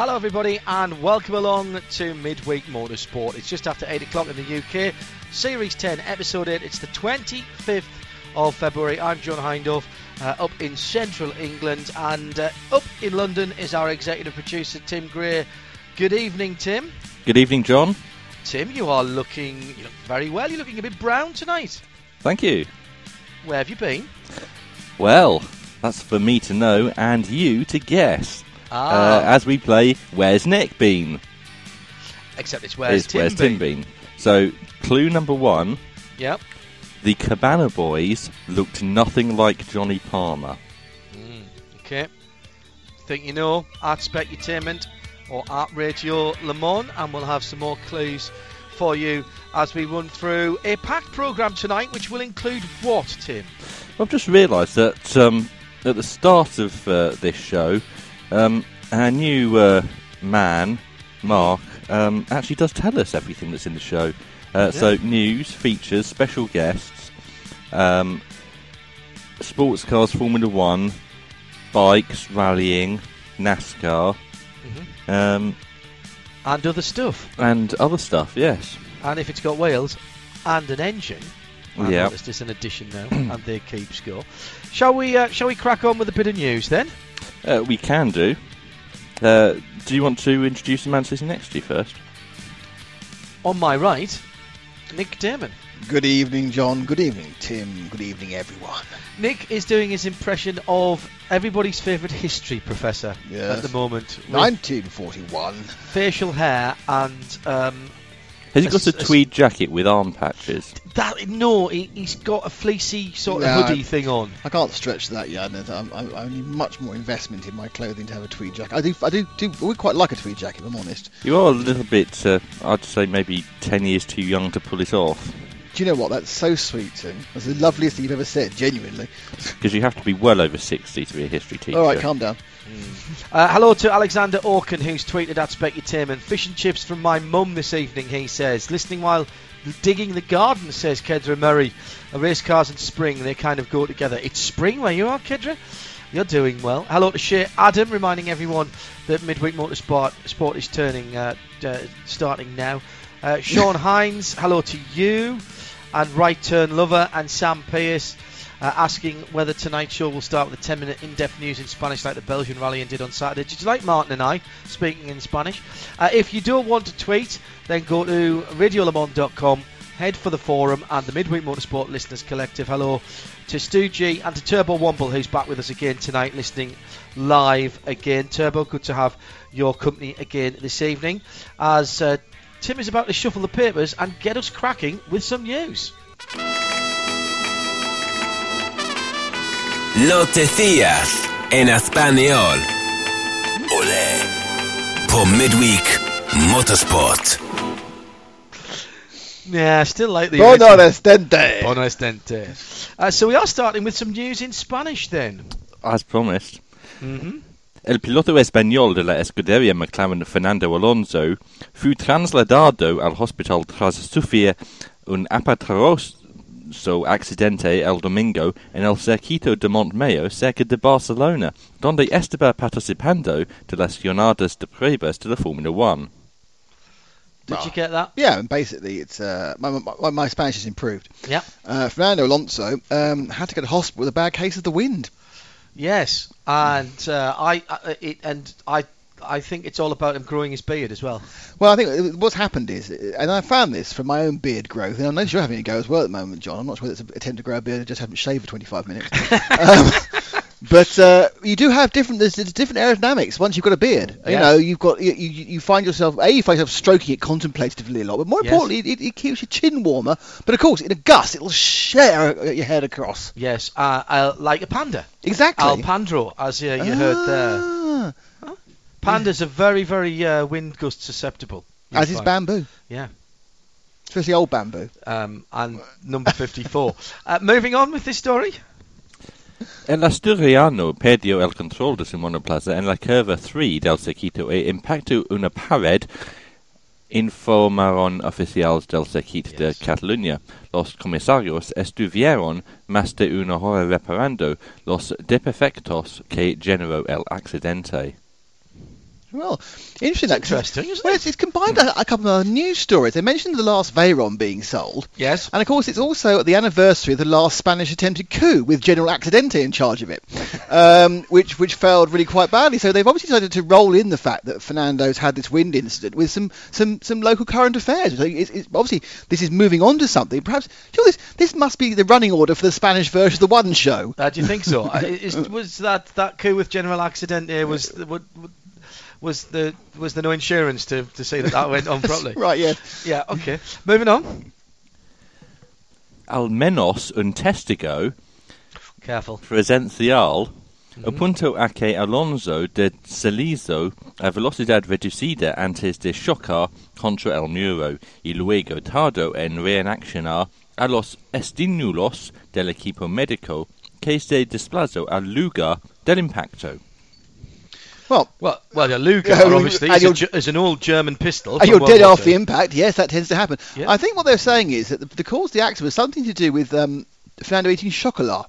Hello, everybody, and welcome along to Midweek Motorsport. It's just after 8 o'clock in the UK. Series 10, Episode 8. It's the 25th of February. I'm John Hindhaugh, uh, up in central England, and uh, up in London is our executive producer, Tim Gray. Good evening, Tim. Good evening, John. Tim, you are looking you look very well. You're looking a bit brown tonight. Thank you. Where have you been? Well, that's for me to know and you to guess. Ah, Uh, as we play Where's Nick Bean? except it's where's Is Tim Where's been? Tim Been? So, clue number one Yep. the Cabana Boys looked nothing like Johnny Palmer. Okay. Think you know Art Specutainment or Art Radio Le Mans, and we'll have some more clues for you as we run through a packed programme tonight, which will include what, Tim? I've just realised that um, at the start of uh, this show, um, our new uh, man, Mark, um, actually does tell us everything that's in the show. Uh, So, news, features, special guests, um, sports cars, Formula One, bikes, rallying, NASCAR, um, And other stuff. and other stuff, yes. And if it's got wheels and an engine, Yeah. it's an addition now, and they keep score. Shall we? Uh, shall we crack on with a bit of news then? Uh, we can do. Uh, do you want to introduce the man sitting next to you first? On my right, Nick Damon. Good evening, John. Good evening, Tim. Good evening, everyone. Nick is doing his impression of everybody's favourite history professor at the moment. with 1941. facial hair and um, Has he A got a s- a s- tweed jacket with arm patches? that. No, he, he's got a fleecy sort of hoodie I- thing on. I can't stretch that yet. I'm, I'm, I need much more investment in my clothing to have a tweed jacket. I do, I do, do I would quite like a tweed jacket, if I'm honest. You are a little bit, uh, I'd say maybe 10 years too young to pull it off. Do you know what? That's so sweet, Tim. That's the loveliest thing you've ever said, genuinely. Because you have to be well over 60 to be a history teacher. All right, calm down. Uh, hello to Alexander Orkin, who's tweeted at Specutainment. Fish and chips from my mum this evening, he says. Listening while digging the garden, says Kedra Murray. A race cars and spring, they kind of go together. It's spring where you are, Kedra? You're doing well. Hello to Shay Adam, reminding everyone that Midweek Motorsport sport is turning, uh, uh, starting now. Uh, Sean Hines, hello to you. And Right Turn Lover and Sam Pierce uh, asking whether tonight's show will start with a 10 minute in depth news in Spanish like the Belgian rally and did on Saturday. Did you like Martin and I speaking in Spanish? Uh, if you don't want to tweet, then go to radiolemans.com, head for the forum and the Midweek Motorsport Listeners Collective. Hello to Stu G and to Turbo Womble, who's back with us again tonight, listening live again. Turbo, good to have your company again this evening as uh, Tim is about to shuffle the papers and get us cracking with some news. Noticias en español. Ole. Por Midweek Motorsport. Yeah, still like the Bono original. Estente. Bono estente. Uh, so we are starting with some news in Spanish then. As promised. hmm El piloto español de la escudería McLaren Fernando Alonso fue trasladado al hospital tras sufrir un aparatoso accidente el domingo en el circuito de Montmeló cerca de Barcelona, donde estaba participando de las jornadas de pruebas de la Fórmula 1. Did Ah. you get that? Yeah, and basically, it's uh, my, my, my Spanish has improved. Yeah. Uh, Fernando Alonso um, had to go to hospital with a bad case of the wind. Yes, and uh, I, uh, it, and I I think it's all about him growing his beard as well. Well, I think what's happened is, and I found this from my own beard growth, and I know you're having a go as well at the moment, John. I'm not sure whether it's a attempt to grow a beard, I just haven't shaved for 25 minutes. um, but uh, you do have different. There's, there's, different aerodynamics once you've got a beard. You know, you've got you, you, you find yourself a you find yourself stroking it contemplatively a lot, but more Yes. importantly, it, it keeps your chin warmer. But of course, in a gust, it'll share your head across. Yes, uh, uh, like a panda. Exactly. Alpandro, as uh, you heard there. Pandas are very, very uh, wind gust susceptible. As is find. bamboo, Yeah. especially old bamboo. Um, and number 54. uh, moving on with this story. El Asturiano perdió el control de su monoplaza en la curva 3 del circuito e impactó una pared, informaron oficiales del circuito de Yes. Cataluña. Los comisarios estuvieron más de una hora reparando los defectos que generó el accidente. Well, interesting. that, 'cause interesting, isn't well, it? It's, it's combined a, a couple of news stories. They mentioned the last Veyron being sold, Yes. and of course it's also the anniversary of the last Spanish attempted coup with General Accidente in charge of it, um, which which failed really quite badly. So they've obviously decided to roll in the fact that Fernando's had this wind incident with some some, some local current affairs. So it's, it's, obviously this is moving on to something. Perhaps sure this this must be the running order for the Spanish version of the One Show. Uh, do you think so? Is, was that that coup with General Accidente was what, was the was there no insurance to, to see that that went on properly? Right? Yeah. Yeah. Okay. Moving on. Al menos un testigo Careful. presencial Mm-hmm. apuntó a que Alonso deslizó a velocidad reducida antes de chocar contra el muro y luego tardó en reaccionar a los estímulos del equipo médico que se desplazó al lugar del impacto. Well, Well, well, yeah, Luger obviously is, a, is an old German pistol. And you're World dead War off II. the impact. Yes, that tends to happen. Yeah. I think what they're saying is that the, the cause of the accident was something to do with um, Fernando eating chocolat.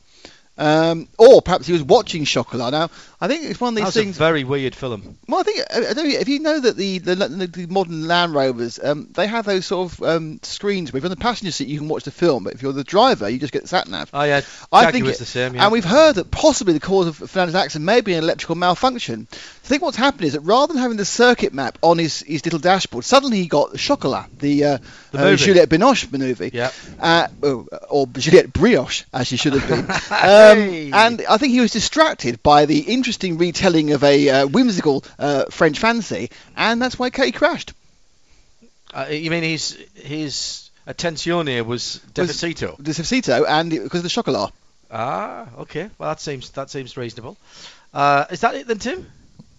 Um, or perhaps he was watching chocolat. Now, I think it's one of these That's things. a very weird film. well, I think I, I know if you know that the the, the, modern Land Rovers um, they have those sort of um, screens where if you're on the passenger seat you can watch the film, but if you're the driver you just get the sat nav. Oh yeah, I Jackie think was the same. Yeah. And we've heard that possibly the cause of Fernando's accident may be an electrical malfunction. I think what's happened is that rather than having the circuit map on his, his little dashboard, suddenly he got Chocolat, the, uh, The uh. Juliette Binoche movie. Yeah. Uh, oh, or Juliette Brioche, as she should have been. Hey. um, and I think he was distracted by the interesting retelling of a uh, whimsical uh, French fancy, and that's why Kate crashed. Uh, you mean his his attenzione was Deficito? The Cito, and because of the Chocolat. Ah, okay. Well, that seems that seems reasonable. Uh, is that it then, Tim?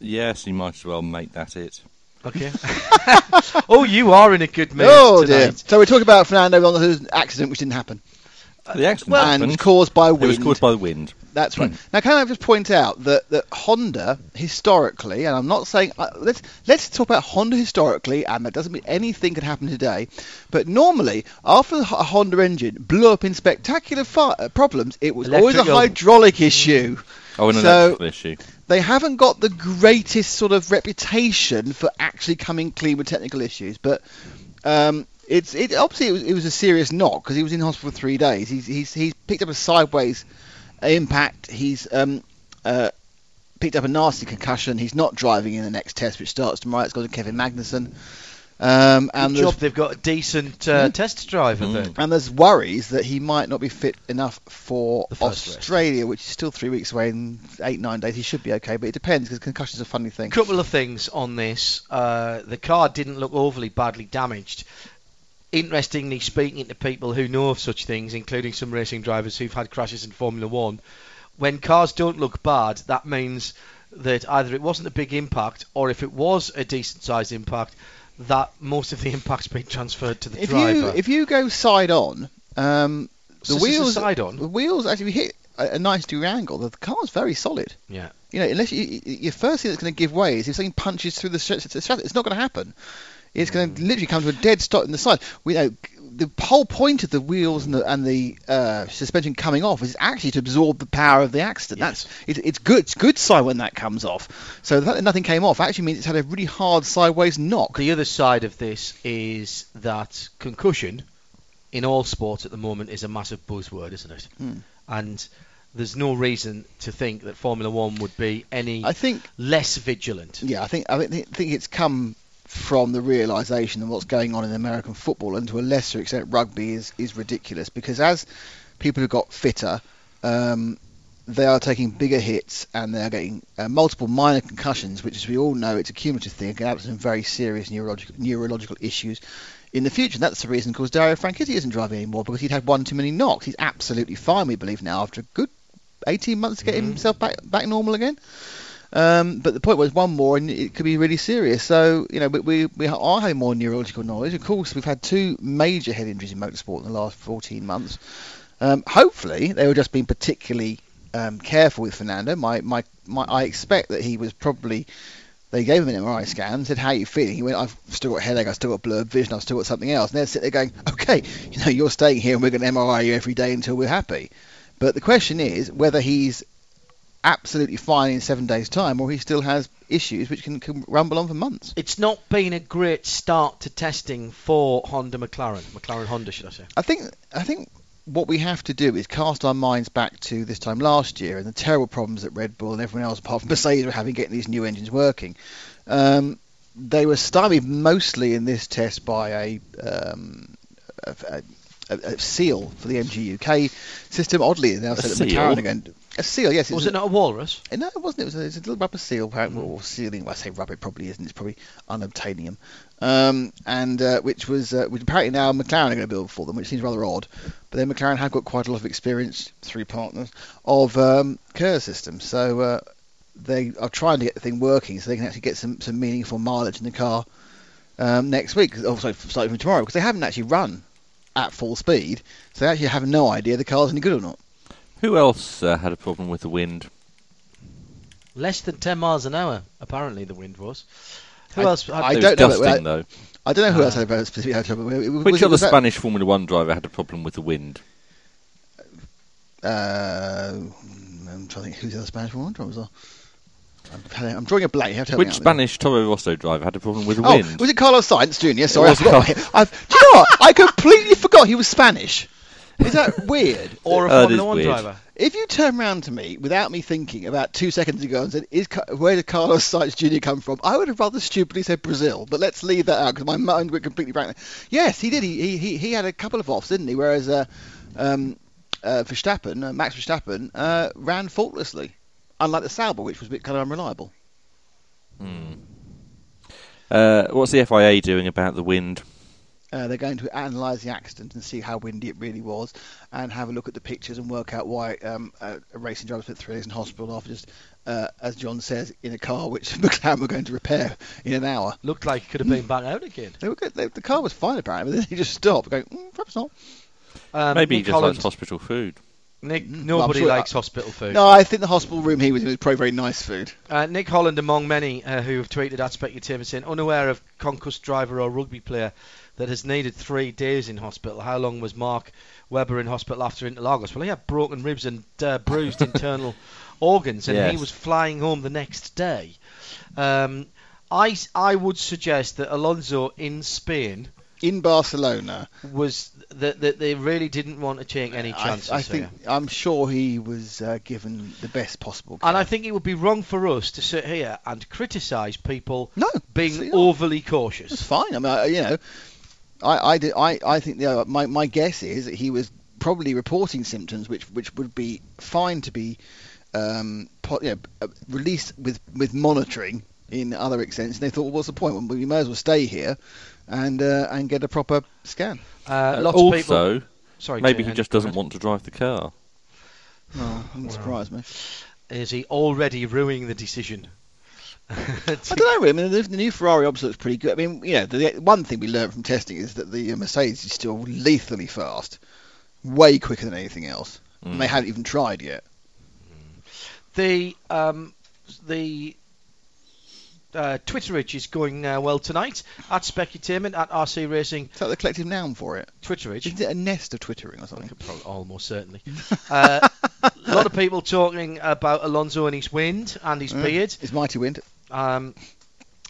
Yes, you might as well make that it. Okay. oh, you are in a good mood oh dear. tonight. So we're talking about Fernando Alonso's accident, which didn't happen. The accident well- and happened. caused by wind. it was caused by the wind. That's right. Now, can I just point out that, that Honda historically, and I'm not saying uh, let's let's talk about Honda historically, and that doesn't mean anything can happen today. But normally, after a Honda engine blew up in spectacular fi- uh, problems, it was always a hydraulic issue. Oh, an So- electrical issue. They haven't got the greatest sort of reputation for actually coming clean with technical issues, but. Um, it's it obviously it was, it was a serious knock because he was in hospital for three days. He's he's he's picked up a sideways impact. He's um uh picked up a nasty concussion. He's not driving in the next test, which starts tomorrow. It's got to Kevin Magnussen. Um, and job they've got a decent uh, Mhm. test driver Mm. then. and there's worries that he might not be fit enough for first race. Australia, which is still three weeks away in eight nine days. He should be okay, but it depends because concussion's a funny thing. A couple of things on this. Uh, the car didn't look overly badly damaged. Interestingly, speaking to people who know of such things, including some racing drivers who've had crashes in Formula One, when cars don't look bad, that means that either it wasn't a big impact, or if it was a decent sized impact, that most of the impact's been transferred to the If driver. you if you go side on, um, the So this is a wheels side on? the wheels actually hit a, a nice degree angle. The car's very solid. yeah. You know, unless you, you- your first thing that's going to give way is if something punches through the. It's not going to happen. It's going to literally come to a dead stop in the side. We know the whole point of the wheels and the, and the uh, suspension coming off is actually to absorb the power of the accident. Yes. That's it, it's good. It's good sign when that comes off. So the fact that nothing came off actually means it's had a really hard sideways knock. The other side of this is that concussion in all sports at the moment is a massive buzzword, isn't it? Hmm. And there's no reason to think that Formula One would be any I think less vigilant. Yeah, I think I think it's come from the realization that what's going on in American football and to a lesser extent rugby is is ridiculous because as people have got fitter, um, they are taking bigger hits and they are getting uh, multiple minor concussions, which, as we all know, it's a cumulative thing. It can have some very serious neurological neurological issues in the future. And that's the reason, of course, Dario Franchitti isn't driving anymore because he'd had one too many knocks. He's absolutely fine, we believe now, after a good 18 months to get Mhm. himself back back normal again. Um, but the point was one more, and it could be really serious. So you know, we we, are having more neurological knowledge. Of course, we've had two major head injuries in motorsport in the last 14 months. Um, hopefully, they were just being particularly um, careful with Fernando. My, my my I expect that he was probably. They gave him an MRI scan, said, "How are you feeling?" He went, "I've still got headache, I've still got blurred vision, I've still got something else." And they're sitting there going, "Okay, you know, you're staying here, and we're going to MRI you every day until we're happy." But the question is whether he's absolutely fine in seven days' time, or he still has issues which can, can rumble on for months. It's not been a great start to testing for Honda McLaren. McLaren Honda, should I say? I think I think what we have to do is cast our minds back to this time last year and the terrible problems that Red Bull and everyone else, apart from Mercedes, were having getting these new engines working. Um, they were stymied mostly in this test by a, um, a, a, a, a seal for the MGU-K system. Oddly, they now said that? McLaren are going to, a seal. Yes, Was it not a walrus? no, it wasn't. It was a, it's a little rubber seal, apparently, or sealing. Well, I say rubber, it probably isn't. It's probably unobtainium, um, and uh, which was uh, which apparently now McLaren are going to build for them, which seems rather odd. But then McLaren have got quite a lot of experience, three partners of um, KERS systems, so uh, they are trying to get the thing working, so they can actually get some, some meaningful mileage in the car um, next week. Also, starting from tomorrow, because they haven't actually run at full speed, so they actually have no idea the car's any good or not. Who else uh, had a problem with the wind? Less than 10 miles an hour, apparently, the wind was. Who I- else? had- I don't was know, I- though. I don't know who else had a specific had trouble. It was- Which was it- other was that- Spanish Formula One driver had a problem with the wind? Uh, I'm trying to think who's the other Spanish Formula one drivers are. I'm, I'm drawing a blank. You have to Which me out with Spanish Toro Rosso driver had a problem with the. Oh, wind? was it Carlos Sainz Jr.? Sorry, I was forgot. I've, do you know what? I completely forgot he was Spanish. Is that weird? or a Formula One weird. driver? If you turn around to me without me thinking about two seconds ago and said, "Is where did Carlos Sainz Jr. come from?" I would have rather stupidly said Brazil, but let's leave that out because my mind went completely blank. Yes, he did. He he he, he had a couple of offs, didn't he? Whereas uh, um, uh, Verstappen, uh, Max Verstappen, uh, ran faultlessly, unlike the Sauber, which was a bit kind of unreliable. Hmm. Uh, what's the FIA doing about the wind? Uh, they're going to analyse the accident and see how windy it really was, and have a look at the pictures and work out why um, a, a racing driver spent three days in hospital after just, uh, as John says, in a car which McLaren were going to repair in an hour. Looked like it could have been back out again. They were good. They, the car was fine apparently, but then he just stopped, going, mm, perhaps not. Um, Maybe he just Holland, likes hospital food. Nick, Mm, well, nobody sure- likes hospital food. No, I think the hospital room he was in was probably very nice food. Uh, Nick Holland, among many uh, who have tweeted at Speculative saying, unaware of concussed driver or rugby player that has needed three days in hospital. How long was Mark Webber in hospital after Interlagos? Well, he had broken ribs and uh, bruised internal organs, and he was flying home the next day. Um, I, I would suggest that Alonso in Spain In Barcelona, was that, that they really didn't want to take any I, chances. I think here. I'm sure he was uh, given the best possible. Care. And I think it would be wrong for us to sit here and criticise people no, being overly It's cautious. fine. I mean, I, you know, I, I, did, I, I think the, uh, my, my guess is that he was probably reporting symptoms which, which would be fine to be um, po- you know, uh, released with, with monitoring in other extents. And they thought, well, what's the point? Well, we may as well stay here and uh, and get a proper scan. Uh, Uh, lots of people. also, Sorry, maybe he just doesn't want to drive the car. No, wouldn't surprise me. Is he already ruining the decision? I don't know. I mean, the, the new Ferrari obviously looks pretty good. I mean, you know, the the one thing we learned from testing is that the Mercedes is still lethally fast, way quicker than anything else. Mm. And they haven't even tried yet. The um, the uh, Twitterage is going uh, well tonight at Specutainment at RC Racing Is that the collective noun for it? Twitterage. Isn't it a nest of twittering or something? Probably, almost certainly. uh, a lot of people talking about Alonso and his wind and his Mm. beard. It's mighty wind. Um,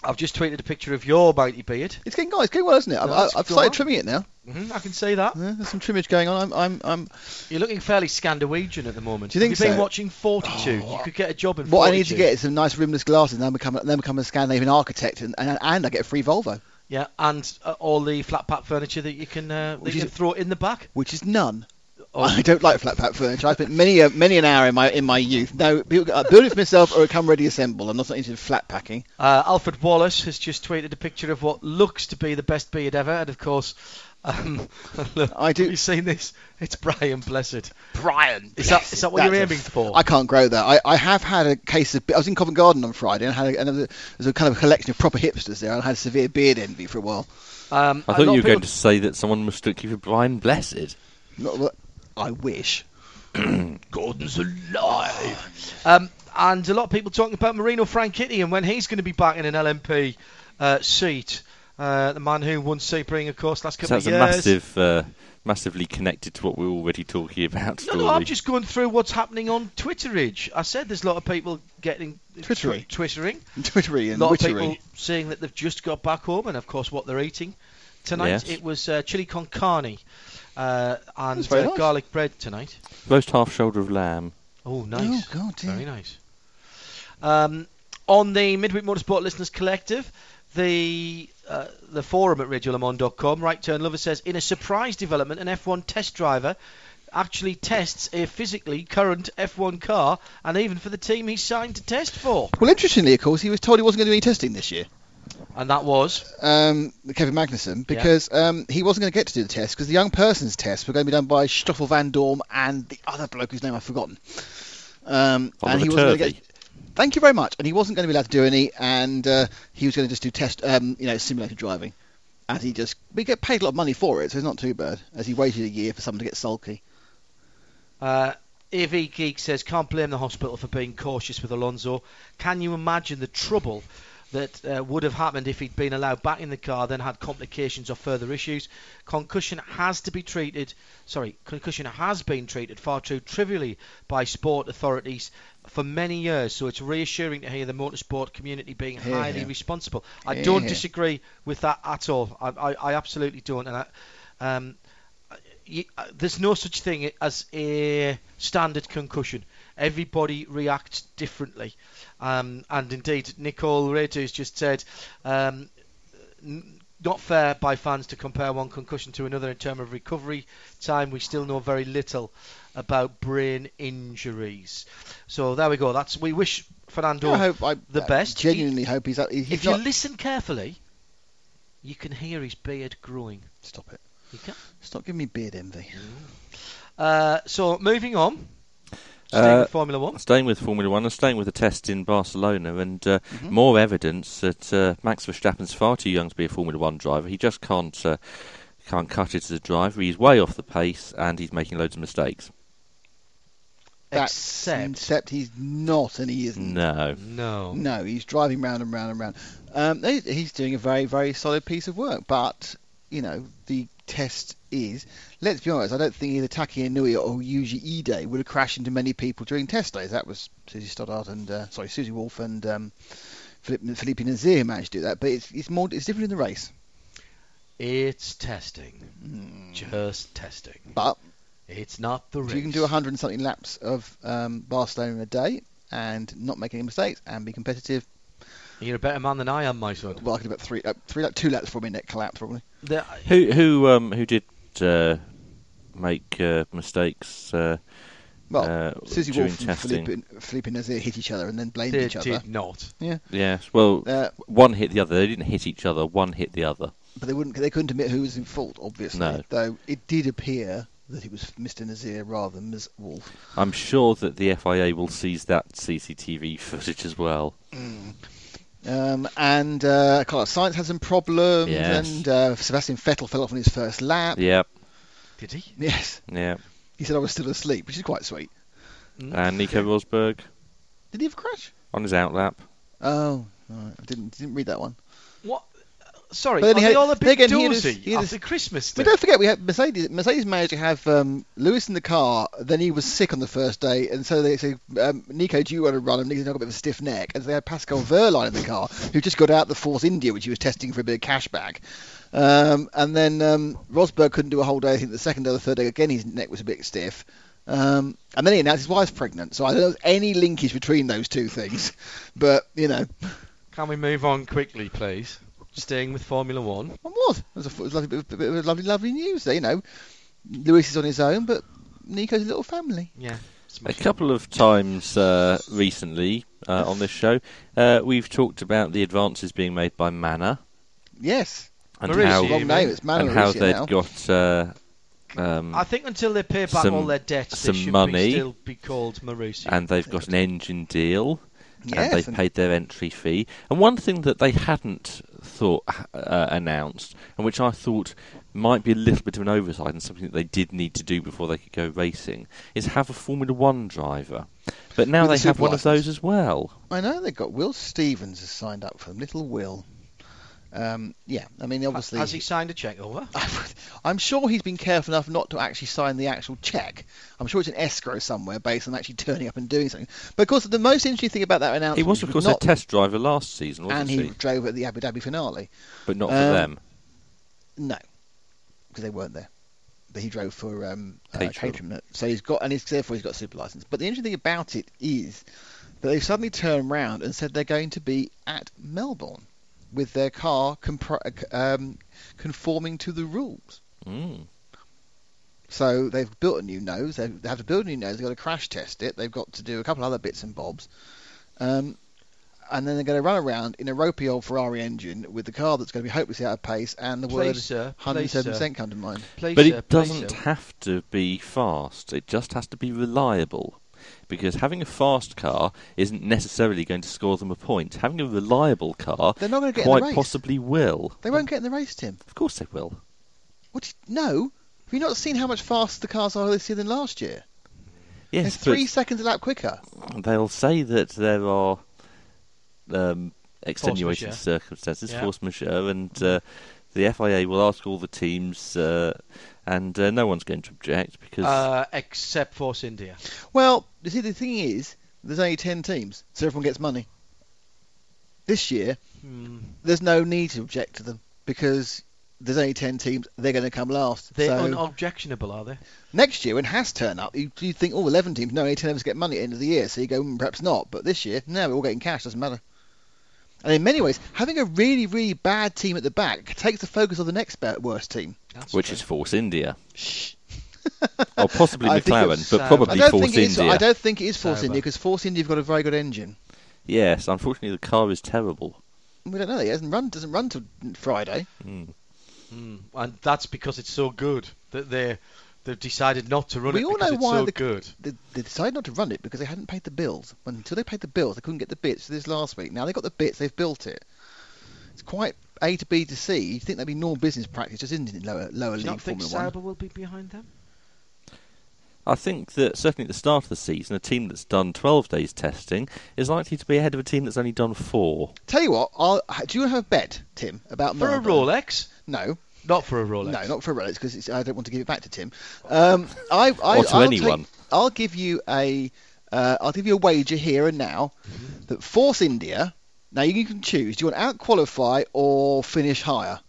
I've just tweeted a picture of your mighty beard. It's getting going. It's getting well, isn't it? I've, No, I've gone. started trimming it now. hmm I can see that. Yeah, there's some trimmage going on. I'm, I'm, I'm. You're looking fairly Scandinavian at the moment. Do you think Have you been watching Fortitude? Oh, you could get a job in What I need to get is some nice rimless glasses, and then become, a- then become a Scandinavian architect, and, and, and I get a free Volvo, Yeah, and uh, all the flat pack furniture that you can uh, that you is- can throw in the back. which is none. Oh. I don't like flat pack furniture. I spent many a, many an hour in my in my youth. No, people, uh, build it for myself or come ready assemble. I'm not so interested in flat packing. Uh, Alfred Wallace has just tweeted a picture of what looks to be the best beard ever, and of course, um, look, I do- Have you seen this? It's Brian Blessed. Brian, Is that- is that what you're That's a aiming f- for? I can't grow that. I, I have had a case of. I was in Covent Garden on Friday and had a, and there was a, there was a kind of collection of proper hipsters there, and I had severe beard envy for a while. Um, I a thought you of were going to say that someone mistook you for Brian Blessed. Not, well, I wish. Gordon's alive. Um, and a lot of people talking about Marino Franchitti and when he's going to be back in an LMP uh, seat. Uh, the man who won Sebring, of course, last So couple that's of a years. massive, uh, massively connected to what we're already talking about. No, no, I'm just going through what's happening on Twitterage. I said there's a lot of people getting Twittery. tw- twittering. Twittery A and lot of people saying that they've just got back home, and of course what they're eating tonight. Yes. It was uh, chili con carne uh, and uh, nice. garlic bread tonight. Roast half shoulder of lamb. Oh, nice. Oh God, dear. Very nice. Um, on the Midweek Motorsport Listeners Collective, the uh, the forum at RadioLeMans.com, Right Turn Lover says, in a surprise development, an F1 test driver actually tests a physically current F1 car, and even for the team he's signed to test for. Well, interestingly, of course, he was told he wasn't going to do any testing this year. And that was um, Kevin Magnussen because um, he wasn't going to get to do the test because the young person's test were going to be done by Stoffel Vandoorne and the other bloke whose name I've forgotten. Um, and he wasn't going to get. Thank you very much. And he wasn't going to be allowed to do any, and uh, he was going to just do test, um, you know, simulator driving. And he just, we get paid a lot of money for it, so it's not too bad. As he waited a year for someone to get sulky. Uh, AV Geek says, can't blame the hospital for being cautious with Alonso. Can you imagine the trouble that uh, would have happened if he'd been allowed back in the car, then had complications or further issues? Concussion has to be treated, sorry, concussion has been treated far too trivially by sport authorities for many years, so it's reassuring to hear the motorsport community being Hear, highly responsible. I Hear, don't disagree with that at all. I, I, I absolutely don't. And I, um, you, uh, there's no such thing as a standard concussion. Everybody reacts differently. Um, and indeed, Nicole Retus just said, um, n- not fair by fans to compare one concussion to another in terms of recovery time. We still know very little about brain injuries. So there we go. That's we wish Fernando I hope I the I best. Genuinely hope he's. He's if not. you listen carefully, you can hear his beard growing. Stop it. You can. Stop giving me beard envy. Uh, so moving on. Staying Uh, with Formula One. Staying with Formula One and staying with the test in Barcelona, and uh, Mhm. more evidence that uh, Max Verstappen's far too young to be a Formula One driver. He just can't uh, can't cut it as a driver. He's way off the pace, and he's making loads of mistakes. That's- Except except he's not, and he isn't. No, no. No, he's driving round and round and round. Um, he's doing a very, very solid piece of work. But you know, the test is. Let's be honest. I don't think either Taki Inoue or Yuji Ide would have crashed into many people during test days. That was Susie Stoddart and uh, sorry, Susie Wolff and um, Philippe, Felipe Nasr who managed to do that. But it's it's more it's different in the race. It's testing. Mm. Just testing. But It's not the race. you can do 100 and something laps of um, Barcelona in a day and not make any mistakes and be competitive, You're a better man than I am, my son. well, I could do about three, uh, three, two laps for me net collapsed, probably. The- who who um who did uh, make uh, mistakes? Uh, Well, uh, Susie Wolff and testing. Felipe, Felipe Nasr hit each other and then blamed they each other. did not. Yeah. Yes, well, Uh, one hit the other. They didn't hit each other. One hit the other. but they wouldn't. They couldn't admit who was in fault, obviously. No. Though it did appear that it was Mr. Nasr rather than Ms. Wolff. I'm sure that the FIA will seize that CCTV footage as well. Um, and uh, Carlos Sainz had some problems, Yes. and uh, Sebastian Vettel fell off on his first lap. Yep, Did he? Yes, yeah. he said I was still asleep, which is quite sweet. Mm. And Nico Rosberg Did he have a crash? on his outlap. Oh, right. I didn't didn't read that one. What? Sorry, But then are he they had- all a bit again, he he after Christmas? But Day? don't forget, we had Mercedes. Mercedes managed to have um, Lewis in the car. Then he was sick on the first day, and so they said, um, "Nico, do you want to run?" And Nico's got a bit of a stiff neck, and so they had Pascal Wehrlein in the car, who just got out the Force India, which he was testing for a bit of cashback. Um, and then um, Rosberg couldn't do a whole day. I think the second or the third day, again, his neck was a bit stiff. Um, and then he announced his wife's pregnant, so I don't know if there's any linkage between those two things. But you know, Can we move on quickly, please? Staying with Formula One. what was? It was a, it was a lovely, bit of- bit of lovely, lovely news there. You know, Lewis is on his own, but Nico's a little family. Yeah. A couple of times uh, recently uh, on this show, uh, we've talked about the advances being made by Manor Yes. and Mauricio, how you Wrong mean? name. It's Manuel and how they'd now. got uh, um, I think until they pay back some- all their debts, some they should money. Be still be called Marussia. and they've got an engine deal. Yes, and they've and- paid their entry fee. And one thing that they hadn't thought uh, announced, and which I thought might be a little bit of an oversight and something that they did need to do before they could go racing, is have a Formula One driver. But now With they have one of those as well. I know they've got Will Stevens has signed up for them. Little Will. Um, yeah, I mean, obviously, Has he signed a cheque over? I'm sure he's been careful enough not to actually sign the actual check. I'm sure it's an escrow somewhere based on actually turning up and doing something. But of course, the most interesting thing about that announcement He was, of course, not, a test driver last season, wasn't and he? he drove at the Abu Dhabi finale. But not for Um, them. No, because they weren't there. But he drove for um, uh, Caterham. Caterham. So he's got, and he's, therefore he's got a super license. But the interesting thing about it is that they've suddenly turned round and said they're going to be at Melbourne with their car compri- um, conforming to the rules. Mm. So they've built a new nose. They they have to build a new nose. They've got to crash test it. They've got to do a couple other bits and bobs. Um, and then they're going to run around in a ropey old Ferrari engine with the car that's going to be hopelessly out of pace and the Please, word sir. 107% come to mind. Please, But sir, it doesn't sir. have to be fast. It just has to be reliable. Because having a fast car isn't necessarily going to score them a point. Having a reliable car They're not going to get in the quite race. possibly will. They won't get in the race, Tim. Of course they will. What? do you- No. Have you not seen how much faster the cars are this year than last year? Yes, It's three seconds a lap quicker. they'll say that there are um, extenuating majeure. circumstances, Yeah. force majeure, and uh, the FIA will ask all the teams, uh, and uh, no one's going to object because Uh, except Force India. Well, you see, the thing is, there's only 10 teams, so everyone gets money. This year, Hmm. there's no need to object to them because there's only 10 teams, they're going to come last. They're so unobjectionable, are they? next year, when Has turn up, you, you think, oh, 11 teams, no, only 10 of us get money at the end of the year, so you go, mm, perhaps not. But this year, no, we're all getting cash, doesn't matter. And in many ways, having a really, really bad team at the back takes the focus of the next worst team. That's which true. is Force India, Shh. or possibly McLaren, but probably I don't Force think it is. India. I don't think it is Force Sauber. India because Force India have got a very good engine. Yes, unfortunately the car is terrible. We don't know. It hasn't run. Doesn't run till Friday. Mm. Hmm. And that's because it's so good that they they've decided not to run We it all because know it's why so the- good. They, they decided not to run it because they hadn't paid the bills. When, until they paid the bills, they couldn't get the bits for this last week. Now they got the bits. They've built it. It's quite A to B to C. You think that'd be normal business practice, just isn't it? Lower, lower Do you league not think Formula One. Sauber will be behind them? I think that certainly at the start of the season, a team that's done 12 days testing is likely to be ahead of a team that's only done four. Tell you what, I'll, do you have a bet, Tim, about For a Melbourne? Rolex? No, Not for a Rolex. no, not for a Rolex because I don't want to give it back to Tim. Um, I, I, Or to I'll anyone. Take, I'll give you a, uh, I'll give you a wager here and now Mm-hmm. that Force India. Now you can choose. Do you want to out qualify or finish higher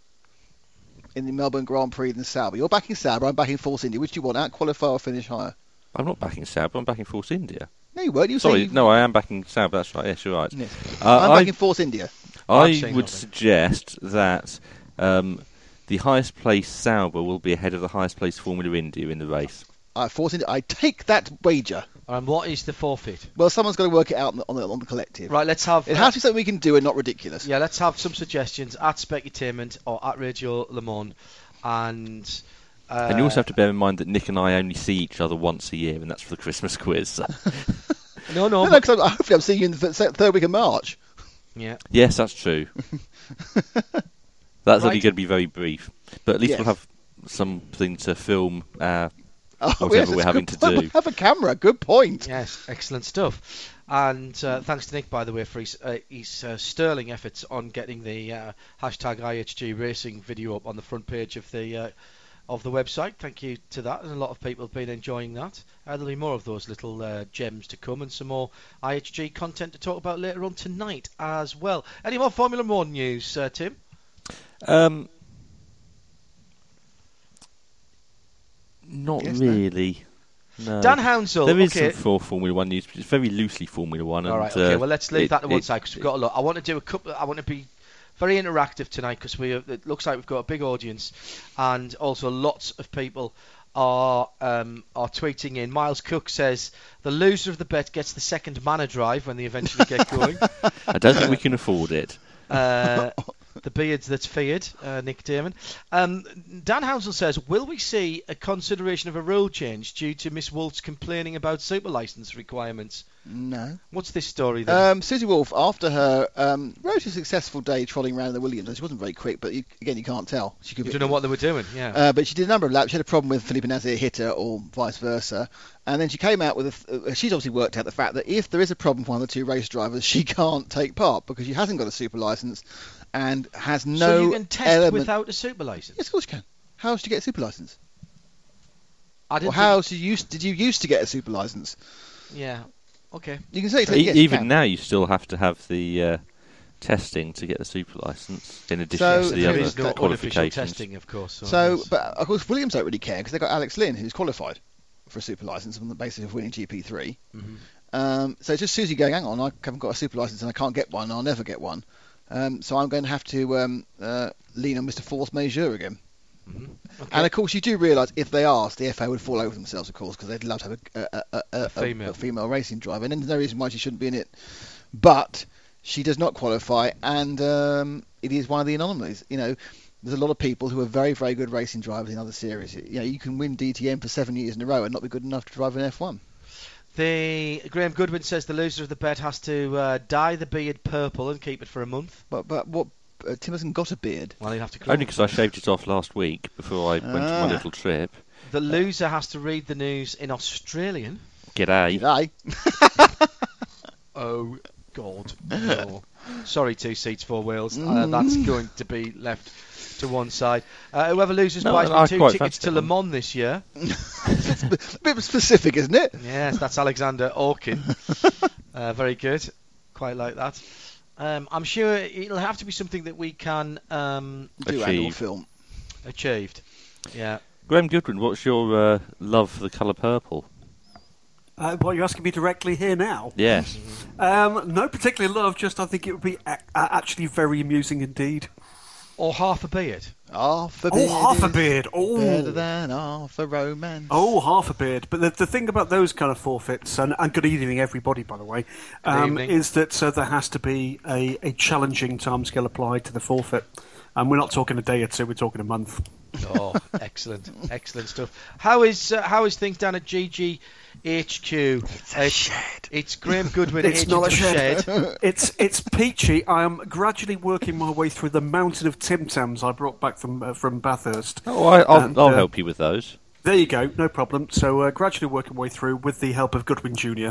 in the Melbourne Grand Prix than Sauber? You're backing Sauber. I'm backing Force India. Which do you want? Out qualify or finish higher? I'm not backing Sauber, I'm backing Force India. No, you weren't. You were Sorry, saying no, I am backing Sauber, that's right, yes, you're right. Yes. Uh, I'm I- backing Force India. I'm I saying would nothing. suggest that um, the highest placed Sauber will be ahead of the highest placed Formula India in the race. Uh, Force India. I take that wager. And what is the forfeit? Well, someone's got to work it out on the, on the, on the collective. Right, let's have. It has to be something we can do and not ridiculous. Yeah, let's have some suggestions at Specutainment or at Radio Le Mans, and. Uh, and you also have to bear in mind that Nick and I only see each other once a year, and that's for the Christmas quiz. No, no. No, no, 'cause I'm, hopefully I'm seeing you in the third week of March. yeah. yes, that's true. That's only going to be very brief, but at least Yes. we'll have something to film. Uh, Oh, Whatever yes, we're having to point. do. Have a camera. Good point. Yes, excellent stuff. And uh, thanks to Nick, by the way, for his, uh, his uh, sterling efforts on getting the uh, hashtag IHG Racing video up on the front page of the uh, of the website. Thank you to that, and a lot of people have been enjoying that. Uh, there'll be more of those little uh, gems to come, and some more IHG content to talk about later on tonight as well. Any more Formula One news, uh, Tim? Um, not Yes, really. No. Dan Hounsell. There is okay. some for Formula One news, but it's very loosely Formula One. All and, right. Okay. uh, well, let's leave it- that to one it- side because we've got a lot. I want to do a couple. I want to be very interactive tonight because we. It looks like we've got a big audience, and also lots of people are um, are tweeting in. Miles Cook says the loser of the bet gets the second manor drive when they eventually get going. I don't think we can afford it. Uh, the beards that's feared, uh, Nick Damon. Um, Dan Hounsell says, will we see a consideration of a rule change due to Miss Wolff's complaining about super license requirements? No. What's this story then? Um, Susie Wolff, after her um, relatively successful day trotting around the Williams, and she wasn't very quick, but you, again, you can't tell. She could be, don't know what they were doing. Yeah. Uh, but she did a number of laps. She had a problem with Felipe Nasr hit her, or vice versa. And then she came out with. A th- uh, she's obviously worked out the fact that if there is a problem with one of the two race drivers, she can't take part because she hasn't got a super license and has no so you can test element. without a super license. Yes, of course you can. How else did you get a super license? I didn't. how else did you used, did you used to get a super license? yeah. Okay. You can say E- yes, you even can. now, you still have to have the uh, testing to get the super license, in addition So- to the there There other is no qualifications. testing, of course. So, So, but of course Williams don't really care because they've got Alex Lynn who's qualified for a super license on the basis of winning GP3. Mhm. Um, so it's just Susie going, hang on, I haven't got a super license and I can't get one. I'll never get one. Um, so I'm going to have to um, uh, lean on Mr. Force Majeure again. Mhm. Okay. And of course, you do realise if they asked, the FA would fall over themselves, of course, because they'd love to have a, a, a, a, A female. female racing driver, and there's no reason why she shouldn't be in it. But she does not qualify, and um, it is one of the anomalies. You know, there's a lot of people who are very, very good racing drivers in other series. You know, you can win DTM for seven years in a row and not be good enough to drive an F1. The Graham Goodwin says the loser of the bet has to uh, dye the beard purple and keep it for a month. But but what? Uh, Tim hasn't got a beard. Well, he'll have to. grow Only because I shaved it off last week before I went to Ah. my little trip. The loser has to read the news in Australian. G'day. G'day. Oh God, no. Sorry, two seats, four wheels. Uh, Mm. that's going to be left to one side. Uh, whoever loses No, buys I me two quite tickets fancy to that Le one. Mans this year. It's a bit specific, isn't it? Yes, that's Alexander Orkin. uh, very good. Quite like that. Um, I'm sure it'll have to be something that we can um, Do annual film. achieved. Yeah. Graham Goodwin, what's your uh, love for the colour purple? Uh, what, you're asking me directly here now? Yes. Um, no particular love, just I think it would be a- a- actually very amusing indeed. Or half a beard. Half a Oh, beard half a beard. Oh. Better than half a romance. Oh, half a beard. But the, the thing about those kind of forfeits, and, and good evening, everybody, by the way, um, is that uh, there has to be a, a challenging timescale applied to the forfeit. And we're not talking a day or two, we're talking a month. Oh, excellent, excellent stuff. How is uh, how is things down at GG HQ? It's a shed. It's Graham Goodwin. It's not a of shed. it's it's peachy. I am gradually working my way through the mountain of Tim Tams I brought back from uh, from Bathurst. Oh, I, I'll, And, I'll uh, help you with those. There you go, no problem. So uh, gradually working my way through with the help of Goodwin Jr.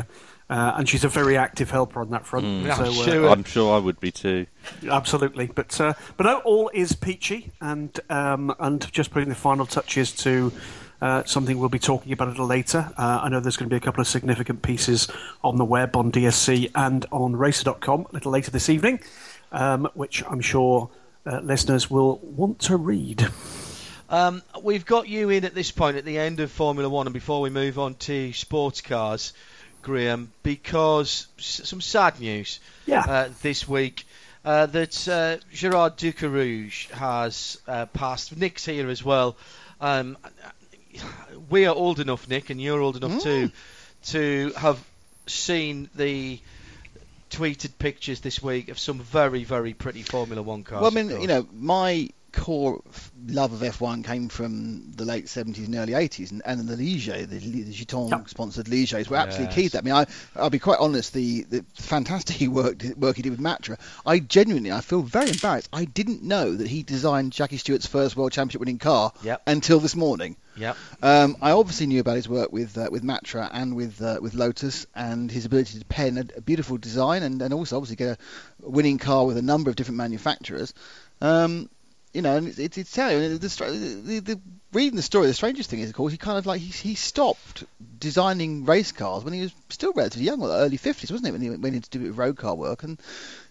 Uh, and she's a very active helper on that front. Yeah, so, I'm uh, sure. I'm sure I would be too. Absolutely, but uh, but no, all is peachy, and um, and just putting the final touches to uh, something we'll be talking about a little later. Uh, I know there's going to be a couple of significant pieces on the web, on DSC, and on Racer.com a little later this evening, um, which I'm sure uh, listeners will want to read. Um, we've got you in at this point at the end of Formula One, and before we move on to sports cars, Graham, because some sad news Yeah. uh, this week. Uh, that uh, Gerard Ducarouge has uh, passed. Nick's here as well. Um, we are old enough, Nick, and you're old enough too, to have seen the tweeted pictures this week of some very, very pretty Formula One cars. Well, I mean, you know, my core love of F1 came from the late 70s and early 80s, and, and the Ligier, the, the Gitanes Yep. sponsored Ligiers, were absolutely key to that. I mean, I, I'll be quite honest, the, the fantastic work work he did with Matra, I genuinely, I feel very embarrassed. I didn't know that he designed Jackie Stewart's first World Championship winning car Yep. until this morning. Yep. Um, I obviously knew about his work with uh, with Matra and with uh, with Lotus and his ability to pen a, a beautiful design and, and also obviously get a winning car with a number of different manufacturers. Um, you know, and it's, it's, it's telling you, the, the, the, reading the story, the strangest thing is, of course, he kind of like he, he stopped designing race cars when he was still relatively young, well, early 50s, wasn't it, when he went into do road car work, and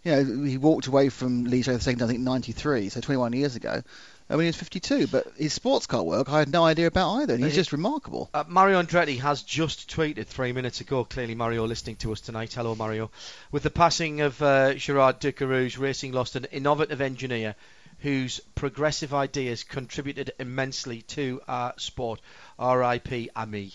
you know he walked away from Ligier the second, I think, 93, so 21 years ago. uh, When he was 52, but his sports car work I had no idea about either. And he's just remarkable. Uh, Mario Andretti has just tweeted three minutes ago. Clearly, Mario listening to us tonight. Hello, Mario. With the passing of uh, Gerard Ducarouge, Racing lost an innovative engineer whose progressive ideas contributed immensely to our sport. R.I.P. Ami.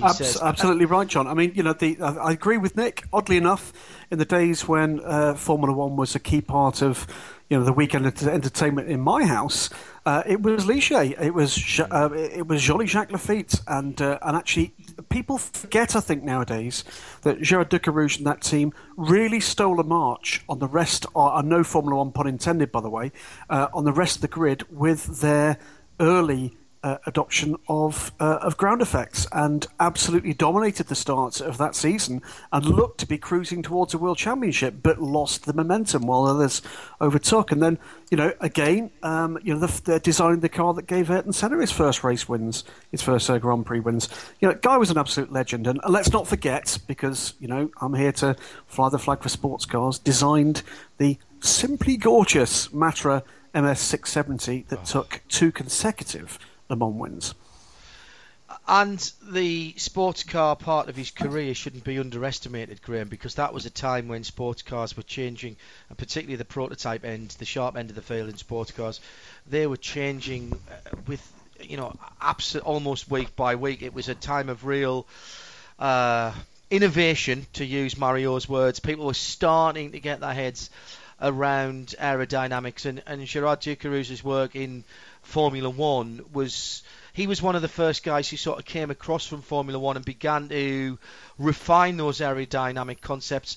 Abs- says, absolutely right, John. I mean, you know, the, I, I agree with Nick. Oddly enough, in the days when uh, Formula One was a key part of, you know, the weekend entertainment in my house, uh, it was Ligier, it was uh, it was Jolly Jacques Laffite, and uh, and actually, people forget, I think nowadays, that Gerard Ducarouge and that team really stole a march on the rest. Uh, no Formula One pun intended, by the way, uh, on the rest of the grid with their early uh, adoption of uh, of ground effects and absolutely dominated the start of that season and looked to be cruising towards a world championship, but lost the momentum while others overtook. And then, you know, again, um, you know, the, they're designing the car that gave Ayrton Senna his first race wins, his first uh, Grand Prix wins. You know, guy was an absolute legend, and, and let's not forget because you know I'm here to fly the flag for sports cars. Designed the simply gorgeous Matra MS670 that took two consecutive Le Mans wins. And the sports car part of his career shouldn't be underestimated, Graham, because that was a time when sports cars were changing, and particularly the prototype end, the sharp end of the field in sports cars, they were changing uh, with, you know, abs- almost week by week. It was a time of real uh, innovation, to use Mario's words. People were starting to get their heads around aerodynamics, and, and Gerard Ducarouge's work in Formula One was he was one of the first guys who sort of came across from Formula One and began to refine those aerodynamic concepts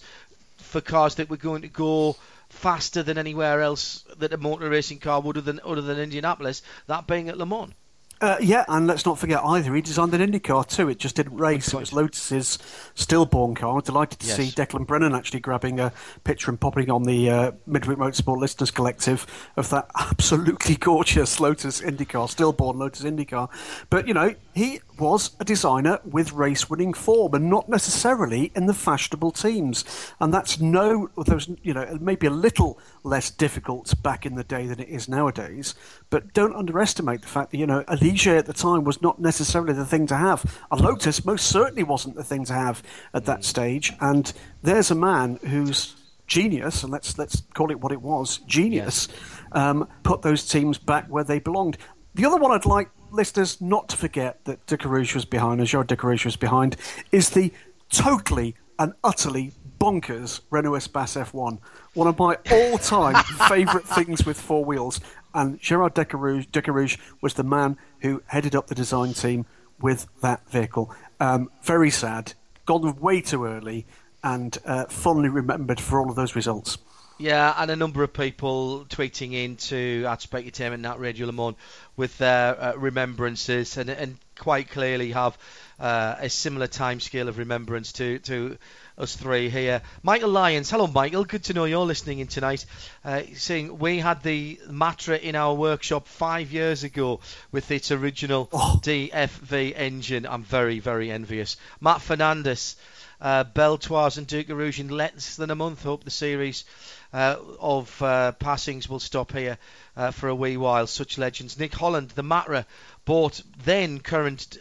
for cars that were going to go faster than anywhere else that a motor racing car would other than other than Indianapolis, that being at Le Mans. Uh, yeah, and let's not forget either, he designed an Indy car too. It just didn't race. It was Lotus's stillborn car. I'm delighted to Yes. see Declan Brennan actually grabbing a picture and popping on the uh, Midweek Motorsport Listeners Collective of that absolutely gorgeous Lotus Indy car, stillborn Lotus Indy car. But, you know, he was a designer with race winning form and not necessarily in the fashionable teams. And that's no, there was, you know, maybe a little less difficult back in the day than it is nowadays. But don't underestimate the fact that, you know, a Ligier at the time was not necessarily the thing to have. A Lotus most certainly wasn't the thing to have at that stage. And there's a man whose genius, and let's let's call it what it was, genius, um, put those teams back where they belonged. The other one I'd like listeners not to forget that Ducarouge was behind, and Gerard Ducarouge was behind, is the totally and utterly bonkers Renault Espace F1. One of my all-time favourite things with four wheels. And Gerard Ducarouge was the man who headed up the design team with that vehicle. Um, very sad, gone way too early, and uh, fondly remembered for all of those results. Yeah, and a number of people tweeting into at Specutainment and at Radio Le Mans with their uh, remembrances, and, and quite clearly have uh, a similar timescale of remembrance to, to us three here. Michael Lyons, hello Michael, good to know you're listening in tonight. Uh, saying we had the Matra in our workshop five years ago with its original DFV engine. I'm very, very envious. Matt Fernandez. Uh, Beltoise and Ducarouge in less than a month. Hope the series uh, of uh, passings will stop here uh, for a wee while. Such legends. Nick Holland, the Matra, bought then current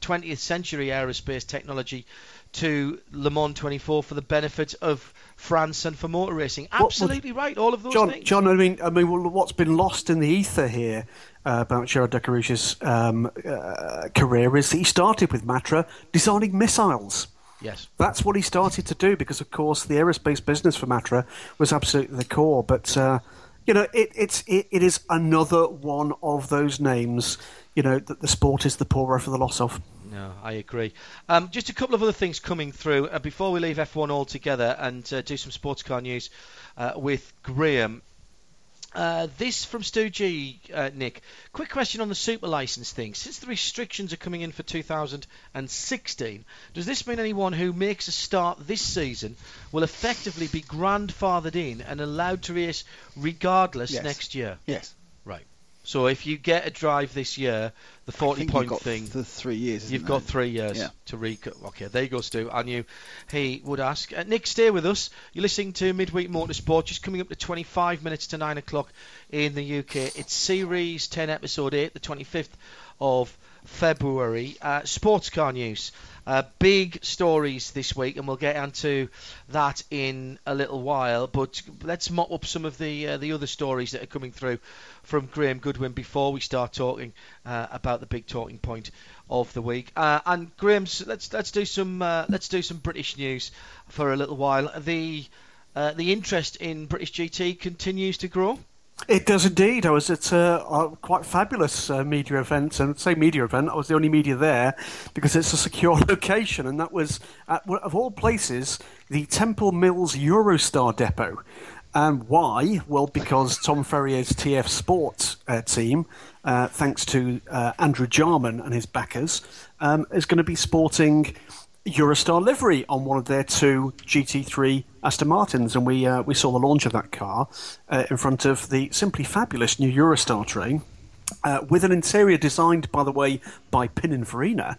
20th century aerospace technology to Le Mans 24 for the benefit of France and for motor racing. What- what- Absolutely right. All of those John, things. John, I mean, I mean, what's been lost in the ether here uh, about Gerard Ducarouge's um, uh, career is he started with Matra designing missiles. Yes. That's what he started to do because, of course, the aerospace business for Matra was absolutely the core. But uh, you know, it, it's it, it is another one of those names. You know that the sport is the poorer for the loss of. No, I agree. Um, just a couple of other things coming through uh, before we leave F1 altogether and uh, do some sports car news uh, with Graham. Uh, this from Stu G, uh, Nick. Quick question on the super license thing. Since the restrictions are coming in for 2016, does this mean anyone who makes a start this season will effectively be grandfathered in and allowed to race regardless Yes. next year? Yes. So if you get a drive this year, the 40 I think point you've got thing. the three years. You've got it? three years Yeah. to rec. Okay, there you go, Stu. I knew he would ask. Uh, Nick, stay with us. You're listening to Midweek Motorsport, just coming up to 25 minutes to 9 o'clock in the UK. It's Series 10, Episode 8, the 25th of February. Uh, sports car news. Uh, big stories this week, and we'll get onto that in a little while. But let's mop up some of the uh, the other stories that are coming through from Graham Goodwin before we start talking uh, about the big talking point of the week. Uh, and Graham's, let's let's do some uh, let's do some British news for a little while. The uh, the interest in British GT continues to grow. It does indeed. I was at a, a quite fabulous uh, media event, and say media event, I was the only media there because it's a secure location, and that was at, of all places the Temple Mills Eurostar depot. And why? Well, because Tom Ferrier's TF Sport uh, team, uh, thanks to uh, Andrew Jarman and his backers, um, is going to be sporting Eurostar livery on one of their two GT3 Aston Martins, and we uh, we saw the launch of that car uh, in front of the simply fabulous new Eurostar train. Uh, with an interior designed, by the way, by Pininfarina.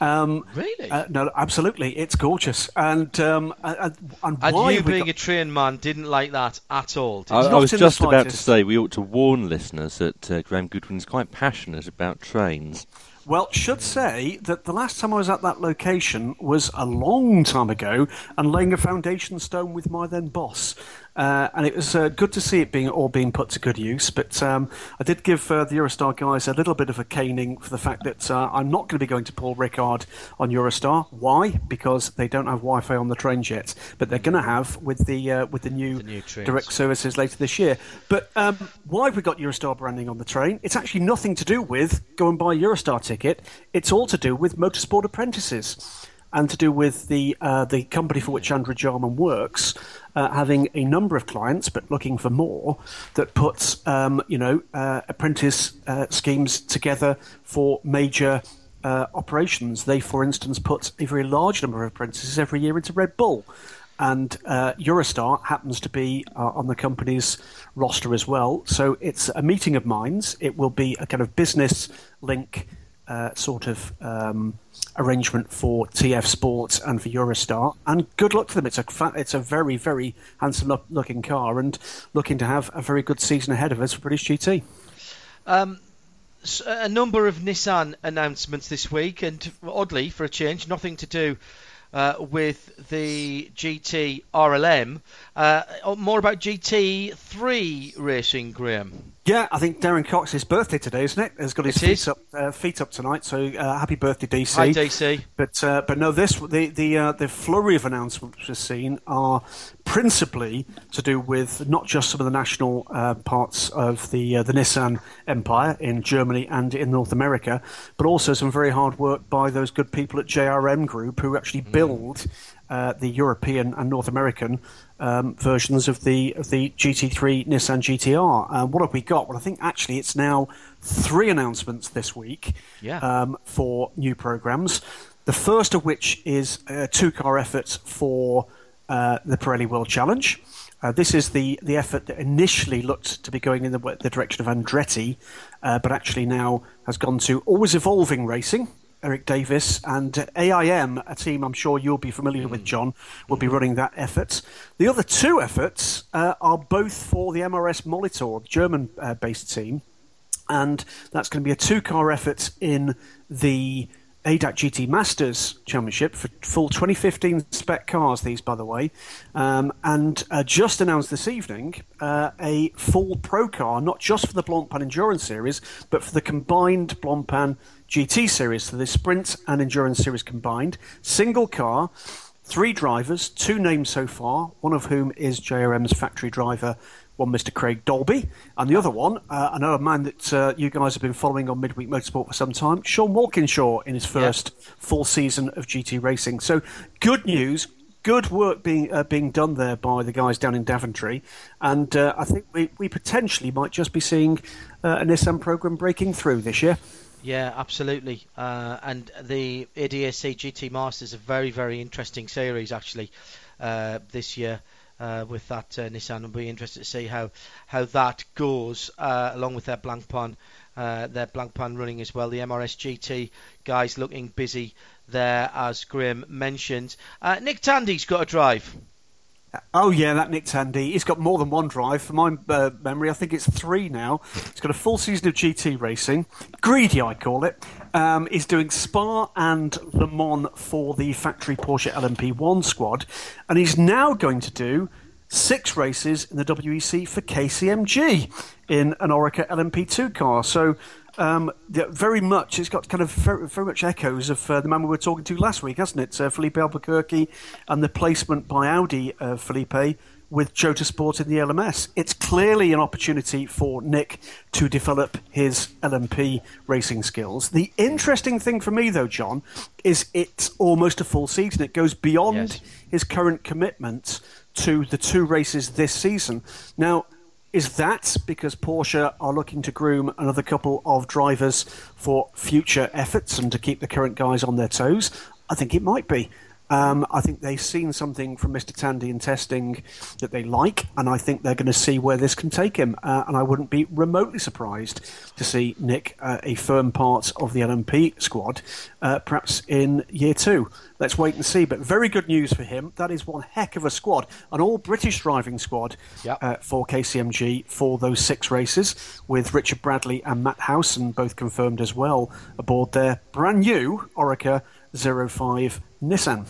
Um, Really? Uh, no, absolutely, it's gorgeous. And um, and, and And why you being got- a train man didn't like that at all. Did I, you? I was just about to say we ought to warn listeners that uh, Graham Goodwin's quite passionate about trains. Well, should say that the last time I was at that location was a long time ago and laying a foundation stone with my then boss. Uh, and it was uh, good to see it being all being put to good use. But um, I did give uh, the Eurostar guys a little bit of a caning for the fact that uh, I'm not going to be going to Paul Ricard on Eurostar. Why? Because they don't have Wi-Fi on the trains yet, but they're going to have with the uh, with the new, The new direct services later this year. But um, why have we got Eurostar branding on the train? It's actually nothing to do with go and buy a Eurostar ticket. It's all to do with motorsport apprentices and to do with the uh, the company for which Andrew Jarman works uh, having a number of clients, but looking for more that puts um, you know uh, apprentice uh, schemes together for major. Uh, operations. They, for instance, put a very large number of apprentices every year into Red Bull and uh, Eurostar happens to be on the company's roster as well. So it's a meeting of minds. It will be a kind of business link uh, sort of um, arrangement for TF Sports and for Eurostar. And good luck to them. It's a fa- it's a very very handsome look- looking car and looking to have a very good season ahead of us for British GT. Um, a number of Nissan announcements this week, and oddly, for a change, nothing to do uh, with the GT RLM. Uh, more about GT3 racing, Graham. Yeah, I think Darren Cox's birthday today, isn't it? Has got his It feet is. up, uh, feet up tonight. So uh, happy birthday, DC. Hi, DC. But uh, but no, this the the uh, the flurry of announcements we've seen are principally to do with not just some of the national uh, parts of the uh, the Nissan empire in Germany and in North America, but also some very hard work by those good people at JRM Group who actually build uh, the European and North American um, versions of the of the GT3 Nissan GTR. Uh, what have we got? Well, I think actually it's now three announcements this week Yeah. um, for new programs. The first of which is a two-car effort for uh, the Pirelli World Challenge. Uh, this is the, the effort that initially looked to be going in the, the direction of Andretti, uh, but actually now has gone to always evolving racing. Eric Davis and uh, AIM, a team I'm sure you'll be familiar with, John, will be running that effort. The other two efforts uh, are both for the MRS Molitor, the German uh, based team and that's going to be a two-car effort in the ADAC GT Masters Championship for full 2015 spec cars. These, by the way, um, and uh, just announced this evening uh, a full pro car, not just for the Blancpain Endurance Series, but for the combined Blancpain GT Series, so the Sprint and Endurance Series combined, single car. three drivers, two names so far, one of whom is JRM's factory driver, one Mr. Craig Dolby, and the other one, uh, another man that uh, you guys have been following on Midweek Motorsport for some time, Sean Walkinshaw in his first full season of GT racing. So good news, good work being uh, being done there by the guys down in Daventry, and uh, I think we, we potentially might just be seeing uh, a Nissan program breaking through this year. Yeah, absolutely. Uh, and the ADAC GT Masters is a very, very interesting series actually uh, this year. Uh, with that Nissan, I'll be interested to see how how that goes, along with their blank Blancpain, their blank Blancpain running as well. The MRS GT guys looking busy there, as Graham mentioned. Uh, Nick Tandy's got a drive. Oh yeah, that Nick Tandy. He's got more than one drive. For my uh, memory, I think it's three now. He's got a full season of GT racing. Greedy, I call it. Um, he's doing Spa and Le Mans for the factory Porsche LMP1 squad, and he's now going to do six races in the WEC for KCMG in an Oreca LMP2 car. So um, very much, it's got kind of very, very much echoes of uh, the man we were talking to last week, hasn't it? Uh, Filipe Albuquerque and the placement by Audi of Filipe with Jota Sport in the LMS. It's clearly an opportunity for Nick to develop his LMP racing skills. The interesting thing for me, though, John, is it's almost a full season. It goes beyond yes. his current commitment to the two races this season. Now, is that because Porsche are looking to groom another couple of drivers for future efforts and to keep the current guys on their toes? I think it might be. Um, I think they've seen something from Mr. Tandy in testing that they like, and I think they're going to see where this can take him. Uh, and I wouldn't be remotely surprised to see Nick uh, a firm part of the LMP squad, uh, perhaps in year two. Let's wait and see. But very good news for him. That is one heck of a squad, an all British driving squad yep. Uh, for KCMG for those six races, with Richard Bradley and Matt Howson both confirmed as well aboard their brand new Oreca 05 Nissan.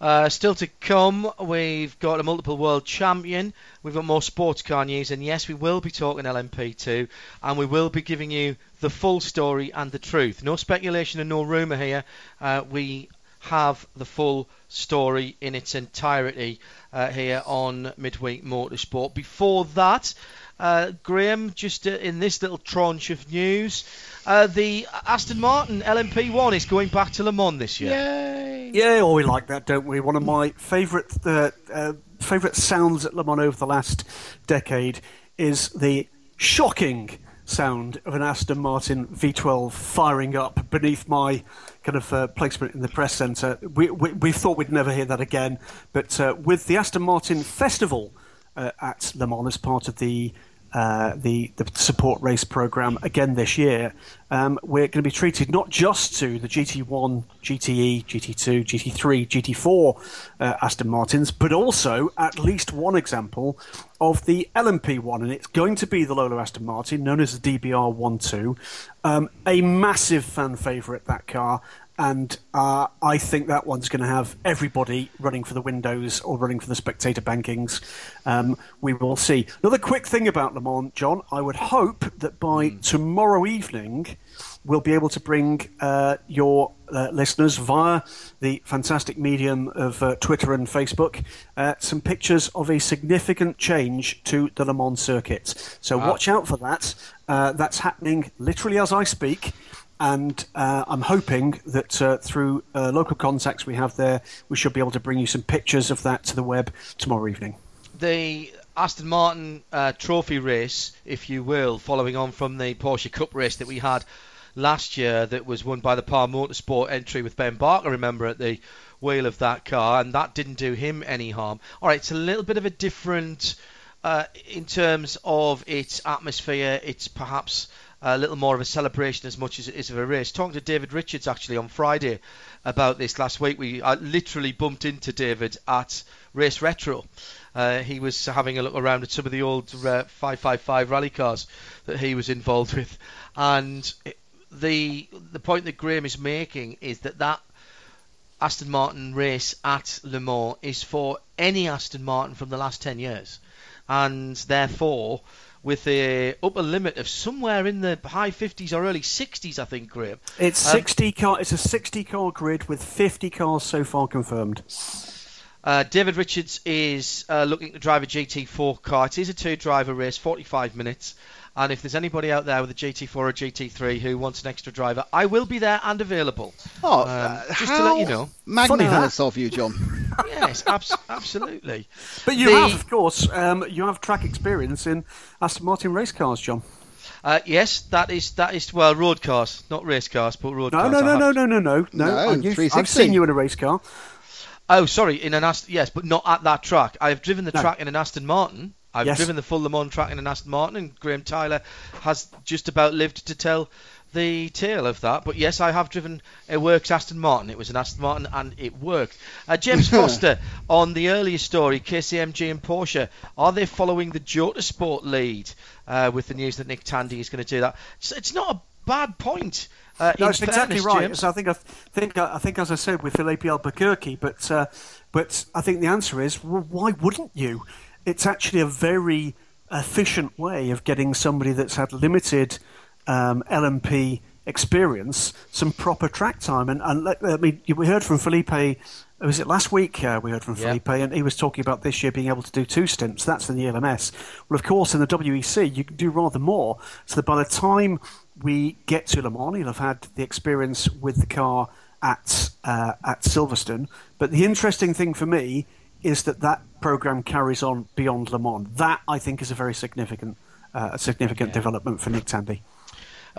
Uh, still to come, we've got a multiple world champion. We've got more sports car news, and yes, we will be talking LMP2, and we will be giving you the full story and the truth. No speculation and no rumour here. Uh, we have the full story in its entirety uh, here on Midweek Motorsport. Before that, uh, Graham, just uh, in this little tranche of news, uh, the Aston Martin LMP1 is going back to Le Mans this year. Yay! Yeah, oh, we like that, don't we? One of my favourite uh, uh, favourite sounds at Le Mans over the last decade is the shocking sound of an Aston Martin V12 firing up beneath my kind of uh, placement in the press centre. We, we, we, thought we'd never hear that again, but uh, with the Aston Martin Festival uh, at Le Mans as part of the uh, the the support race program again this year, um, we're going to be treated not just to the GT1, GTE, GT2, GT3, GT4 uh, Aston Martins, but also at least one example of the LMP1, and it's going to be the Lola Aston Martin, known as the DBR12, um, a massive fan favourite that car, and uh, I think that one's going to have everybody running for the windows or running for the spectator bankings. Um, we will see. Another quick thing about Le Mans, John. I would hope that by mm. tomorrow evening, we'll be able to bring uh, your uh, listeners via the fantastic medium of uh, Twitter and Facebook uh, some pictures of a significant change to the Le Mans circuit. So wow. watch out for that. Uh, that's happening literally as I speak and uh, I'm hoping that uh, through uh, local contacts we have there, we should be able to bring you some pictures of that to the web tomorrow evening. The Aston Martin uh, trophy race, if you will, following on from the Porsche Cup race that we had last year, that was won by the Parr Motorsport entry with Ben Barker, remember, at the wheel of that car, and that didn't do him any harm. All right, it's a little bit of a different. Uh, in terms of its atmosphere, it's perhaps a little more of a celebration as much as it is of a race. Talking to David Richards actually on Friday about this last week, we I literally bumped into David at Race Retro. Uh, he was having a look around at some of the old uh, 555 rally cars that he was involved with, and the the point that Graham is making is that that Aston Martin race at Le Mans is for any Aston Martin from the last 10 years, and therefore with a upper limit of somewhere in the high 50s or early 60s, I think, Graham. It's Um, 60 car. It's a 60 car grid with 50 cars so far confirmed. Uh, David Richards is uh, looking to drive a GT4 car. It is a two-driver race, 45 minutes. And if there's anybody out there with a GT4 or GT3 who wants an extra driver, I will be there and available. Oh, Um, uh, just to let you know. Magnanimous of you, John. Yes, abs- absolutely. But you The- have, of course, um, you have track experience in Aston Martin race cars, John. Uh, yes, that is that is well road cars, not race cars, but road No, cars. no, no, no, no, no, no, no. No, you've- I've seen you in a race car. Oh, sorry, in an Aston. Yes, but not at that track. I have driven the No. track in an Aston Martin. I've Yes. driven the full Le Mans track in an Aston Martin, and Graham Tyler has just about lived to tell the tale of that. But yes, I have driven a works Aston Martin. It was an Aston Martin, and it worked. Uh, James Foster on the earlier story, KCMG and Porsche, are they following the Jota Sport lead uh, with the news that Nick Tandy is going to do that? It's, it's not a bad point. Uh, No, it's exactly right. So I think I think I think as I said with Filipe Albuquerque, but uh, but I think the answer is well, why wouldn't you? It's actually a very efficient way of getting somebody that's had limited um, LMP experience some proper track time. And, and let, I mean, we heard from Filipe. Was it last week? Uh, we heard from Yeah. Filipe, and he was talking about this year being able to do two stints. That's in the LMS. Well, of course, in the WEC, you can do rather more. So that by the time we get to Le Mans, you'll have had the experience with the car at uh, at Silverstone. But the interesting thing for me is that that program carries on beyond Le Mans. That I think is a very significant uh, a significant development for Nick Tandy.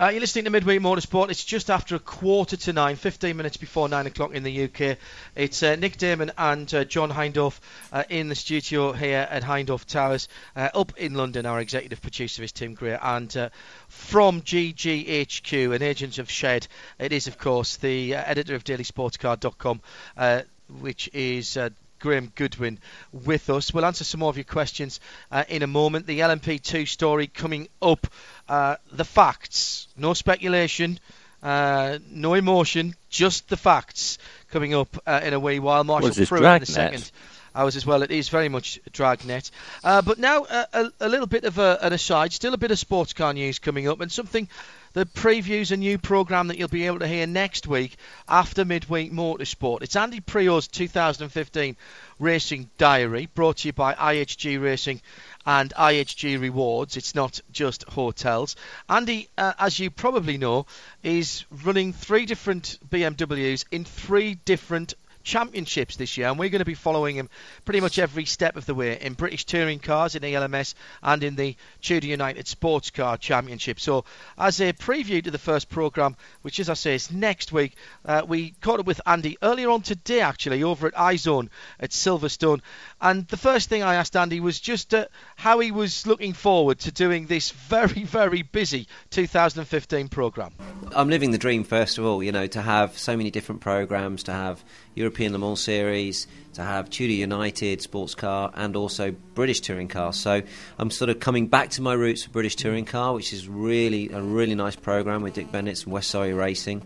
Uh, you're listening to Midweek Motorsport. It's just after a quarter to nine, 15 minutes before nine o'clock in the UK. It's uh, Nick Damon and uh, John Hindhaugh uh, in the studio here at Hindhaugh Towers, uh, up in London. Our executive producer is Tim Greer, and uh, from GGHQ, an agent of Shed, it is of course the uh, editor of DailySportsCar.com, uh, which is. Graham Goodwin with us. We'll answer some more of your questions uh, in a moment. The LMP2 story coming up. Uh, the facts, no speculation, uh, no emotion, just the facts coming up uh, in a wee while. Marshall Pruett in a second. Hours as well. It is very much Dragnet. Uh, but now uh, a, a little bit of a, an aside. Still a bit of sports car news coming up, and something that previews a new program that you'll be able to hear next week after midweek motorsport. It's Andy Priaulx's 2015 Racing Diary, brought to you by IHG Racing and IHG Rewards. It's not just hotels. Andy, uh, as you probably know, is running three different BMWs in three different championships this year, and we're going to be following him pretty much every step of the way in British touring cars, in ELMS, and in the Tudor United Sports Car Championship. So, as a preview to the first programme, which, as I say, is next week, uh, we caught up with Andy earlier on today, actually, over at iZone at Silverstone. And the first thing I asked Andy was just uh, how he was looking forward to doing this very, very busy 2015 programme. I'm living the dream, first of all, you know, to have so many different programs, to have European Le Mans Series, to have Tudor United Sports Car, and also British Touring Car. So I'm sort of coming back to my roots for British Touring Car, which is really a really nice program with Dick Bennetts and West Surrey Racing.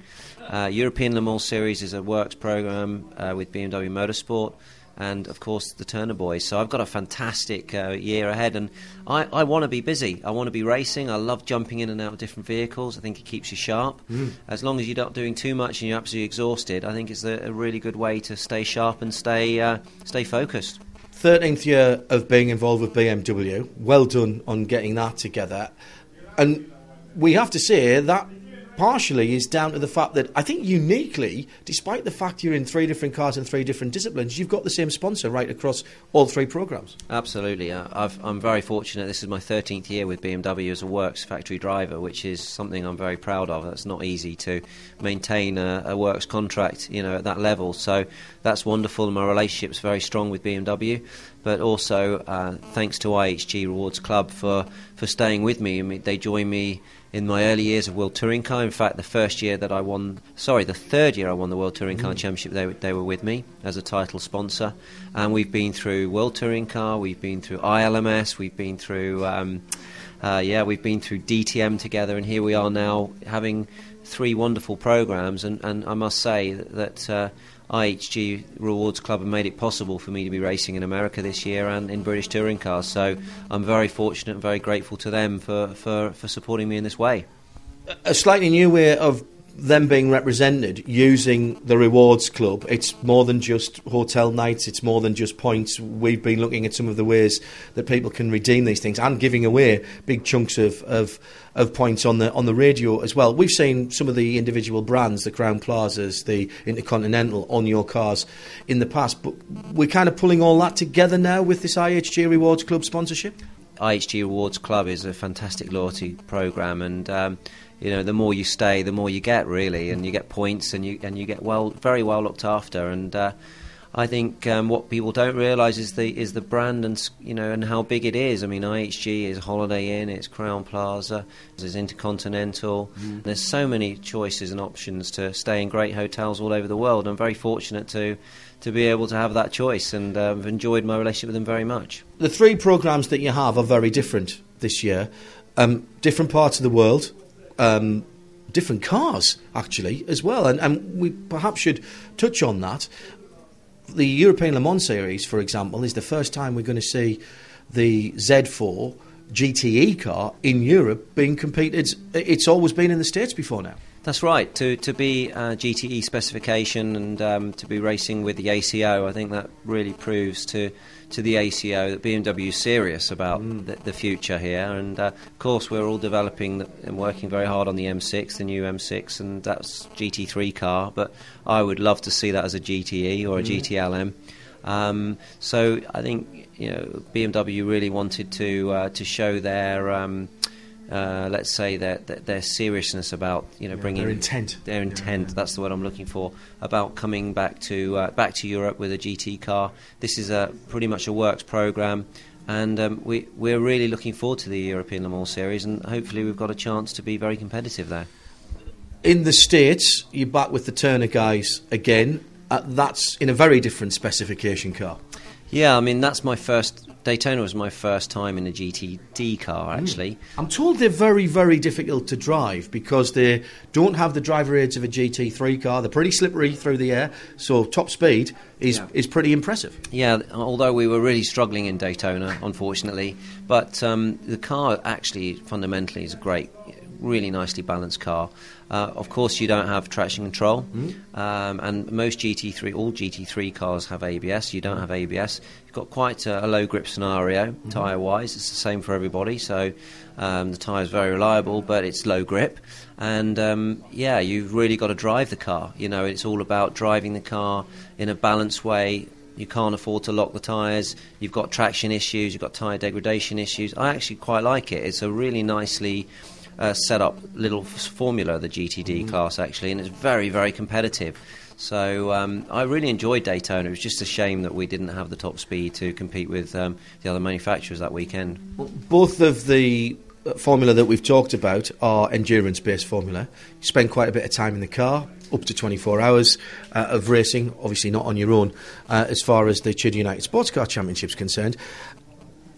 Uh, European Le Mans Series is a works program uh, with BMW Motorsport. And of course, the Turner Boys. So I've got a fantastic uh, year ahead, and I, I want to be busy. I want to be racing. I love jumping in and out of different vehicles. I think it keeps you sharp. As long as you're not doing too much and you're absolutely exhausted, I think it's a, a really good way to stay sharp and stay uh, stay focused. 13th year of being involved with BMW. Well done on getting that together. And we have to say that partially is down to the fact that I think uniquely, despite the fact you're in three different cars and three different disciplines, you've got the same sponsor right across all three programs. Absolutely. I've, I'm very fortunate. This is my 13th year with BMW as a works factory driver, which is something I'm very proud of. That's not easy to maintain a, a works contract, you know, at that level. So that's wonderful, my relationship's very strong with BMW. But also, uh, thanks to IHG Rewards Club for, for staying with me. I mean, they join me in my early years of World Touring Car. In fact, the first year that I won, sorry, the third year I won the World Touring Car Championship, they, they were with me as a title sponsor. And we've been through World Touring Car, we've been through ILMS, we've been through, um, uh, yeah, we've been through DTM together, and here we are now having three wonderful programs, and, and I must say that. that uh, IHG Rewards Club have made it possible for me to be racing in America this year and in British touring cars. So I'm very fortunate and very grateful to them for, for, for supporting me in this way. A slightly new way of them being represented using the rewards club. It's more than just hotel nights, it's more than just points. We've been looking at some of the ways that people can redeem these things and giving away big chunks of, of, of points on the on the radio as well. We've seen some of the individual brands, the Crowne Plazas, the Intercontinental on your cars in the past, but we're kind of pulling all that together now with this IHG Rewards Club sponsorship. IHG Rewards Club is a fantastic loyalty program, and um, you know, the more you stay, the more you get, really, and you get points, and you and you get well, very well looked after. And uh, I think um, what people don't realise is the is the brand and you know and how big it is. I mean, IHG is Holiday Inn, it's Crowne Plaza, it's Intercontinental. Mm. There's so many choices and options to stay in great hotels all over the world. I'm very fortunate to to be able to have that choice, and uh, I've enjoyed my relationship with them very much. The three programs that you have are very different this year. Um, different parts of the world, um, different cars actually as well, and, and we perhaps should touch on that. The European Le Mans Series, for example, is the first time we're going to see the Z4 GTE car in Europe being competed. It's always been in the States before now. That's right. To to be uh, GTE specification and um, to be racing with the ACO, I think that really proves to to the ACO that BMW is serious about mm. the, the, future here. And uh, of course, we're all developing the, and working very hard on the M6, the new M6, and that's GT3 car. But I would love to see that as a GTE or a mm. GTLM. Um, so I think you know BMW really wanted to uh, to show their um, uh, let's say their, their seriousness about you know yeah, bringing their intent. Their intent. Yeah. That's the word I'm looking for. About coming back to uh, back to Europe with a GT car. This is a pretty much a works program, and um, we we're really looking forward to the European Le Mans series, and hopefully we've got a chance to be very competitive there. In the states, you're back with the Turner guys again. Uh, that's in a very different specification car. Yeah, I mean that's my first Daytona was my first time in a GTD car, hmm. actually. Mm. I'm told they're very, very difficult to drive because they don't have the driver aids of a GT3 car. They're pretty slippery through the air, so top speed is, yeah. is pretty impressive. Yeah, although we were really struggling in Daytona, unfortunately. But um, the car actually fundamentally is a great, really nicely balanced car. Uh, of course, you don't have traction control, mm-hmm. um, and most GT3, all GT3 cars have ABS. You don't have ABS. You've got quite a, a low grip scenario mm-hmm. tyre wise. It's the same for everybody. So um, the tyre is very reliable, but it's low grip. And um, yeah, you've really got to drive the car. You know, it's all about driving the car in a balanced way, you can't afford to lock the tyres, you've got traction issues, you've got tyre degradation issues. I actually quite like it. It's a really nicely uh, set up little formula, the GTD mm. class, actually, and it's very, very competitive. So um, I really enjoyed Daytona. It was just a shame that we didn't have the top speed to compete with um, the other manufacturers that weekend. Well, both of the uh, formula that we've talked about are endurance based formula. You spend quite a bit of time in the car, up to 24 hours uh, of racing, obviously not on your own, uh, as far as the Tudor United Sports Car Championship is concerned.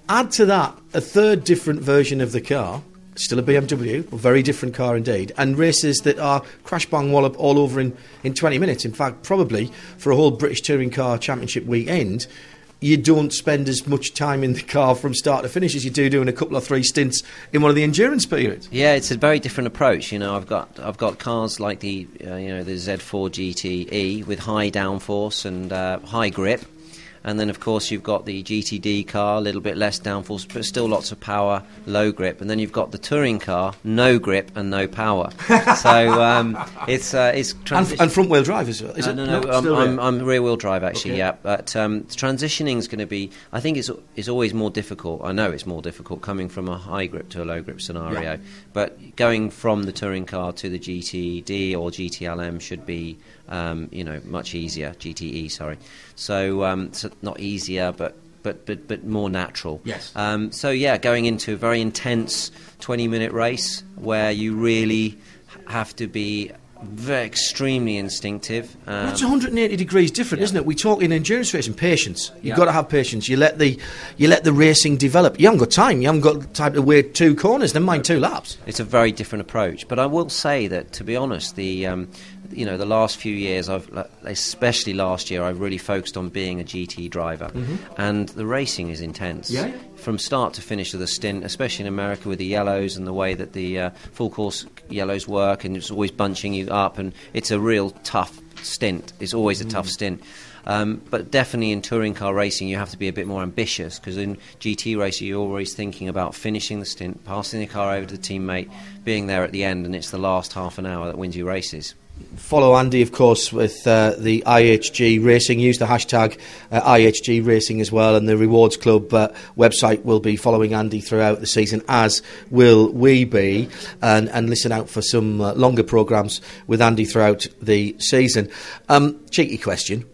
Add to that a third different version of the car still a BMW, a very different car indeed, and races that are crash bang wallop all over in, in 20 minutes. In fact, probably for a whole British Touring Car Championship weekend, you don't spend as much time in the car from start to finish as you do doing a couple or three stints in one of the endurance periods. Yeah, it's a very different approach. You know, I've got I've got cars like the uh, you know the Z4 GTE with high downforce and uh, high grip and then, of course, you've got the GTD car, a little bit less downforce, but still lots of power, low grip. And then you've got the touring car, no grip and no power. so um, it's uh, it's transi- and, and, front wheel drive as well. Is uh, it? No, no, no I'm, I'm, I'm, rear wheel drive actually. Okay. Yeah, but um, transitioning is going to be. I think it's it's always more difficult. I know it's more difficult coming from a high grip to a low grip scenario, yeah. but going from the touring car to the GTD or GTLM should be um, you know, much easier. GTE, sorry. So, um, so not easier, but but but but more natural. Yes. Um, so yeah, going into a very intense 20 minute race where you really have to be very extremely instinctive. Um, It's 180 degrees different, yeah. isn't it? We talk in endurance racing patience. You've Yeah. got to have patience. You let the you let the racing develop. You haven't got time. You haven't got time to wait two corners. Then mind two laps. it's a very different approach. But I will say that, to be honest, the um, you know the last few years, I've especially last year, I've really focused on being a GT driver, and the racing is intense. Yeah. From start to finish of the stint, especially in America with the yellows and the way that the uh, full course yellows work, and it's always bunching you up, and it's a real tough stint. It's always a tough stint. Um, but definitely in touring car racing, you have to be a bit more ambitious because in GT racing, you're always thinking about finishing the stint, passing the car over to the teammate, being there at the end, and it's the last half an hour that wins you races. Follow Andy, of course, with uh, the IHG Racing. Use the hashtag uh, IHG Racing as well, and the Rewards Club uh, website will be following Andy throughout the season, as will we be, and, and listen out for some uh, longer programmes with Andy throughout the season. Um, cheeky question: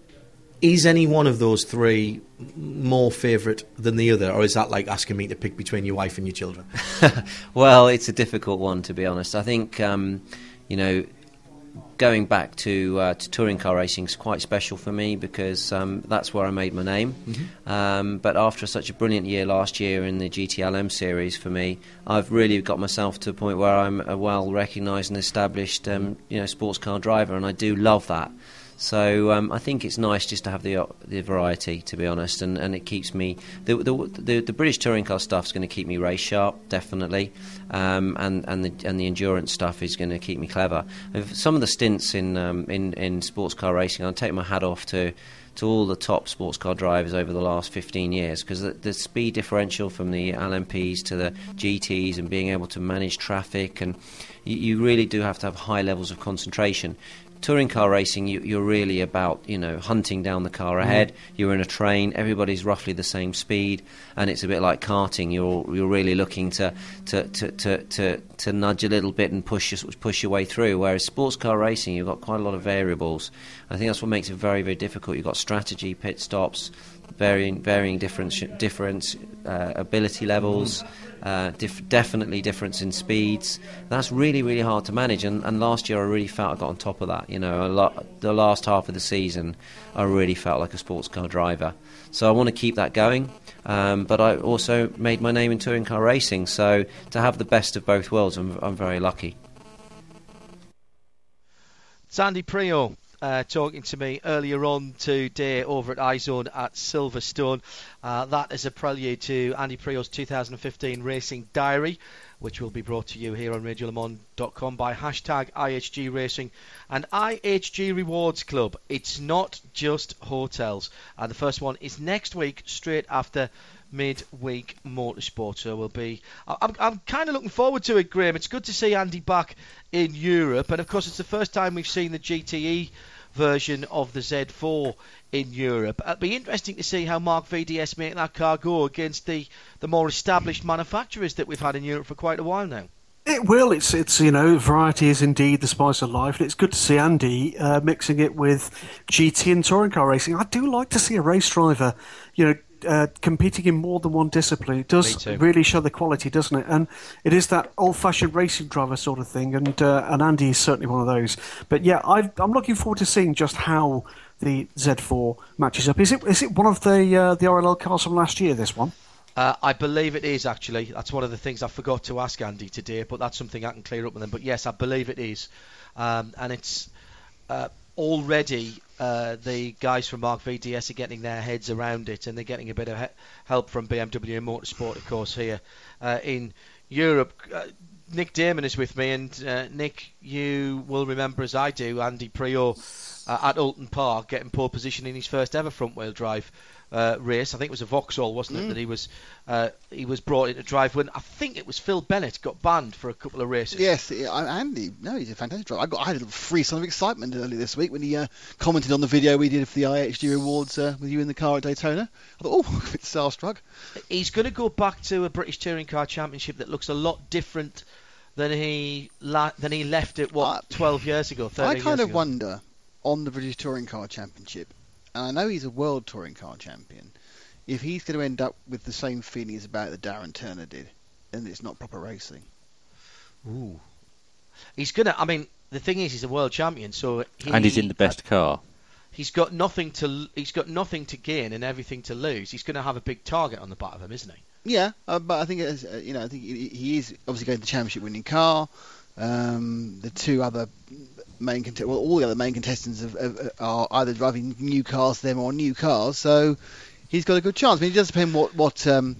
Is any one of those three more favourite than the other, or is that like asking me to pick between your wife and your children? well, it's a difficult one to be honest. I think um, you know going back to uh, to touring car racing is quite special for me because um, that's where I made my name. Um, but after such a brilliant year last year in the GTLM series for me, I've really got myself to a point where I'm a well recognised and established um, you know sports car driver, and I do love that. So um, I think it's nice just to have the uh, the variety, to be honest, and, and it keeps me the the, the, the British touring car stuff is going to keep me race sharp, definitely, um, and and the and the endurance stuff is going to keep me clever. Some of the stints in um, in in sports car racing, I'll take my hat off to. To all the top sports car drivers over the last 15 years, because the, the speed differential from the LMPs to the GTs and being able to manage traffic, and you, you really do have to have high levels of concentration touring car racing, you, you're really about you know hunting down the car ahead. You're in a train. Everybody's roughly the same speed, and it's a bit like karting. You're you're really looking to to, to, to, to, to nudge a little bit and push your, push your way through. Whereas sports car racing, you've got quite a lot of variables. I think that's what makes it very very difficult. You've got strategy, pit stops, varying varying difference difference uh, ability levels. Uh, dif- definitely difference in speeds. That's really, really hard to manage. And, and last year, I really felt I got on top of that. You know, the last half of the season, I really felt like a sports car driver. So I want to keep that going. Um, but I also made my name in touring car racing. So to have the best of both worlds, I'm, I'm very lucky. Sandy Priaulx uh, talking to me earlier on today over at iZone at Silverstone. Uh, that is a prelude to Andy Priaulx's 2015 Racing Diary, which will be brought to you here on RadioLeMans.com by hashtag IHG Racing and IHG Rewards Club. It's not just hotels. Uh, the first one is next week, straight after midweek motorsport. So we'll be. I'm, I'm kind of looking forward to it, Graham. It's good to see Andy back in Europe, and of course, it's the first time we've seen the GTE version of the Z4 in Europe. It'll be interesting to see how Marc VDS make that car go against the, the more established manufacturers that we've had in Europe for quite a while now. It will. It's it's you know variety is indeed the spice of life, and it's good to see Andy uh, mixing it with GT and touring car racing. I do like to see a race driver, you know. Uh, competing in more than one discipline, it does really show the quality, doesn't it? And it is that old-fashioned racing driver sort of thing, and uh, and Andy is certainly one of those. But yeah, i I'm looking forward to seeing just how the Z4 matches up. Is it is it one of the uh, the RLL cars from last year? This one. Uh, I believe it is actually. That's one of the things I forgot to ask Andy today, but that's something I can clear up with him. But yes, I believe it is, um, and it's uh, already uh, the guys from Marc VDS are getting their heads around it, and they're getting a bit of he- help from BMW Motorsport, of course, here uh, in Europe. Uh, Nick Damon is with me, and uh, Nick, you will remember as I do Andy Priaulx uh, at Oulton Park getting pole position in his first ever front wheel drive uh, race. I think it was a Vauxhall, wasn't it? That he was uh, he was brought into drive when I think it was Phil Bennett got banned for a couple of races. Yes, Andy. No, he's a fantastic driver. I got I had a little free son of excitement earlier this week when he uh, commented on the video we did for the IHG Awards uh, with you in the car at Daytona. I thought, oh, a bit starstruck. He's going to go back to a British Touring Car Championship that looks a lot different than he la- than he left it what I- 12 years ago. 13 I kind of ago. wonder on the British Touring Car Championship, and I know he's a World Touring Car Champion, if he's going to end up with the same feelings about that Darren Turner did, and it's not proper racing. Ooh. He's gonna. I mean, the thing is, he's a world champion, so he, and he's in the best car. He's got nothing to he's got nothing to gain and everything to lose. He's going to have a big target on the back of him, isn't he? Yeah, uh, but I think it's, uh, you know I think he, he is obviously going to the championship winning car. Um, the two other main cont- well, all the other main contestants have, have, are either driving new cars to them or new cars, so he's got a good chance. I mean, it does depend what what um,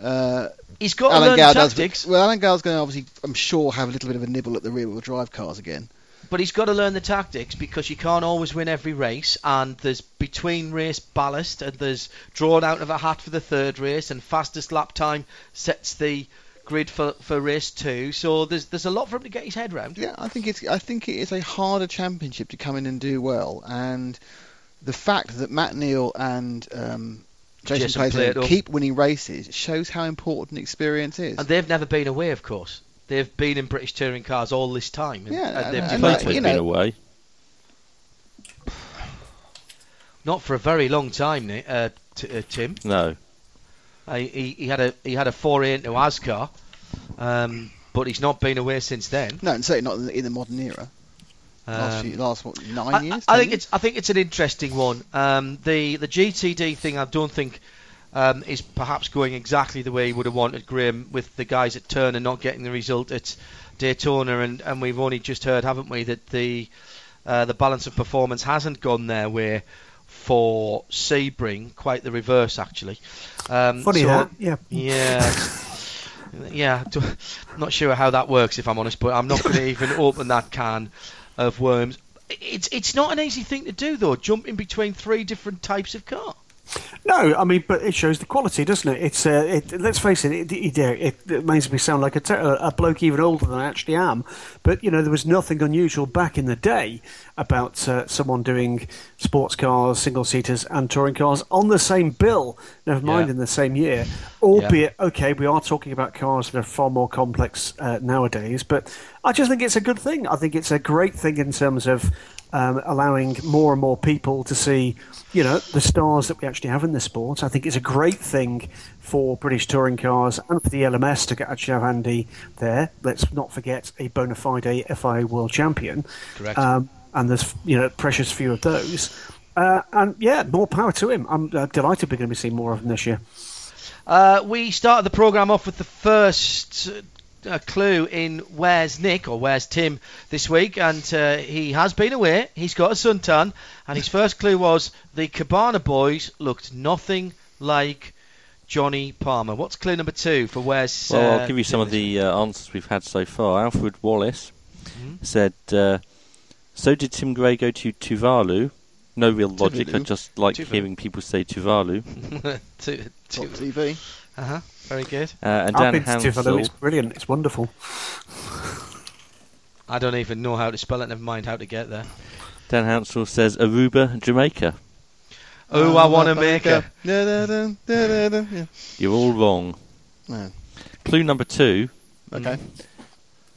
uh, He's got to Alan learn Gow the does. tactics, Well, Alan Gow's going to obviously, I'm sure, have a little bit of a nibble at the rear wheel drive cars again. but he's got to learn the tactics because you can't always win every race. And there's between race ballast, and there's drawn out of a hat for the third race, and fastest lap time sets the grid for, for race two. So there's there's a lot for him to get his head around. Yeah, I think it's I think it is a harder championship to come in and do well, and the fact that Matt Neal and um, Jason, Jason Plato Plato. keep winning races shows how important experience is. And they've never been away, of course. They've been in British touring cars all this time. And, Yeah, and and- they've and developed like, Plato's you been away. not for a very long time, uh, t- uh, Tim. No. Uh, he, he had a he had a foray into ASCAR, um, but he's not been away since then. no, and certainly not in the, in the modern era. last, Um, few, last what, nine I, years. I think years? it's I think it's an interesting one. Um, the the GTD thing I don't think um, is perhaps going exactly the way he would have wanted Graham with the guys at Turner not getting the result at Daytona, and, and we've only just heard, haven't we, that the uh, the balance of performance hasn't gone their way for Sebring, quite the reverse actually. Um, Funny so- that, yeah. Yeah. Yeah, I'm not sure how that works if I'm honest, but I'm not going to even open that can of worms. It's it's not an easy thing to do though, jumping between three different types of car. No, I mean, but it shows the quality, doesn't it? It's uh, it, let's face it, it, it, it, it makes me sound like a, ter- a bloke even older than I actually am. But you know, there was nothing unusual back in the day about uh, someone doing sports cars, single seaters, and touring cars on the same bill. Never mind Yeah. in the same year. Albeit, okay, we are talking about cars that are far more complex uh, nowadays. But I just think it's a good thing. I think it's a great thing in terms of um, allowing more and more people to see, you know, the stars that we actually have in the sport. I think it's a great thing for British touring cars and for the LMS to get- actually have Andy there. Let's not forget a bona fide FIA world champion. Correct. Um, and there's, you know, precious few of those. Uh, and yeah, more power to him. I'm uh, delighted we're going to be seeing more of him this year. Uh, we started the program off with the first uh, clue in Where's Nick or Where's Tim this week, and uh, he has been away. He's got a suntan, and his first clue was the Cabana boys looked nothing like Johnny Palmer. What's clue number two for Where's? Well, uh, I'll give you some of the uh, answers we've had so far. Alfred Wallace Mhm. said, uh, "So did Tim Gray go to Tuvalu?" No real logic. I just like Tuvalu. hearing people say Tuvalu. Two- Top two- TV. uh-huh. Very good. Uh, and Dan been. Hansel, It's brilliant. It's wonderful. I don't even know how to spell it. Never mind how to get there. Dan Hansel says Aruba, Jamaica. Oh, I want to make a. Yeah. You're all wrong. No. Clue number two. Okay.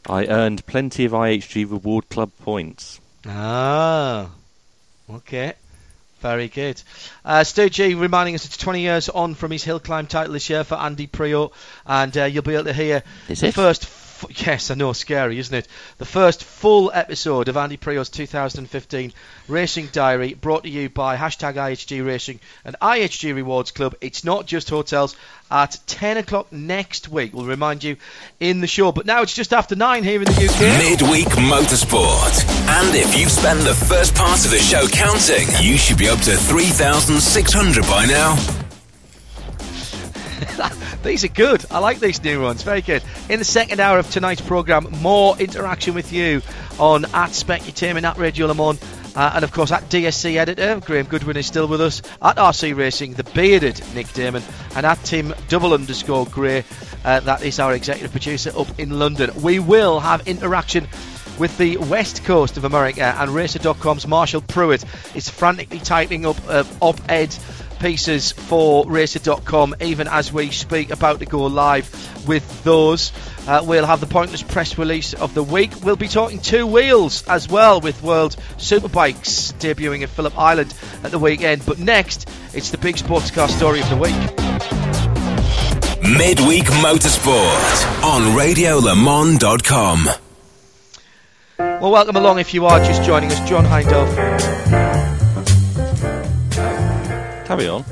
I earned plenty of IHG Reward Club points. Ah, okay. Very good. Uh, Stu G reminding us it's 20 years on from his hill climb title this year for Andy Priaulx, and uh, you'll be able to hear Is the it? first. F- yes, I know, scary, isn't it? The first full episode of Andy Priaulx's 2015 Racing Diary, brought to you by hashtag IHG Racing and IHG Rewards Club. It's not just hotels. At 10 o'clock next week, we'll remind you in the show. But now it's just after nine here in the UK. Midweek Motorsport. And if you've spent the first part of the show counting, you should be up to 3,600 by now. These are good. I like these new ones. Very good. In the second hour of tonight's programme, more interaction with you on at Specutainment, at Radio Le Mans, uh, and of course at DSC Editor. Graham Goodwin is still with us. At RC Racing, the bearded Nick Daman, and at Tim double underscore Gray. Uh, that is our executive producer up in London. We will have interaction with the west coast of America and Racer.com's Marshall Pruett is frantically typing up uh, op-ed pieces for Racer.com even as we speak about to go live with those. Uh, we'll have the pointless press release of the week. We'll be talking two wheels as well with World Superbikes debuting at Phillip Island at the weekend. But next it's the big sports car story of the week. Midweek Motorsport on RadioLeMans.com. Well, welcome along if you are just joining us, John Hindhaugh. Carry on.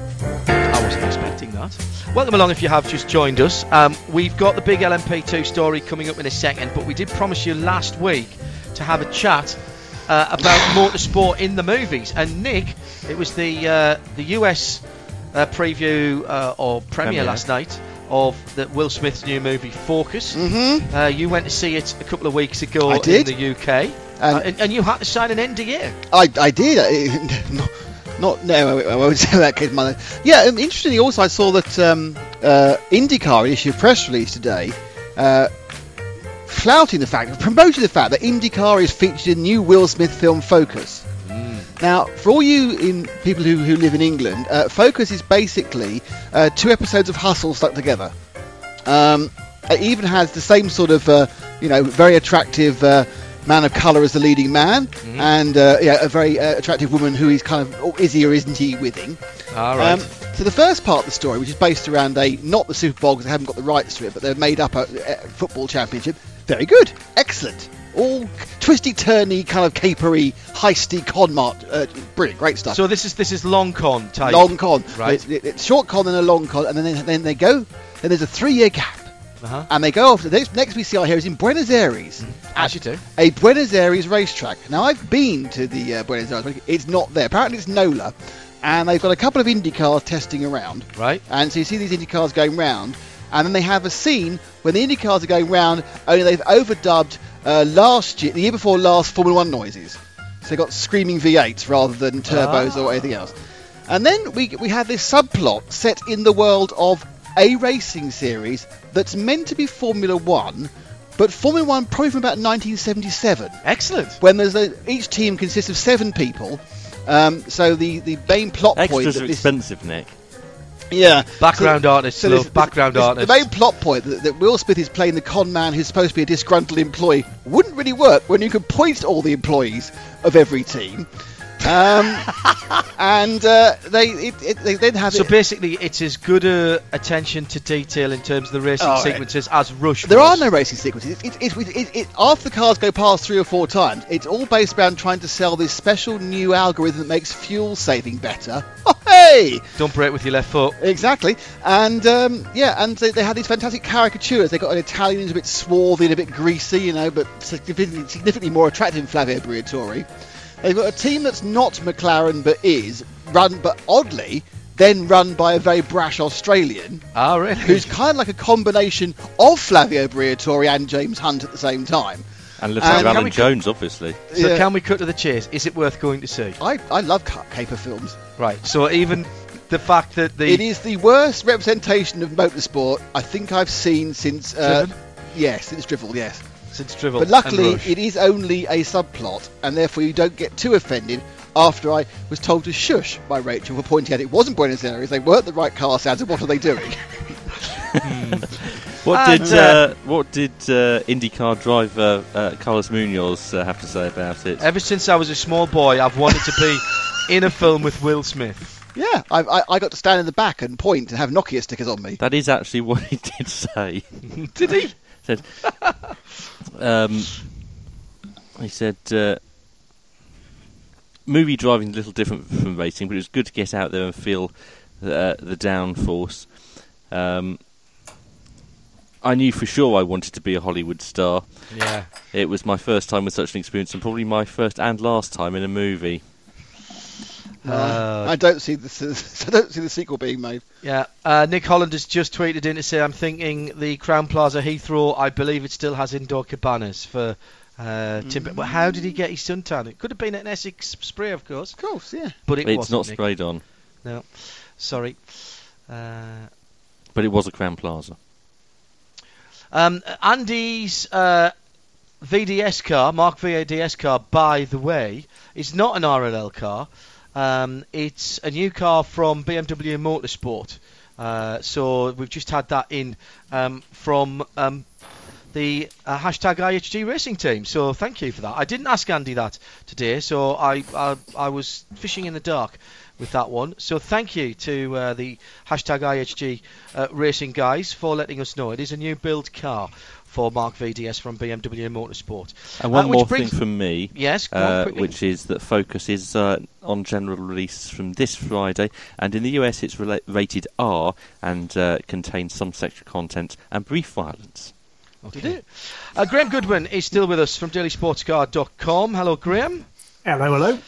I wasn't expecting that. Welcome along if you have just joined us. Um, we've got the big LMP2 story coming up in a second, but we did promise you last week to have a chat uh, about motorsport in the movies. And Nick, it was the uh, the US uh, preview uh, or premiere, Premiere. last night of the Will Smith's new movie Focus. Mm-hmm. Uh, you went to see it a couple of weeks ago in the UK, And- Uh, and, and you had to sign an NDA. I, I did. I, not, not no, I won't say that, kid, mother. Yeah, um, interestingly, also I saw that um, uh, IndyCar issued a press release today, uh, flouting the fact, promoting the fact that IndyCar is featured in new Will Smith film Focus. Now, for all you in people who, who live in England, uh, Focus is basically uh, two episodes of Hustle stuck together. Um, it even has the same sort of, uh, you know, very attractive uh, man of colour as the leading man, and uh, yeah, a very uh, attractive woman who he's kind of, oh, is he or isn't he withing. All right. Um, so the first part of the story, which is based around a not the Super Bowl because they haven't got the rights to it, but they've made up a, a football championship. Very good, excellent. All twisty, turny, kind of capery, heisty con mart. Uh, brilliant, great stuff. so this is this is long con type. long con, Right. It's, it's short con and a long con, and then they, then they go. Then there's a three-year gap, Uh-huh. and they go off. The next, next we see out here is in Buenos Aires, As you do. a Buenos Aires racetrack. Now I've been to the uh, Buenos Aires. racetrack. It's not there. Apparently it's NOLA, and they've got a couple of Indy cars testing around. Right. And so you see these Indy cars going round, and then they have a scene when the Indy cars are going round, only they've overdubbed uh, last year, the year before last, Formula One noises. So they got screaming V8s rather than turbos or anything else. And then we we have this subplot set in the world of a racing series that's meant to be Formula One, but Formula One probably from about 1977 Excellent. when there's a, each team consists of seven people. Um, so the, the main plot point Extras that are this, expensive, Nick. Yeah Background so, artists so love this- background this- artists. The main plot point that, that Will Smith is playing the con man who's supposed to be a disgruntled employee wouldn't really work when you could point all the employees of every team. Um, and uh, they it, it, they then have So it. basically, it's as good a attention to detail in terms of the racing Oh, sequences as Rush. There are was. no racing sequences. It, it, it, it, it, after the cars go past three or four times, it's all based around trying to sell this special new algorithm that makes fuel saving better. Oh, hey! Don't break with your left foot. Exactly, and um, yeah, and they, they had these fantastic caricatures. They got an Italian who's a bit swarthy and a bit greasy, you know, but significantly, significantly more attractive than Flavio Briatore. They've got a team that's not McLaren but is run, but oddly, then run by a very brash Australian Ah, really? who's kind of like a combination of Flavio Briatore and James Hunt at the same time. And Lieutenant And- Alan Can we- Jones, obviously. so Yeah. can we cut to the chase? Is it worth going to see? I, I love caper films. Right. So even the fact that the It is the worst representation of motorsport I think I've seen since. Uh, Driven? yes, since Drivel, yes. Since Drivel, But luckily, and Rush. it is only a subplot, and therefore you don't get too offended after I was told to shush by Rachel for pointing out it wasn't Buenos Aires, they weren't the right car sounds, and what are they doing? What And, did uh, what did uh, IndyCar driver uh, Carlos Munoz uh, have to say about it? Ever since I was a small boy, I've wanted to be in a film with Will Smith. yeah, I, I, I got to stand in the back and point and have Nokia stickers on me. That is actually what he did say. Did he? said, um, he said, uh, movie driving is a little different from racing, but it was good to get out there and feel uh, the downforce. Um, I knew for sure I wanted to be a Hollywood star. Yeah. It was my first time with such an experience, and probably my first and last time in a movie. Uh, I don't see the I don't see the sequel being made. Yeah, uh, Nick Holland has just tweeted in to say, "I'm thinking the Crowne Plaza Heathrow. I believe it still has indoor cabanas for uh, timber. But how did he get his suntan? It could have been an Essex spray, of course, Of course, yeah. but it it's wasn't. not Nick. sprayed on, No, sorry. Uh, but it was a Crowne Plaza. um, Andy's uh, VDS car, Marc VDS car, by the way, is not an RLL car. Um, it's a new car from BMW Motorsport. Uh, so we've just had that in um, from um, the uh, hashtag IHG Racing Team. So thank you for that. I didn't ask Andy that today, so I I, I was fishing in the dark with that one. So thank you to uh, the hashtag IHG uh, Racing guys for letting us know. It is a new build car for Marc VDS from BMW Motorsport. And one Uh, more brings- thing from me. Yes, uh, which is that Focus is uh, on general release from this Friday, and in the US it's rela- rated R and uh, contains some sexual content and brief violence. Did it? Uh, Graham Goodwin is still with us from dailysportscar.com. Hello, Graham. Hello, hello.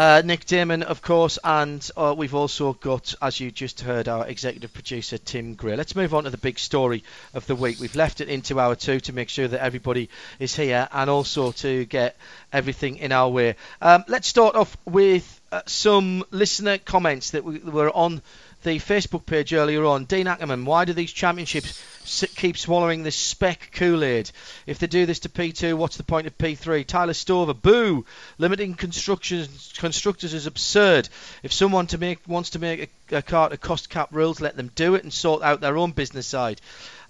Uh, Nick Daman, of course, and uh, we've also got, as you just heard, our executive producer Tim Gray. Let's move on to the big story of the week. We've left it into hour two to make sure that everybody is here and also to get everything in our way. Um, let's start off with uh, some listener comments that we, were on the Facebook page earlier on. Dean Ackerman, why do these championships keep swallowing this spec Kool-Aid? If they do this to P2, what's the point of P3? Tyler Stover, boo! Limiting constructions, constructors is absurd. If someone to make wants to make a, a car to cost cap rules, let them do it and sort out their own business side.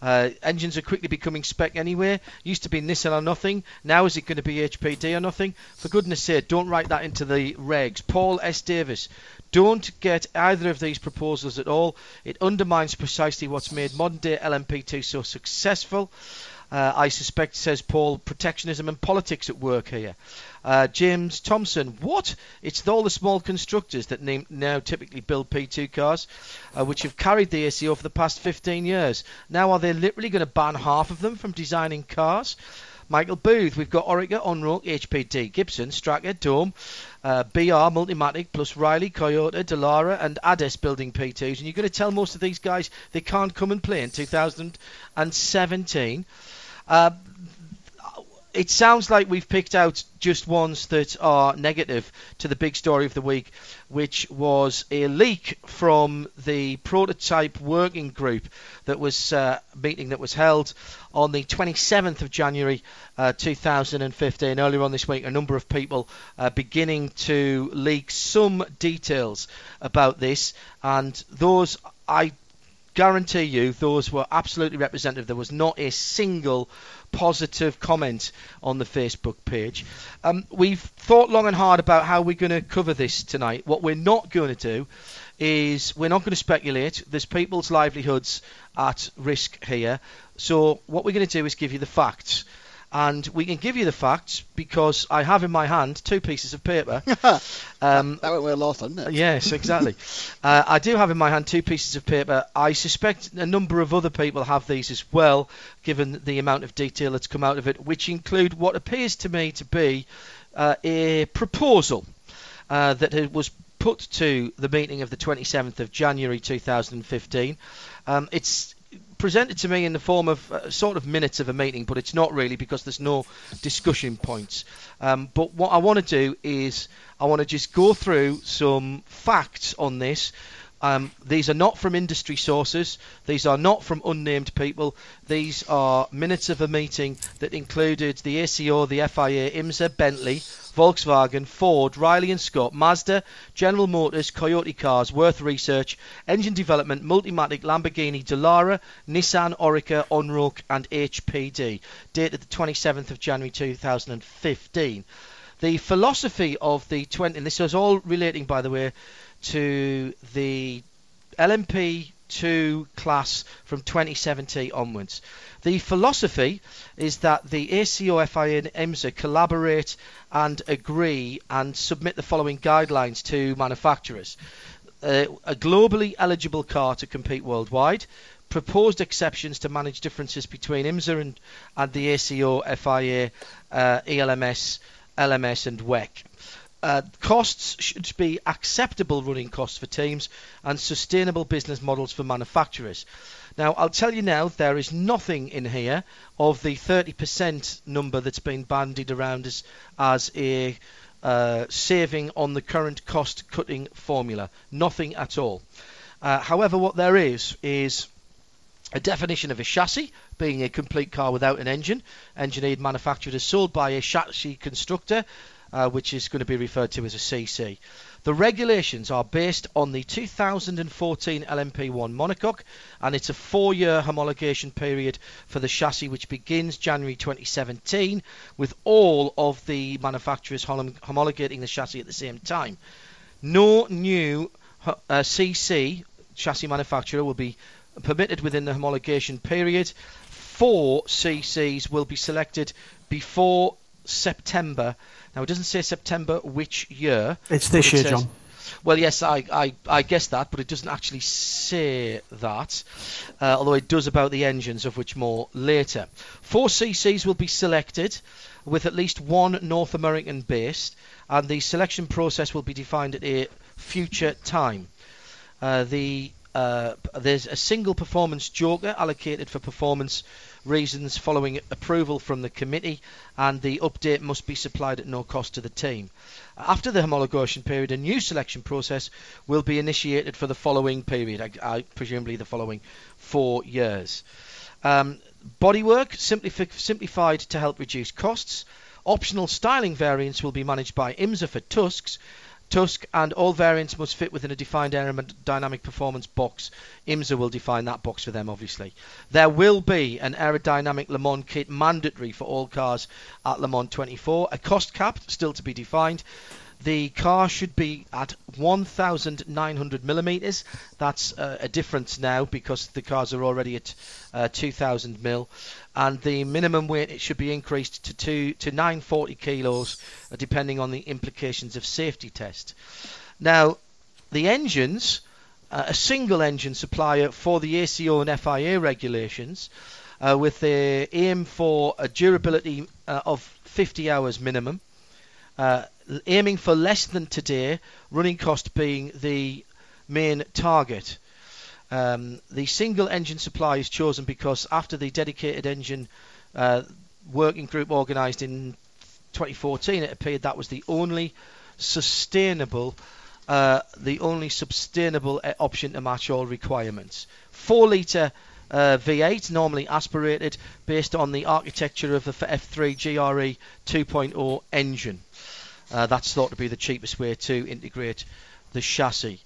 Uh, engines are quickly becoming spec anyway. Used to be Nissan or nothing. Now is it going to be HPD or nothing? For goodness sake, don't write that into the regs. Paul S. Davis, don't get either of these proposals at all. It undermines precisely what's made modern day LMP2 so successful. Uh, I suspect, says Paul, protectionism and politics at work here. Uh, James Thompson, what? It's all the small constructors that name, now typically build P2 cars, uh, which have carried the ACO for the past 15 years. Now, are they literally going to ban half of them from designing cars? Michael Booth, we've got Oreca, Onroak, HPD, Gibson, Strakka, Dome, uh, BR, Multimatic, plus Riley, Toyota, Dallara, and Adess building P2s. And you're going to tell most of these guys they can't come and play in 2017. Uh, it sounds like we've picked out just ones that are negative to the big story of the week, which was a leak from the prototype working group that was uh, meeting that was held on the 27th of January uh, 2015. Earlier on this week, a number of people uh, beginning to leak some details about this, and those I guarantee you those were absolutely representative. There was not a single positive comment on the Facebook page. Um, we've thought long and hard about how we're going to cover this tonight. What we're not going to do is we're not going to speculate. There's people's livelihoods at risk here. So what we're going to do is give you the facts. And we can give you the facts because I have in my hand two pieces of paper. um, That went well last didn't it? Yes, exactly. uh, I do have in my hand two pieces of paper. I suspect a number of other people have these as well, given the amount of detail that's come out of it, which include what appears to me to be uh, a proposal uh, that was put to the meeting of the 27th of January 2015. Um, it's presented to me in the form of uh, sort of minutes of a meeting, but it's not really because there's no discussion points. Um, but what I want to do is I want to just go through some facts on this. Um, these are not from industry sources. These are not from unnamed people. These are minutes of a meeting that included the ACO, the FIA, IMSA, Bentley, Volkswagen, Ford, Riley and Scott, Mazda, General Motors, Coyote Cars, Wirth Research, Engine Development, Multimatic, Lamborghini, Dallara, Nissan, Oreca, Onroak, and HPD. Dated the 27th of January 2015. The philosophy of the 20, and this is all relating, by the way, to the LMP2 class from 2017 onwards. The philosophy is that the ACO, FIA, and IMSA collaborate and agree and submit the following guidelines to manufacturers. Uh, a globally eligible car to compete worldwide, proposed exceptions to manage differences between IMSA and, and the ACO, FIA, uh, ELMS, LMS, and WEC. Uh, costs should be acceptable running costs for teams and sustainable business models for manufacturers. Now, I'll tell you now, there is nothing in here of the 30% number that's been bandied around as, as a uh, saving on the current cost cutting formula. Nothing at all. Uh, however, what there is, is a definition of a chassis being a complete car without an engine, engineered, manufactured, as sold by a chassis constructor, uh, which is going to be referred to as a CC. The regulations are based on the 2014 LMP1 monocoque, and it's a four-year homologation period for the chassis, which begins January 2017, with all of the manufacturers hom- homologating the chassis at the same time. No new uh, CC chassis manufacturer will be permitted within the homologation period four CCs will be selected before September. Now, it doesn't say September which year. It's this it year, says- John. Well, yes, I, I, I guess that, but it doesn't actually say that, uh, although it does about the engines, of which more later. Four CCs will be selected, with at least one North American based, and the selection process will be defined at a future time. Uh, the uh, there's a single performance joker allocated for performance reasons following approval from the committee, and the update must be supplied at no cost to the team. After the homologation period, a new selection process will be initiated for the following period, I, I, presumably the following four years. Um, bodywork simplif- simplified to help reduce costs. Optional styling variants will be managed by IMSA for TUSCs. TUSC and all variants must fit within a defined aerodynamic performance box. IMSA will define that box for them, obviously. There will be an aerodynamic Le Mans kit mandatory for all cars at Le Mans 24. A cost cap still to be defined. The car should be at 1,900 millimeters. That's uh, a difference now because the cars are already at uh, 2,000 mil, and the minimum weight it should be increased to two to 940 kilos, uh, depending on the implications of safety test. Now, the engines, uh, a single engine supplier for the ACO and FIA regulations, uh, with the aim for a durability uh, of 50 hours minimum. Uh, aiming for less than today, running cost being the main target. Um, the single engine supply is chosen because after the dedicated engine uh, working group organised in 2014, it appeared that was the only sustainable, uh, the only sustainable uh, option to match all requirements. Four litre uh, V8, normally aspirated, based on the architecture of the F3 GRE 2.0 engine. Uh, that's thought to be the cheapest way to integrate the chassis.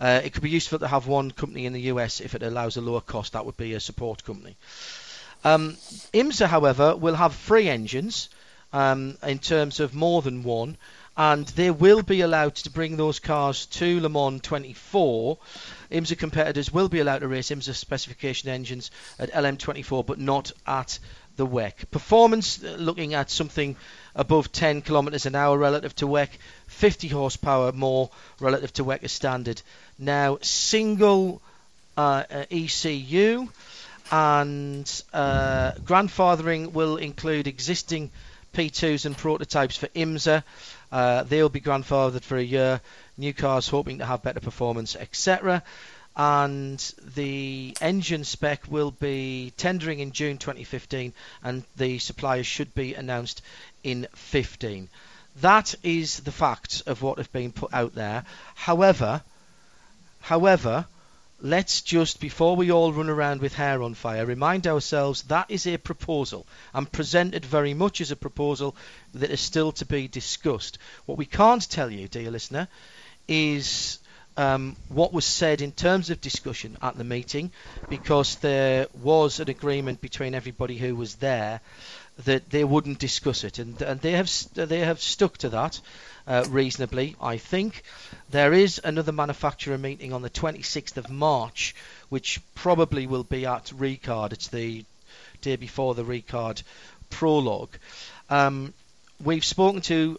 Uh, it could be useful to have one company in the US if it allows a lower cost. That would be a support company. Um, IMSA, however, will have three engines um, in terms of more than one, and they will be allowed to bring those cars to Le Mans 24. IMSA competitors will be allowed to race IMSA specification engines at LM24, but not at the WEC. Performance, uh, looking at something above 10 kilometers an hour relative to WEC, 50 horsepower more relative to WEC as standard. Now, single uh, uh, ECU and uh, grandfathering will include existing P2s and prototypes for IMSA. Uh, they'll be grandfathered for a year. New cars hoping to have better performance, etc. And the engine spec will be tendering in June 2015, and the suppliers should be announced in 15. That is the facts of what have been put out there. However, however, let's just before we all run around with hair on fire, remind ourselves that is a proposal and presented very much as a proposal that is still to be discussed. What we can't tell you, dear listener, is um, what was said in terms of discussion at the meeting, because there was an agreement between everybody who was there that they wouldn't discuss it, and, and they have they have stuck to that uh, reasonably, I think. There is another manufacturer meeting on the 26th of March, which probably will be at Ricard. It's the day before the Ricard prologue. Um, we've spoken to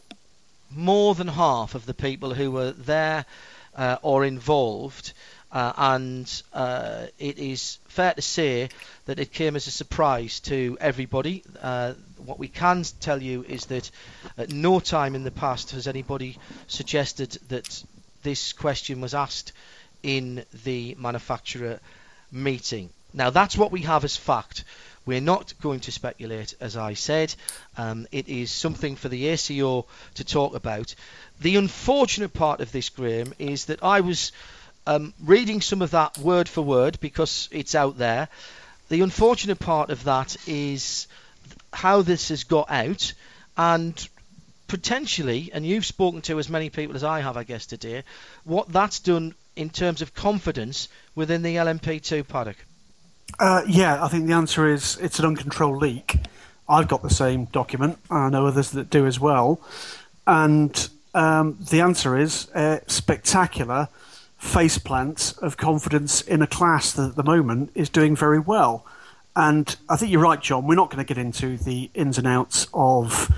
more than half of the people who were there uh, or involved, uh, and uh, it is fair to say that it came as a surprise to everybody. Uh, what we can tell you is that at no time in the past has anybody suggested that this question was asked in the manufacturer meeting. Now, that's what we have as fact. We're not going to speculate, as I said. Um, it is something for the ACO to talk about. The unfortunate part of this, Graham, is that I was um, reading some of that word for word because it's out there. The unfortunate part of that is how this has got out, and potentially, and you've spoken to as many people as I have, I guess, today, what that's done in terms of confidence within the LMP2 paddock. Uh, yeah, I think the answer is it's an uncontrolled leak. I've got the same document. I know others that do as well. And um, the answer is uh, spectacular faceplant of confidence in a class that at the moment is doing very well. and I think you're right, John. We're not going to get into the ins and outs of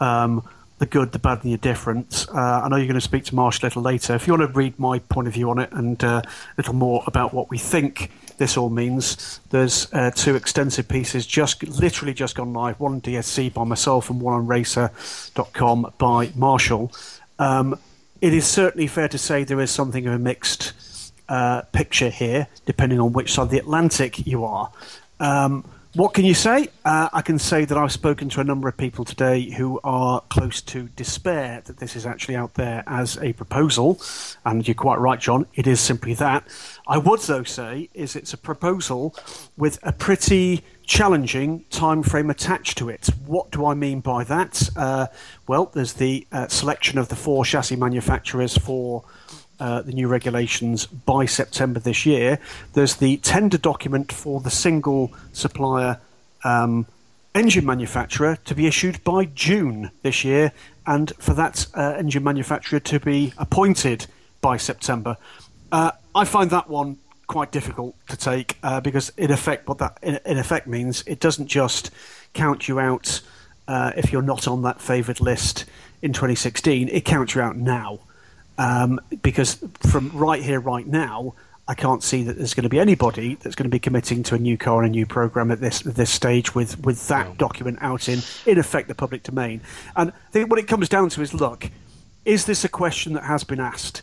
um, the good, the bad, and the indifferent. Uh, I know you're going to speak to Marsh a little later. If you want to read my point of view on it and uh, a little more about what we think this all means, there's uh, two extensive pieces just literally just gone live. One on DSC by myself and one on Racer.com by Marshall. Um, it is certainly fair to say there is something of a mixed uh, picture here, depending on which side of the Atlantic you are. Um, what can you say? Uh, I can say that I've spoken to a number of people today who are close to despair that this is actually out there as a proposal. And you're quite right, John. It is simply that. I would, though, say is it's a proposal with a pretty challenging time frame attached to it. What do I mean by that? Uh, well, there's the uh, selection of the four chassis manufacturers for uh, the new regulations by September this year. There's the tender document for the single supplier um, engine manufacturer to be issued by June this year, and for that uh, engine manufacturer to be appointed by September. Uh, I find that one quite difficult to take uh, because in effect, what that in, in, effect means it doesn't just count you out uh, if you're not on that favoured list in 2016. It counts you out now um, because from right here, right now, I can't see that there's going to be anybody that's going to be committing to a new car and a new program at this at this stage with with that document out in in effect the public domain. And I think what it comes down to is, look, is this a question that has been asked?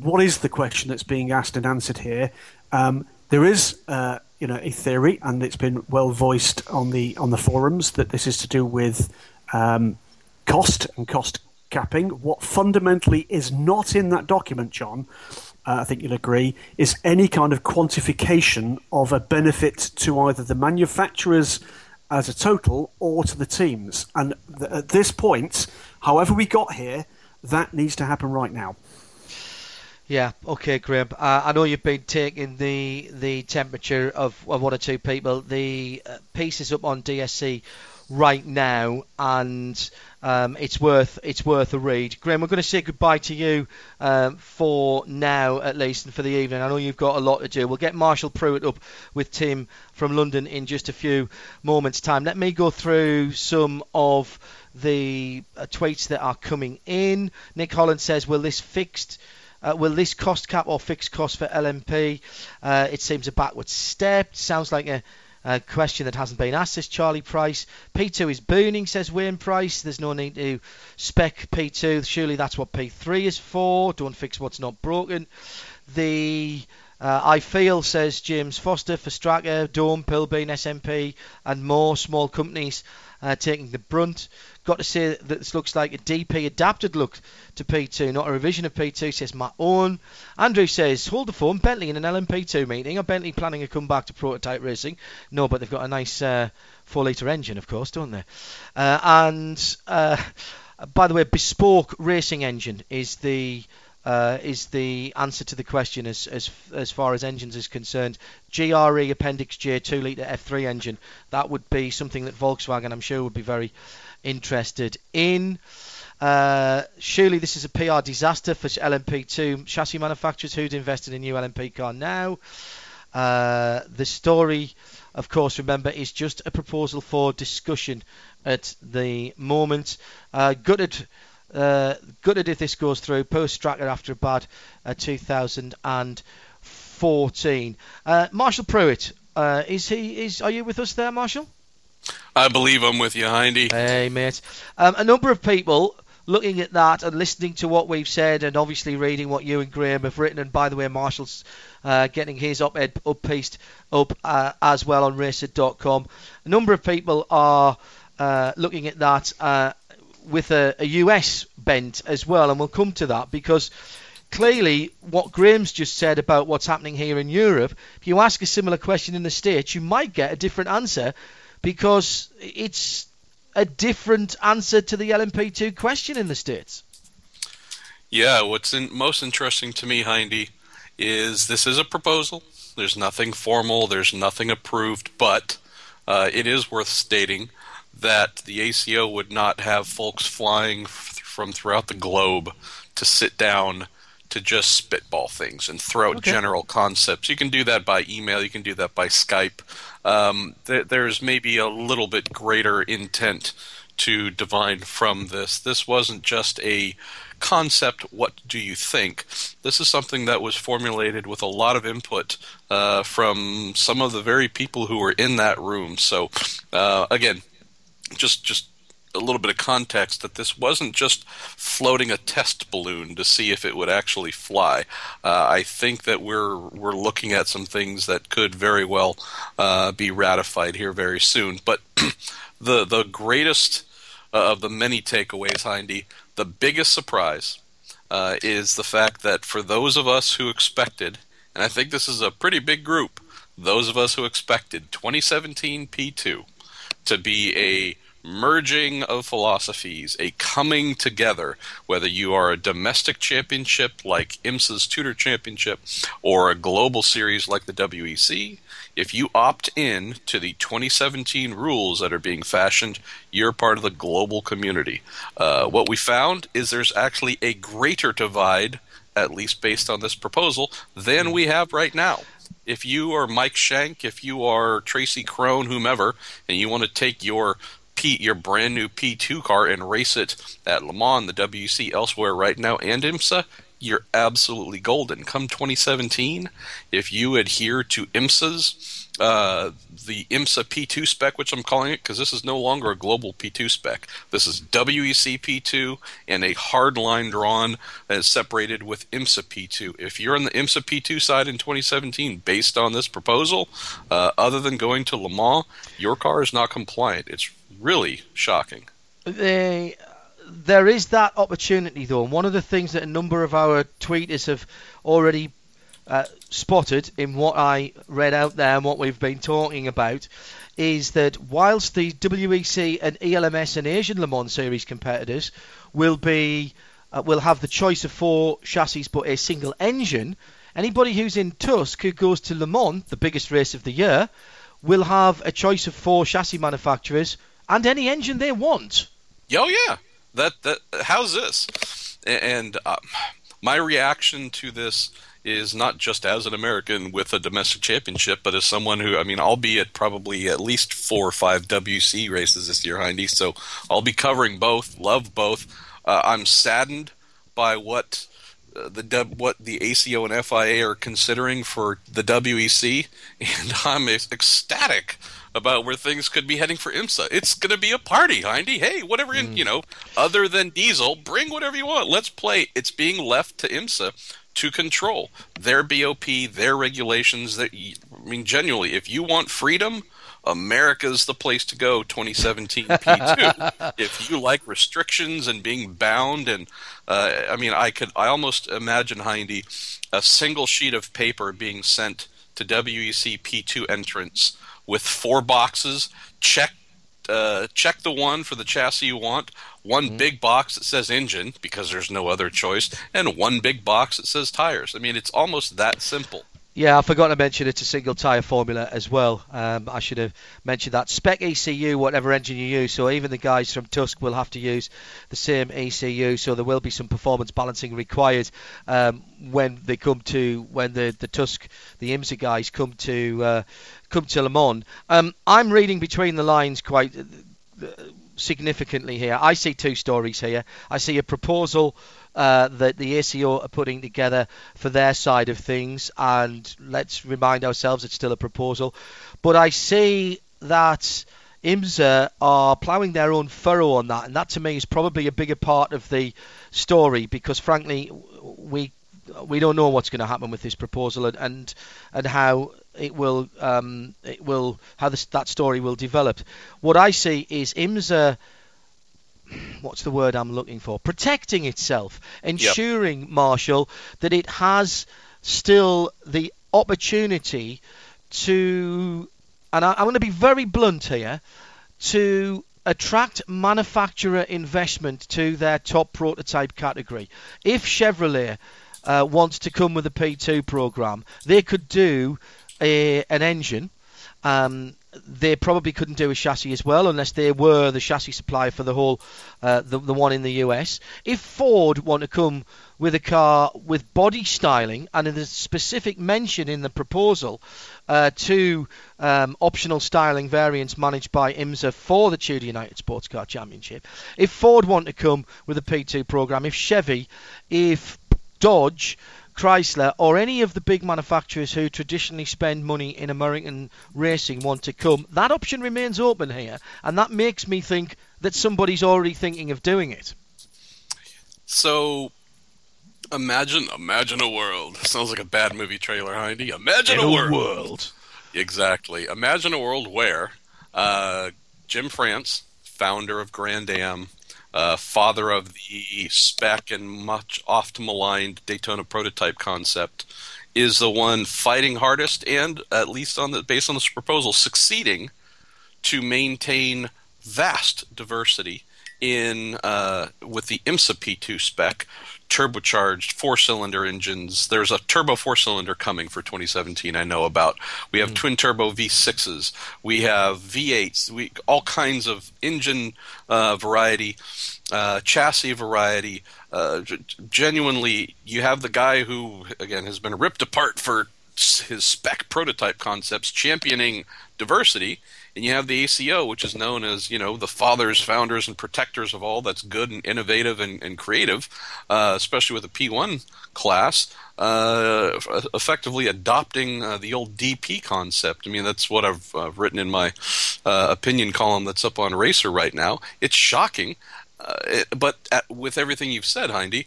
What is the question that's being asked and answered here? Um, there is, uh, you know, a theory, and it's been well voiced on the on the forums that this is to do with um, cost and cost capping. What fundamentally is not in that document, John, uh, I think you'll agree, is any kind of quantification of a benefit to either the manufacturers as a total or to the teams. And th- at this point, however we got here, that needs to happen right now. Yeah, okay, Graham. Uh, I know you've been taking the the temperature of, of one or two people. The uh, piece is up on DSC right now, and um, it's worth it's worth a read. Graham, we're going to say goodbye to you um, for now, at least, and for the evening. I know you've got a lot to do. We'll get Marshall Pruett up with Tim from London in just a few moments' time. Let me go through some of the uh, tweets that are coming in. Nick Holland says, "Will this fixed?" Uh, will this cost cap or fixed cost for LMP? Uh, it seems a backward step. Sounds like a a question that hasn't been asked, says Charlie Price. P2 is burning, says Wayne Price. There's no need to spec P2. Surely that's what P3 is for. Don't fix what's not broken. The uh, I feel, says James Foster, for Strakka, Dome, Pilbeam, SMP, and more small companies uh, taking the brunt. Got to say that this looks like a DP adapted look to P2, not a revision of P2, says Matt Owen. Andrew says, hold the phone, Bentley in an LMP2 meeting. Are Bentley planning a comeback to prototype racing? No, but they've got a nice uh, 4 litre engine, of course, don't they? Uh, and uh, by the way, bespoke racing engine is the uh, is the answer to the question as, as as far as engines is concerned. GRE Appendix J 2 litre F3 engine. That would be something that Volkswagen, I'm sure, would be very interested in. Uh, surely this is a PR disaster for LMP2 chassis manufacturers who'd invested in a new LMP car now. Uh, the story, of course, remember, is just a proposal for discussion at the moment. Uh, gutted, uh, gutted if this goes through. Post Strakka after a bad uh, 2014. Uh, Marshall Pruett, uh, is he? Is are you with us there, Marshall? I believe I'm with you, Hindy. Hey, mate. Um, a number of people looking at that and listening to what we've said and obviously reading what you and Graham have written. And by the way, Marshall's uh, getting his op-ed up pieced up uh, as well on racer.com. A number of people are uh, looking at that uh, with a, a, US bent as well, and we'll come to that because clearly what Graham's just said about what's happening here in Europe, if you ask a similar question in the States, you might get a different answer because it's a different answer to the LMP2 question in the States. Yeah, what's in, most interesting to me, Hindy, is this is a proposal. There's nothing formal, there's nothing approved, but uh, it is worth stating that the ACO would not have folks flying f- from throughout the globe to sit down to just spitball things and throw out Okay. general concepts. You can do that by email. You can do that by Skype. Um, there, there's maybe a little bit greater intent to divine from this. This wasn't just a concept. What do you think? This is something that was formulated with a lot of input uh, from some of the very people who were in that room. So, uh, again, just just a little bit of context that this wasn't just floating a test balloon to see if it would actually fly. Uh, I think that we're we're looking at some things that could very well uh, be ratified here very soon. But the the greatest uh, of the many takeaways, Hindy, the biggest surprise uh, is the fact that for those of us who expected, and I think this is a pretty big group, those of us who expected 2017 P2 to be a merging of philosophies, a coming together, whether you are a domestic championship like IMSA's Tudor Championship or a global series like the WEC, if you opt in to the 2017 rules that are being fashioned, you're part of the global community. Uh, what we found is there's actually a greater divide, at least based on this proposal, than we have right now. If you are Mike Shank, if you are Tracy Krohn, whomever, and you want to take your P, your brand new P2 car and race it at Le Mans, the WC, elsewhere right now, and IMSA, you're absolutely golden. Come 2017, if you adhere to IMSA's, uh, the IMSA P2 spec, which I'm calling it, because this is no longer a global P2 spec. This is WEC P2 and a hard line drawn and separated with IMSA P2. If you're on the IMSA P2 side in 2017, based on this proposal, uh, other than going to Le Mans, your car is not compliant. It's really shocking. they, there is that opportunity though, and one of the things that a number of our tweeters have already uh, spotted in what I read out there and what we've been talking about is that whilst the WEC and ELMS and Asian Le Mans Series competitors will be uh, will have the choice of four chassis but a single engine, anybody who's in TUSC who goes to Le Mans, the biggest race of the year, will have a choice of four chassis manufacturers and any engine they want. Oh yeah, that that how's this? And uh, my reaction to this is not just as an American with a domestic championship, but as someone who, I mean, I'll be at probably at least four or five WC races this year, Hindy. So I'll be covering both. Love both. Uh, I'm saddened by what uh, the what the ACO and FIA are considering for the WEC, and I'm ecstatic about where things could be heading for IMSA. It's going to be a party, Hindy. Hey, whatever you know, other than diesel, bring whatever you want. Let's play. It's being left to IMSA to control their BOP, their regulations. That I mean, genuinely, if you want freedom. America's the place to go 2017 P2 if you like restrictions and being bound and uh, I mean I could I almost imagine Hindy a single sheet of paper being sent to WEC P2 entrance with four boxes check uh, check the one for the chassis you want one big box that says engine because there's no other choice and one big box that says tires I mean it's almost that simple Yeah, I forgot to mention it's a single tyre formula as well. Um, I should have mentioned that. Spec ECU, whatever engine you use, so even the guys from TUSC will have to use the same ECU, so there will be some performance balancing required um, when they come to when the, the TUSC, the IMSA guys come to uh, come to Le Mans. Um, I'm reading between the lines quite uh, significantly here. I see two stories here. I see a proposal uh, that the ACO are putting together for their side of things, and let's remind ourselves it's still a proposal. But I see that IMSA are ploughing their own furrow on that, and that to me is probably a bigger part of the story because, frankly, we we don't know what's going to happen with this proposal and and, and how it will um, it will how this, that story will develop. What I see is IMSA what's the word I'm looking for? Protecting itself, ensuring, Marshall, that it has still the opportunity to, and I, I'm going to be very blunt here, to attract manufacturer investment to their top prototype category. If Chevrolet uh, wants to come with a P2 program, they could do a, an engine. Um, they probably couldn't do a chassis as well unless they were the chassis supplier for the whole, uh, the, the one in the US. If Ford want to come with a car with body styling, and there's specific mention in the proposal uh, to um, optional styling variants managed by IMSA for the Tudor United Sports Car Championship. If Ford want to come with a P2 program, if Chevy, if Dodge, Chrysler, or any of the big manufacturers who traditionally spend money in American racing want to come, that option remains open here, and that makes me think that somebody's already thinking of doing it. So Imagine, imagine a world. Sounds like a bad movie trailer, Heidi. Imagine a, a world. world. Exactly. Imagine a world where uh, Jim France, founder of Grand Am, uh, father of the spec and much oft maligned Daytona prototype concept, is the one fighting hardest and, at least on the based on this proposal, succeeding to maintain vast diversity in uh, with the IMSA P2 spec turbocharged four cylinder engines. There's a turbo four cylinder coming for 2017. I know about. We have mm. twin turbo V6s. We have V8s. We all kinds of engine uh, variety, uh, chassis variety. Uh, g- genuinely, you have the guy who again has been ripped apart for his spec prototype concepts, championing diversity and you have the ACO, which is known as you know the fathers, founders, and protectors of all that's good and innovative and, and creative, uh, especially with the P1 class. Uh, effectively adopting uh, the old DP concept. I mean, that's what I've uh, written in my uh, opinion column that's up on Racer right now. It's shocking, uh, it, but at, with everything you've said, Hindy,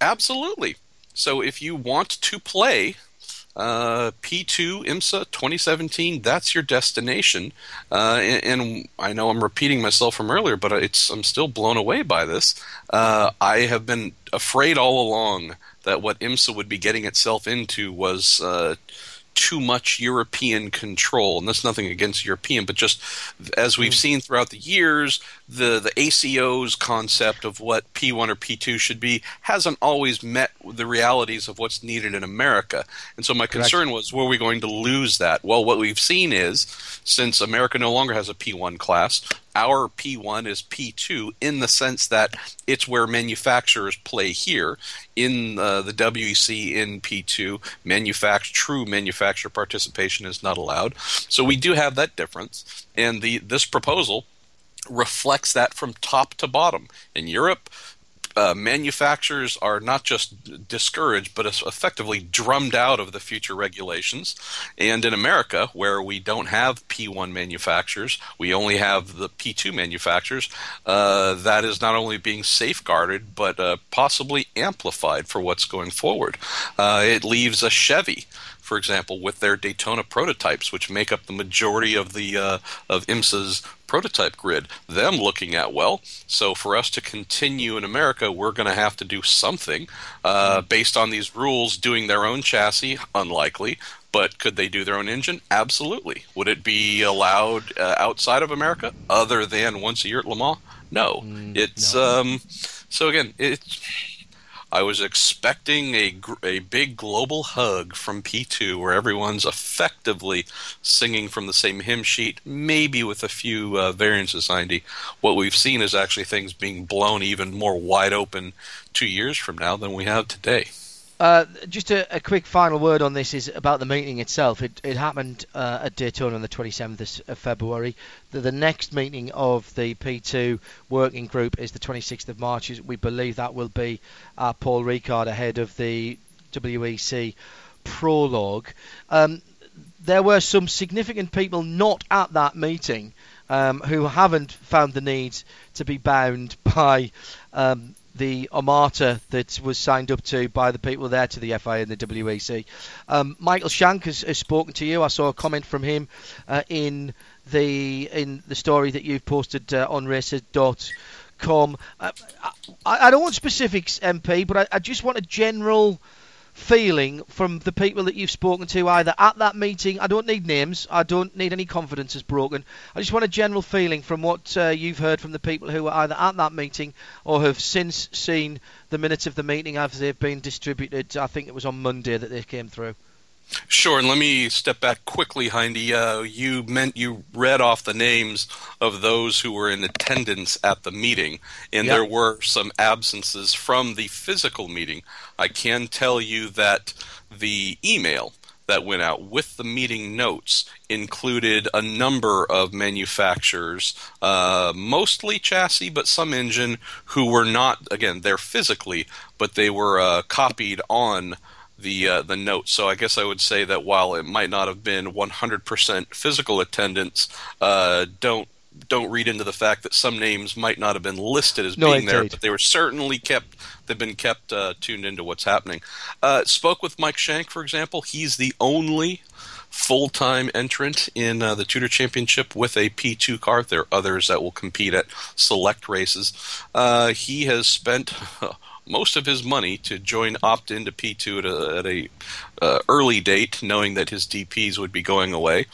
absolutely. So if you want to play uh, P2 IMSA 2017. That's your destination. Uh, and, and, I know I'm repeating myself from earlier, but it's I'm still blown away by this. Uh, I have been afraid all along that what IMSA would be getting itself into was uh, too much European control, and that's nothing against European, but just as we've mm. seen throughout the years, the the ACO's concept of what P1 or P2 should be hasn't always met the realities of what's needed in America. And so my Correct. concern was, were we going to lose that? Well, what we've seen is, since America no longer has a P1 class, our P1 is P2 in the sense that it's where manufacturers play here. In uh, the WEC in P2, manufact- true manufacturer participation is not allowed. So we do have that difference. And the this proposal reflects that from top to bottom. In Europe, uh, manufacturers are not just discouraged, but effectively drummed out of the future regulations. And in America, where we don't have P1 manufacturers, we only have the P2 manufacturers, uh, that is not only being safeguarded, but uh, possibly amplified for what's going forward. Uh, it leaves a Chevy for example, with their Daytona prototypes, which make up the majority of the uh, of IMSA's prototype grid, them looking at well. So for us to continue in America, we're going to have to do something uh, based on these rules. Doing their own chassis, unlikely. But could they do their own engine? Absolutely. Would it be allowed uh, outside of America, other than once a year at Le Mans? No. Mm, it's no. Um, so again, it's I was expecting a, a big global hug from P2 where everyone's effectively singing from the same hymn sheet, maybe with a few uh, variances, Andy. What we've seen is actually things being blown even more wide open two years from now than we have today. Uh, just a, a, quick final word on this is about the meeting itself. It, it happened uh, at Daytona on the 27th of February. The, the, next meeting of the P2 working group is the 26th of March. We believe that will be uh, Paul Ricard ahead of the WEC prologue. Um, there were some significant people not at that meeting um, who haven't found the need to be bound by um, the omertà that was signed up to by the people there to the FIA and the WEC. Um, Michael Shank has, has, spoken to you. I saw a comment from him uh, in the in the story that you've posted uh, on racer.com. Uh, I, I, don't want specifics, MP, but I, I just want a general feeling from the people that you've spoken to either at that meeting. I don't need names. I don't need any confidences broken. I just want a general feeling from what uh, you've heard from the people who were either at that meeting or have since seen the minutes of the meeting as they've been distributed. I think it was on Monday that they came through. Sure, and let me step back quickly, Hindy. Uh, you meant you read off the names of those who were in attendance at the meeting, and Yep. there were some absences from the physical meeting. I can tell you that the email that went out with the meeting notes included a number of manufacturers, uh, mostly chassis, but some engine, who were not, again, there physically, but they were uh, copied on the uh, the notes. So I guess I would say that while it might not have been 100% physical attendance, uh, don't don't read into the fact that some names might not have been listed as No, being there, but they were certainly kept. They've been kept uh, tuned into what's happening. Uh, spoke with Mike Shank, for example. He's the only full-time entrant in uh, the Tudor Championship with a P2 car. There are others that will compete at select races. Uh, he has spent most of his money to join opt into P2 at a, at a uh, early date, knowing that his DPS would be going away,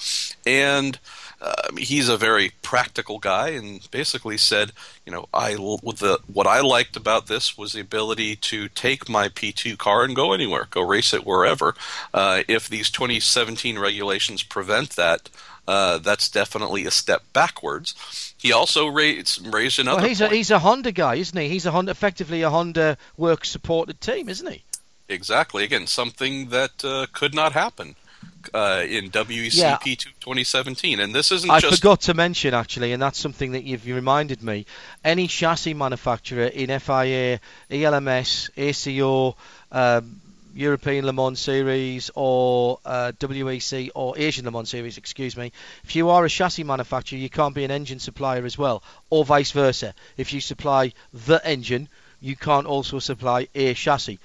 and. Um, he's a very practical guy, and basically said, you know, I the what I liked about this was the ability to take my P2 car and go anywhere, go race it wherever. Uh, if these 2017 regulations prevent that, uh, that's definitely a step backwards. He also raised raised another. Well, he's a he's a Honda guy, isn't he? He's a Honda, effectively a Honda work supported team, isn't he? Exactly. Again, something that uh, could not happen uh, in WEC Yeah. P2 2017, and this isn't I just forgot to mention actually, and that's something that you've you reminded me. Any chassis manufacturer in FIA, ELMS, ACO, um, European Le Mans Series, or uh, WEC or Asian Le Mans Series, excuse me. If you are a chassis manufacturer, you can't be an engine supplier as well, or vice versa. If you supply the engine, you can't also supply a chassis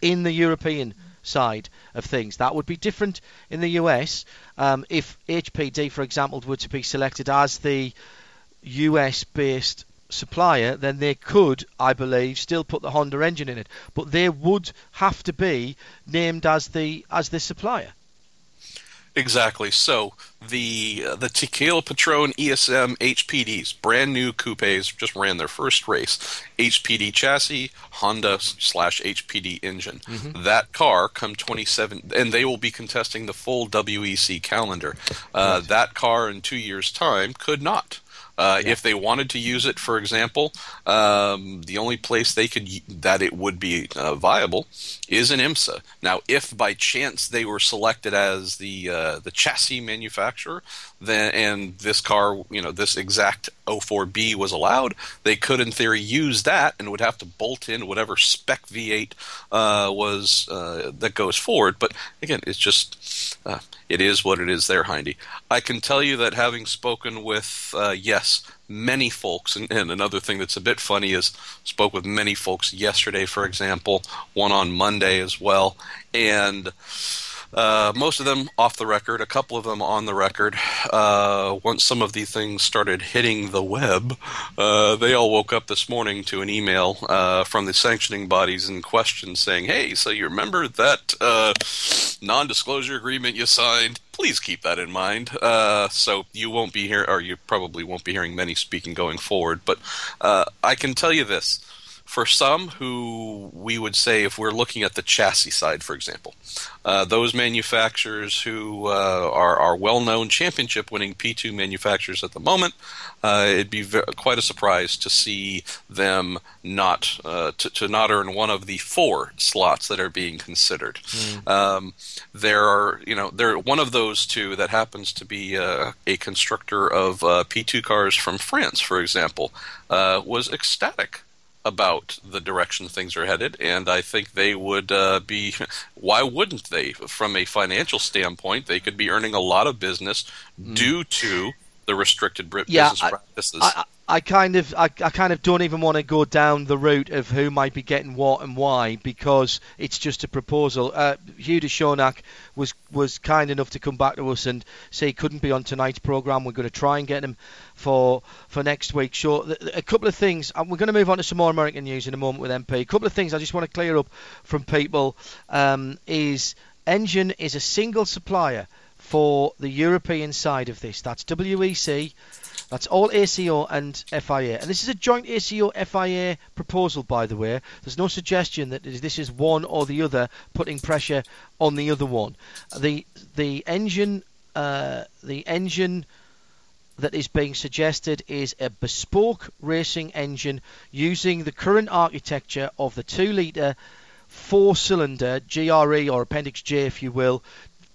in the European side of things. That would be different in the US um, if HPD, for example, were to be selected as the US based supplier, then they could, I believe, still put the Honda engine in it, but they would have to be named as the as the supplier. Exactly. So the uh, the Tequila Patron ESM HPDs, brand new coupes, just ran their first race. HPD chassis, Honda slash HPD engine. That car come 27, and they will be contesting the full WEC calendar. Uh, That car in two years' time could not. Uh, If they wanted to use it, for example, um, the only place they could that it would be uh, viable is in IMSA. Now, if by chance they were selected as the uh, the chassis manufacturer, then and this car, you know, this exact 04B was allowed, they could, in theory, use that and would have to bolt in whatever spec V8 uh, was uh, that goes forward. But again, it's just uh, it is what it is. There, Hindy. I can tell you that having spoken with uh, yes many folks, and, and another thing that's a bit funny is spoke with many folks yesterday, for example, one on Monday as well, and. Uh, most of them off the record, a couple of them on the record. Uh, once some of these things started hitting the web, uh, they all woke up this morning to an email uh, from the sanctioning bodies in question saying, "Hey, so you remember that uh, non-disclosure agreement you signed? Please keep that in mind." Uh, so you won't be here, or you probably won't be hearing many speaking going forward. But I can tell you this for some who we would say, if we're looking at the chassis side, for example, uh, those manufacturers who uh, are, are well known championship winning P2 manufacturers at the moment, uh, it'd be quite a surprise to see them not uh, to, to not earn one of the four slots that are being considered. Um, there are, you know, there one of those two that happens to be uh, a constructor of uh, P2 cars from France, for example, uh, was ecstatic about the direction things are headed, and I think they would uh, be. Why wouldn't they? From a financial standpoint, they could be earning a lot of business due to the restricted bri- Yeah, business I- practices. I, I kind of I, I kind of don't even want to go down the route of who might be getting what and why because it's just a proposal. Uh, Hugh de was was kind enough to come back to us and say he couldn't be on tonight's program. We're going to try and get him for for next week. show. Th- A couple of things. We're going to move on to some more American news in a moment with MP. A couple of things I just want to clear up from people um, is Engine is a single supplier for the European side of this. That's WEC That's all ACO and FIA. And this is a joint ACO FIA proposal, by the way. There's no suggestion that this is one or the other putting pressure on the other one. The the engine uh, the engine that is being suggested is a bespoke racing engine using the current architecture of the 2 litre four cylinder GRE or Appendix J, if you will,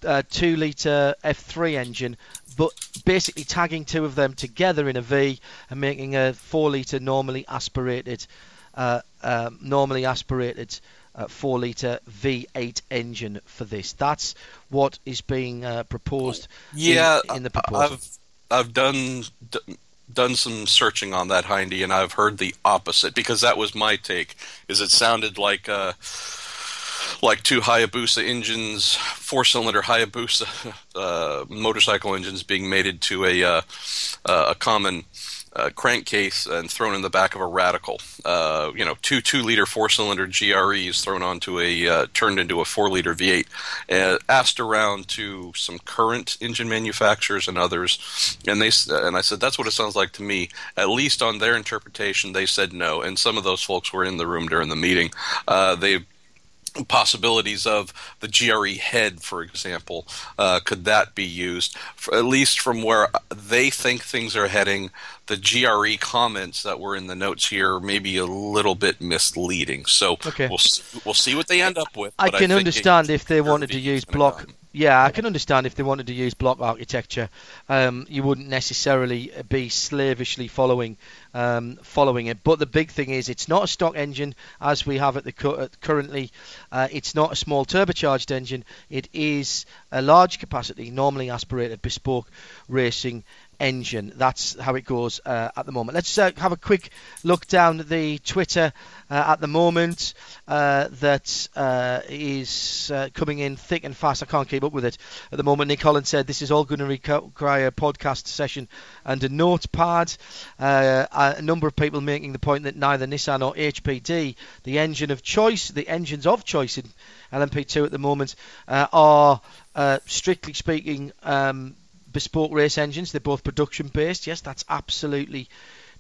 uh, 2 litre F3 engine, but basically tagging two of them together in a V and making a 4 litre normally aspirated. Uh, um, normally aspirated uh, 4 litre V8 engine for this. That's what is being uh, proposed yeah, in, in the proposal. I've, I've done d- done some searching on that Hindy, and I've heard the opposite because that was my take. Is it sounded like uh, like two Hayabusa engines, four cylinder Hayabusa uh, motorcycle engines being mated to a uh, a common uh, crankcase and thrown in the back of a radical. Uh, you know, two two liter four cylinder GREs thrown onto a uh, turned into a four liter V8. Uh, asked around to some current engine manufacturers and others, and they and I said that's what it sounds like to me. At least on their interpretation, they said no. And some of those folks were in the room during the meeting. Uh, they possibilities of the GRE head, for example. Uh, could that be used? For, at least from where they think things are heading, the GRE comments that were in the notes here may be a little bit misleading. So okay. we'll we'll see what they end up with. I can I understand if they wanted to use block. Yeah, I can understand if they wanted to use block architecture. Um, you wouldn't necessarily be slavishly following um, following it. But the big thing is, it's not a stock engine as we have at the currently. Uh, it's not a small turbocharged engine. It is a large capacity, normally aspirated, bespoke racing engine. That's how it goes uh, at the moment. Let's uh, have a quick look down the Twitter uh, at the moment. Uh, that uh, is coming in thick and fast. I can't keep up with it at the moment. Nick Holland said this is all going to require a podcast session and a notepad. a number of people making the point that neither Nissan or HPD, the engine of choice, the engines of choice in LMP2 at the moment, are strictly speaking. Um, bespoke race engines. They're both production based. Yes, that's absolutely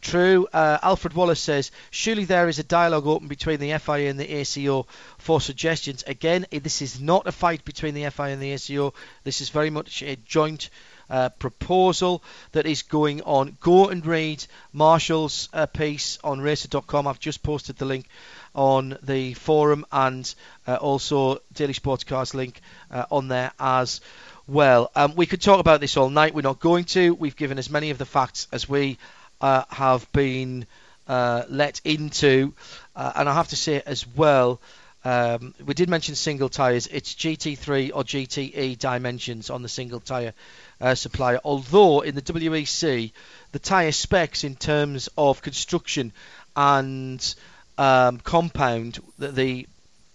true. Uh, Alfred Wallace says, surely there is a dialogue open between the FIA and the ACO for suggestions. Again, this is not a fight between the FIA and the ACO. This is very much a joint uh, proposal that is going on. Go and read Marshall's uh, piece on racer.com. I've just posted the link on the forum and uh, also Daily Sports Cars link uh, on there as well. Um, we could talk about this all night. We're not going to. We've given as many of the facts as we uh, have been uh, let into. Uh, and I have to say as well, um, we did mention single tyres. It's GT3 or GTE dimensions on the single tyre uh, supplier. Although in the WEC, the tyre specs in terms of construction and um, compound, the, the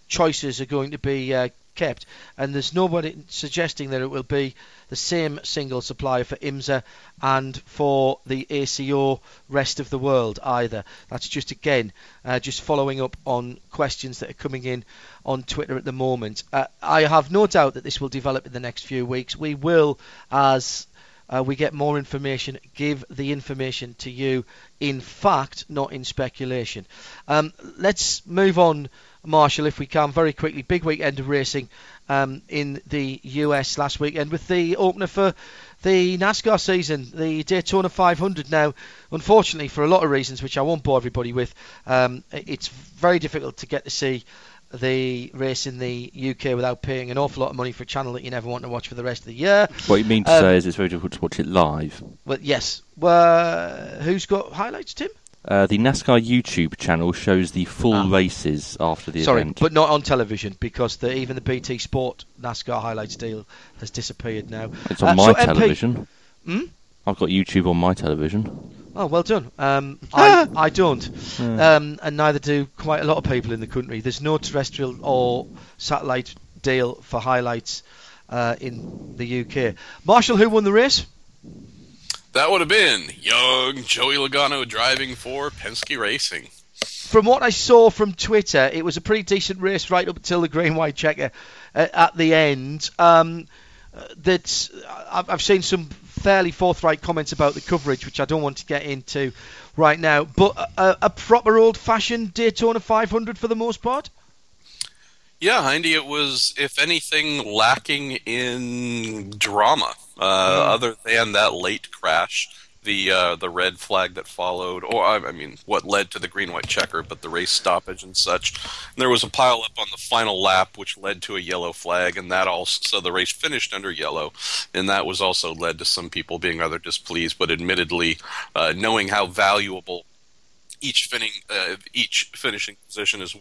choices are going to be uh, kept, and there's nobody suggesting that it will be the same single supplier for IMSA and for the ACO rest of the world either. That's just again uh, just following up on questions that are coming in on Twitter at the moment. Uh, I have no doubt that this will develop in the next few weeks. We will, as uh, we get more information, give the information to you in fact, not in speculation. Um, let's move on Marshall, if we can, very quickly. Big weekend of racing um, in the US last weekend with the opener for the NASCAR season, the Daytona 500. Now, unfortunately, for a lot of reasons, which I won't bore everybody with, um, it's very difficult to get to see the race in the UK without paying an awful lot of money for a channel that you never want to watch for the rest of the year. What you mean to um, say is it's very difficult to watch it live. Well, yes. Well, who's got highlights, Tim? Uh, the NASCAR YouTube channel shows the full ah. races after the Sorry, event. but not on television because the, even the BT Sport NASCAR highlights deal has disappeared now. It's on uh, my so television. MP... Hmm? I've got YouTube on my television. Oh, well done. Um, I, I don't, yeah. um, and neither do quite a lot of people in the country. There's no terrestrial or satellite deal for highlights uh, in the UK. Marshall, who won the race? That would have been young Joey Logano driving for Penske Racing. From what I saw from Twitter, it was a pretty decent race right up until the green white checker uh, at the end. Um, that I've, I've seen some fairly forthright comments about the coverage, which I don't want to get into right now. But a, a proper old-fashioned Daytona 500 for the most part. Yeah, Hindy, it was, if anything, lacking in drama, uh, mm. other than that late crash the uh, the red flag that followed, or I mean, what led to the green white checker, but the race stoppage and such. And there was a pile up on the final lap, which led to a yellow flag, and that also so the race finished under yellow, and that was also led to some people being rather displeased. But admittedly, uh, knowing how valuable each finishing uh, each finishing position is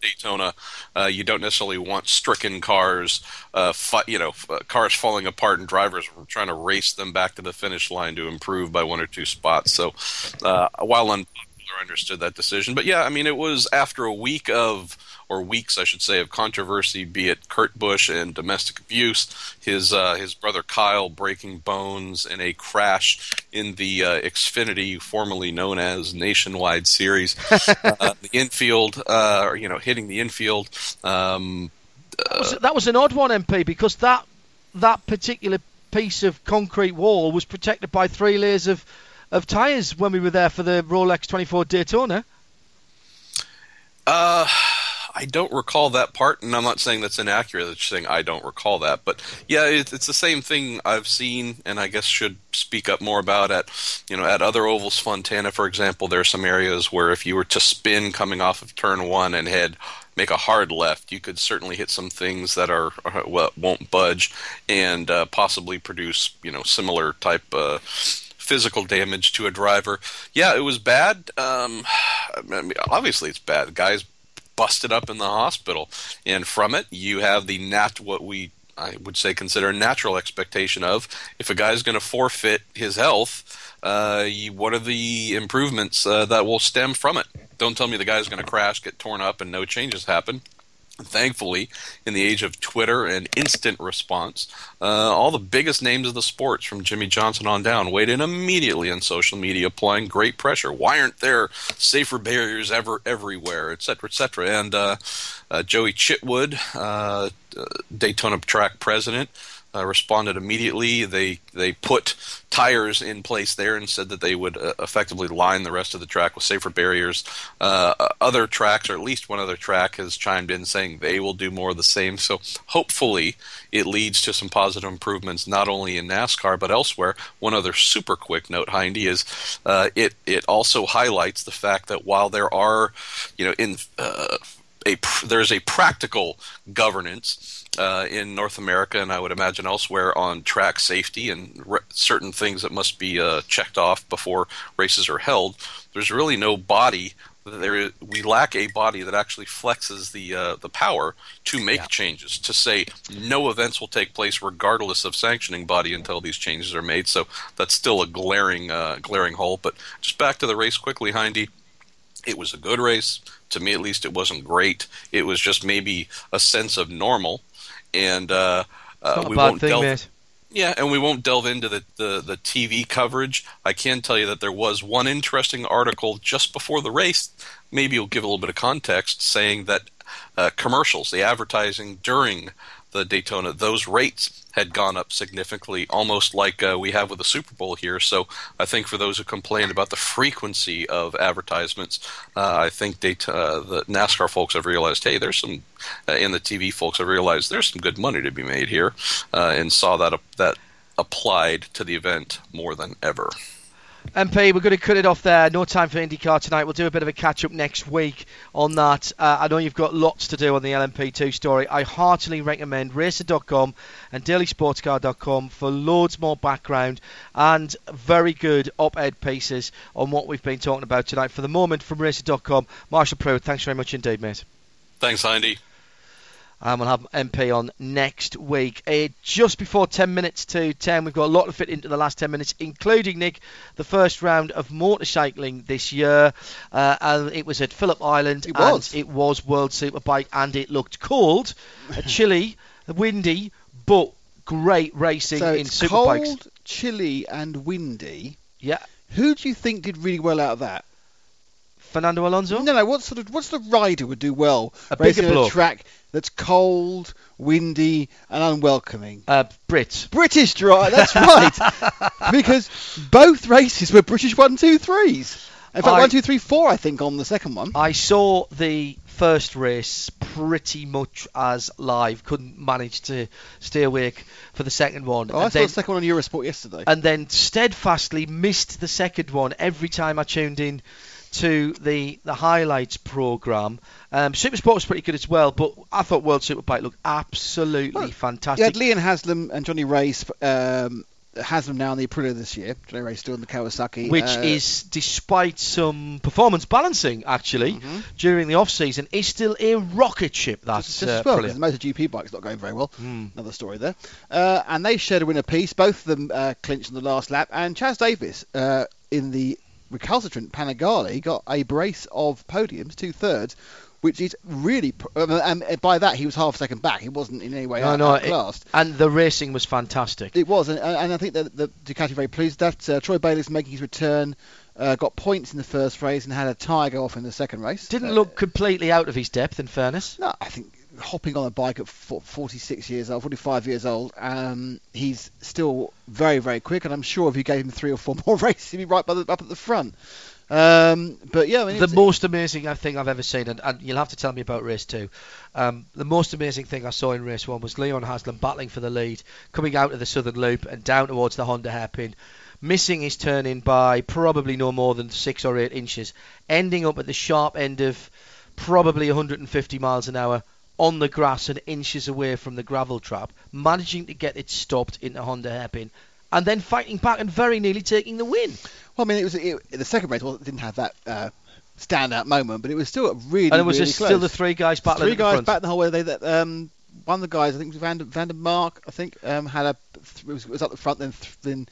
Daytona, uh, you don't necessarily want stricken cars, uh, fi- you know, uh, cars falling apart and drivers trying to race them back to the finish line to improve by one or two spots. So, uh, while unpopular, I understood that decision. But yeah, I mean, it was after a week of or weeks, I should say, of controversy, be it Kurt Busch and domestic abuse, his uh, his brother Kyle breaking bones in a crash in the uh, Xfinity, formerly known as Nationwide Series, uh, the infield, uh, you know, hitting the infield. Um, that, was, that was an odd one, MP, because that that particular piece of concrete wall was protected by three layers of of tyres when we were there for the Rolex 24 Daytona. Uh, I don't recall that part, and I'm not saying that's inaccurate. Just saying I don't recall that. But yeah, it, it's the same thing I've seen, and I guess should speak up more about at you know at other ovals. Fontana, for example, there are some areas where if you were to spin coming off of turn one and head make a hard left, you could certainly hit some things that are uh, well, won't budge and uh, possibly produce you know similar type. Uh, physical damage to a driver. Yeah, it was bad. Um, I mean, obviously, it's bad. Guys busted up in the hospital, and from it you have the nat what we I would say consider a natural expectation of if a guy is going to forfeit his health. Uh, you, what are the improvements uh, that will stem from it? Don't tell me the guy's going to crash, get torn up, and no changes happen. Thankfully, in the age of Twitter and instant response, uh, all the biggest names of the sports, from Jimmie Johnson on down, weighed in immediately on social media, applying great pressure. Why aren't there safer barriers ever everywhere, et cetera, et cetera? And uh, uh, Joie Chitwood, uh, Daytona track president, uh, responded immediately. They they put tires in place there and said that they would uh, effectively line the rest of the track with safer barriers. Uh, other tracks, or at least one other track, has chimed in saying they will do more of the same. So hopefully it leads to some positive improvements not only in NASCAR but elsewhere. One other super quick note, Hindy, is uh, it it also highlights the fact that while there are, you know, in uh, a there's a practical governance uh, in North America and I would imagine elsewhere on track safety and re- certain things that must be uh, checked off before races are held. There's really no body. There, is, we lack a body that actually flexes the uh, the power to make yeah. changes. To say no events will take place regardless of sanctioning body until these changes are made. So that's still a glaring uh, glaring hole. But just back to the race quickly, Hindy. It was a good race. To me, at least, it wasn't great. It was just maybe a sense of normal and uh, uh, we won't thing, delve. Man. Yeah, and we won't delve into the, the, the TV coverage. I can tell you that there was one interesting article just before the race. Maybe you'll give a little bit of context, saying that uh, commercials, the advertising during the Daytona, those rates had gone up significantly, almost like uh, we have with the Super Bowl here. So I think for those who complain about the frequency of advertisements, uh, I think uh, the NASCAR folks have realized, hey, there's some, uh, and the TV folks have realized there's some good money to be made here, uh, and saw that that applied to the event more than ever. MP, we're going to cut it off there. No time for IndyCar tonight. We'll do a bit of a catch up next week on that. Uh, I know you've got lots to do on the LMP2 story. I heartily recommend racer.com and dailysportscar.com for loads more background and very good op ed pieces on what we've been talking about tonight. For the moment, from racer.com, Marshall Pruett, thanks very much indeed, mate. Thanks, Andy. And we'll have MP on next week. Uh, just before 10 minutes to 10, we've got a lot to fit into the last 10 minutes, including, Nick, the first round of motorcycling this year. Uh, and it was at Phillip Island. It was. it was World Superbike, and it looked cold, chilly, windy, but great racing so in it's Superbikes. cold, chilly, and windy. Yeah. Who do you think did really well out of that? Fernando Alonso. No, no. What sort of what's the rider would do well A racing bigger on a track that's cold, windy, and unwelcoming? Uh, Brit. British driver. That's right. because both races were British one, two, threes. In fact, I- one, two, three, four. I think on the second one. I saw the first race pretty much as live. Couldn't manage to stay awake for the second one. Oh, I and saw then, the second one on Eurosport yesterday. and then steadfastly missed the second one every time I tuned in to the the highlights program. Um, Supersport was pretty good as well, but I thought World Superbike looked absolutely Well, fantastic. had Leon Haslam and Johnny Rea. Um, Haslam now in the Aprilia this year. Johnny Rea still in the Kawasaki. which uh, is, despite some performance balancing, actually, during the off season, is still a rocket ship. That's just, just uh, well brilliant. the MotoGP bike's not going very well. Hmm. Another story there. Uh, and they shared a winner piece. Both of them uh, clinched in the last lap. And Chaz Davies uh, in the recalcitrant Panigale got a brace of podiums, two thirds, which is really. Um, and by that he was half a second back. He wasn't in any way No, out, no, it- outclassed. and the racing was fantastic. It was, and, and I think that the Ducati very pleased with that uh, Troy Bayliss making his return. Uh, got points in the first race and had a tyre go off in the second race. Didn't Uh, look completely out of his depth, in fairness. no, I think hopping on a bike at 46 years old, 45 years old, um, he's still very, very quick, and I'm sure if you gave him three or four more races, he'd be right by the, up at the front. Um, but yeah, I mean, the most amazing thing I've ever seen, and, and you'll have to tell me about race two. Um, the most amazing thing I saw in race one was Leon Haslam battling for the lead, coming out of the southern loop and down towards the Honda hairpin, missing his turn in by probably no more than six or eight inches, ending up at the sharp end of probably 150 miles an hour on the grass and inches away from the gravel trap, managing to get it stopped into Honda hairpin, and then fighting back and very nearly taking the win. Well, I mean, it was it, the second race. Well, it didn't have that uh, standout moment, but it was still a really, And it was really just close. still the three guys battling Three the guys back the whole way. They that um, one of the guys, I think it was Van, Van der Mark, I think, um, had a th- was, was up the front, then th- then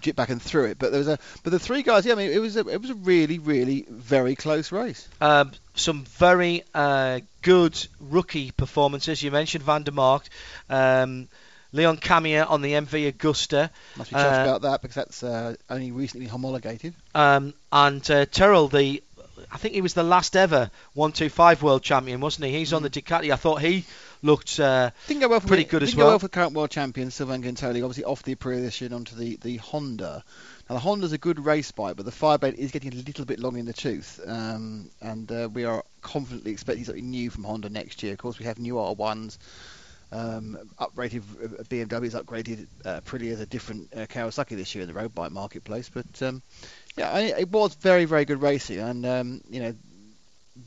jipped back and threw it. But there was a but the three guys. Yeah, I mean, it was a, it was a really, really very close race. Um, some very uh, good rookie performances. You mentioned Van der Mark, um, Leon Camier on the MV Agusta, Must be chuffed Uh, about that because that's uh, only recently homologated. um, and uh, Terol, the I think he was the last ever 125 world champion, wasn't he? He's on the Ducati. I thought he looked uh, Didn't go well for pretty the, good as well. didn't go well. for current world champion Sylvain Guintoli, obviously off the year onto the, the Honda. Now the Honda's a good race bike, but the Fireblade is getting a little bit long in the tooth, um, and uh, we are confidently expecting something new from Honda next year. Of course, we have new R1s. Um, uprated uh, BMW's upgraded uh, Aprilia as a different uh, Kawasaki this year in the road bike marketplace, but um, yeah, it was very very good racing, and um, you know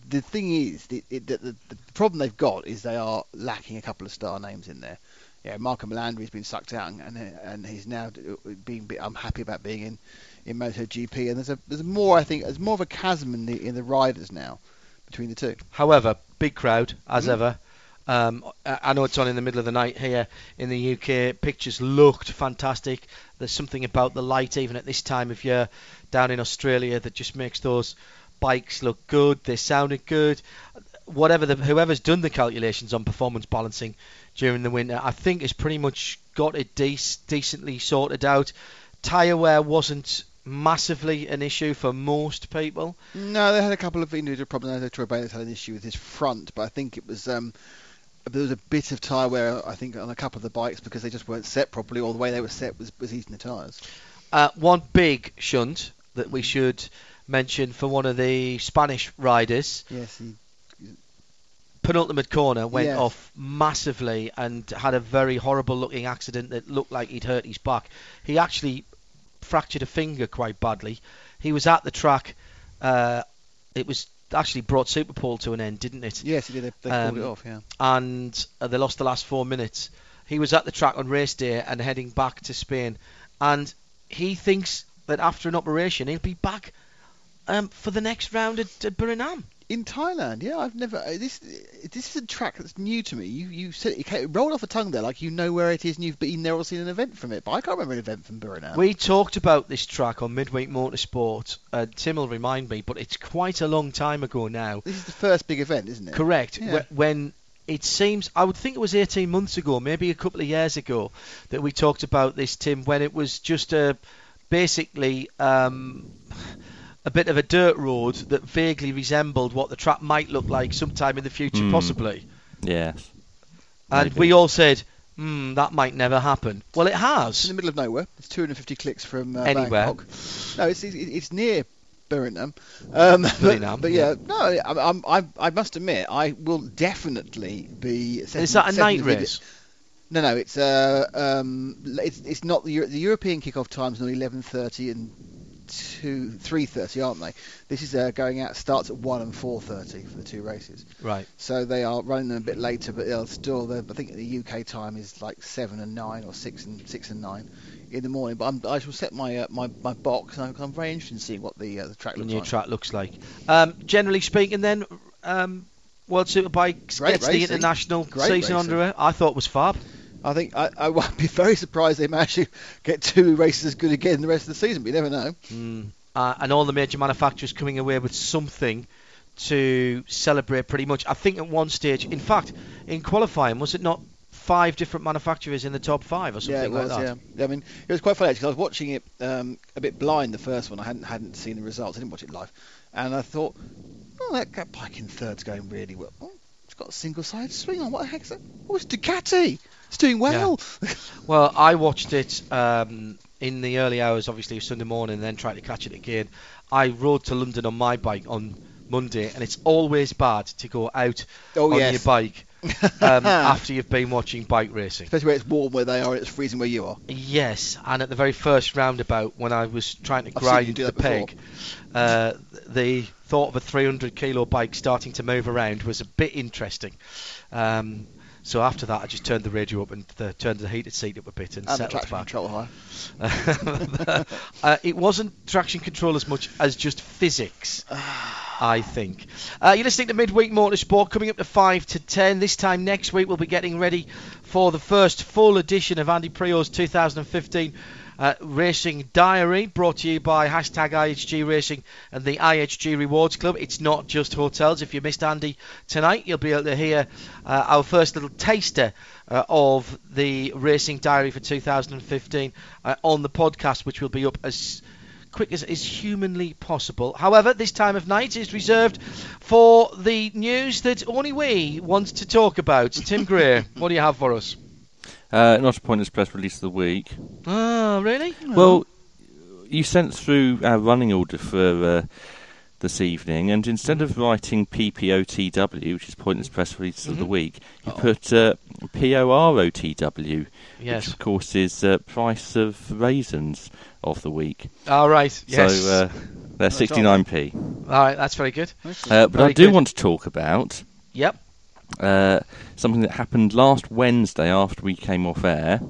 the thing is, the, it, the, the, the problem they've got is they are lacking a couple of star names in there. Yeah, Marco Melandri's been sucked out, and and he's now being. bit- I'm happy about being in in MotoGP, and there's a there's more. I think there's more of a chasm in the in the riders now between the two. However, big crowd as Mhm. ever. Um, I I know it's on in the middle of the night here in the UK. Pictures looked fantastic. There's something about the light, even at this time of year, down in Australia, that just makes those bikes look good. They sounded good. Whatever the whoever's done the calculations on performance balancing during the winter, I think has pretty much got it dec- decently sorted out. Tyre wear wasn't massively an issue for most people. No, they had a couple of individual problems. I know Troy Bayliss had an issue with his front, but I think it was um, there was a bit of tyre wear. I think on a couple of the bikes because they just weren't set properly, or the way they were set was, was eating the tyres. Uh, one big shunt that we should mention for one of the Spanish riders. Yes, he, Penultimate corner went Yes. off massively and had a very horrible looking accident that looked like he'd hurt his back. He actually fractured a finger quite badly. He was at the track. Uh, it was actually brought Superpole to an end, didn't it? yes, he did. They, they called it Um, off. Yeah. and uh, they lost the last four minutes. He was at the track on race day and heading back to Spain, and he thinks that after an operation he'll be back um, for the next round at, at Buriram. In Thailand, yeah, I've never. uh, This this is a track that's new to me. You you said it, came, it rolled off a tongue there, like you know where it is, and you've been there or seen an event from it. But I can't remember an event from Buriram. We talked about this track on Midweek Motorsport. Uh, Tim will remind me, but it's quite a long time ago now. This is the first big event, isn't it? Correct. Yeah. Wh- When it seems, I would think it was 18 months ago, maybe a couple of years ago, that we talked about this, Tim, when it was just a basically um, a a bit of a dirt road that vaguely resembled what the track might look like sometime in the future, Hmm. possibly. Yes. And Maybe. we all said, hmm, that might never happen. Well, it It's has. in the middle of nowhere. It's 250 clicks from uh, Anywhere. Bangkok. No, it's it's, it's near Birmingham. Um, but, Birmingham, but yeah, no, I'm, I'm, I, I must admit, I will definitely be. Setting, Is that a night the video- race? No, no, it's uh, um, it's it's not the Euro- the European kickoff times on 11:30 and two 3:30, aren't they? This is uh, going out starts at one and 4:30 for the two races. Right. So they are running them a bit later, but they'll still. I think the UK time is like seven and nine or six and six and nine in the morning. But I'm, I shall set my uh, my, my box, and I'm, I'm very interested in seeing what the uh, the track The looks new like. track looks like. Um, generally speaking, then, um, World Superbikes Great gets the international Great season racing. under it. I thought was fab. I think I, I would be very surprised if they manage to get two races as good again the rest of the season. But you never know. uh, and all the major manufacturers coming away with something to celebrate pretty much. I think at one stage, in fact, in qualifying, was it not five different manufacturers in the top five or something yeah, it was. like that? yeah. yeah, I mean, it was quite funny actually. 'cause I was watching it um, a bit blind the first one. I hadn't hadn't seen the results. I didn't watch it live, and I thought, oh, that, that bike in third's going really well. Oh, it's got a single side swing on. What the heck's that? Oh, it's Ducati. It's doing well. Well, I watched it um, in the early hours, obviously, of Sunday morning, and then tried to catch it again. I rode to London on my bike on Monday, and it's always bad to go out Oh, on yes. your bike um, after you've been watching bike racing. Especially where it's warm where they are it's freezing where you are. Yes, and at the very first roundabout, when I was trying to I've seen you grind the peg, uh, the thought of a 300 kilo bike starting to move around was a bit interesting. Um, so after that, I just turned the radio up and uh, turned the heated seat up a bit and, And the settled traction back. control high. uh, it wasn't traction control as much as just physics, I think. Uh, you're listening to Midweek Motorsport coming up to 5 to 10. This time next week, we'll be getting ready for the first full edition of Andy Priaulx's 2015 uh, Racing Diary, brought to you by hashtag IHG Racing and the IHG Rewards Club. It's not just hotels. If you missed Andy tonight, you'll be able to hear uh, our first little taster uh, of the Racing Diary for 2015 uh, on the podcast, which will be up as quick as is humanly possible. However, this time of night is reserved for the news that only we want to talk about. Tim Greer, what do you have for us? Uh, not a pointless press release of the week. Oh, really? Well, you sent through our running order for uh, this evening, and instead of writing PPOTW, which is pointless press release of the Mm-hmm. week, you put uh, POROTW, Yes. which of course is uh, price of raisins of the week. All right. Yes. So uh, they're 69p. All right. That's very good. Uh, but Very I do good. want to talk about Yep. uh, something that happened last Wednesday after we came off air.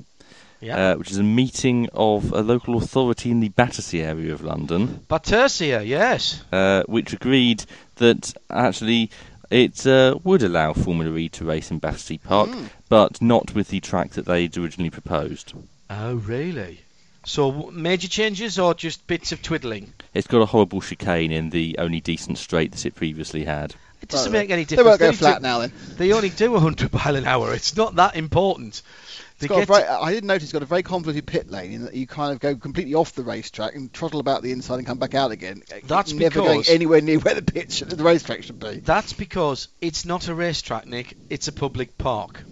Yeah. Uh, which is a meeting of a local authority in the Battersea area of London, Battersea, Yes. uh, which agreed that actually it uh, would allow Formula E to race in Battersea Park, but not with the track that they'd originally proposed. Oh, really? So major changes or just bits of twiddling? It's got a horrible chicane in the only decent straight that it previously had. It doesn't Well, make any difference. They difference. won't go only flat do, now then. They only do 100 mile an hour. It's not that important. They It's got a very, to- I didn't notice it's got a very convoluted pit lane in that you kind of go completely off the racetrack and trottle about the inside and come back out again. That's never going anywhere near where the pitch, should- the racetrack should be. That's because it's not a racetrack, Nick. It's a public park.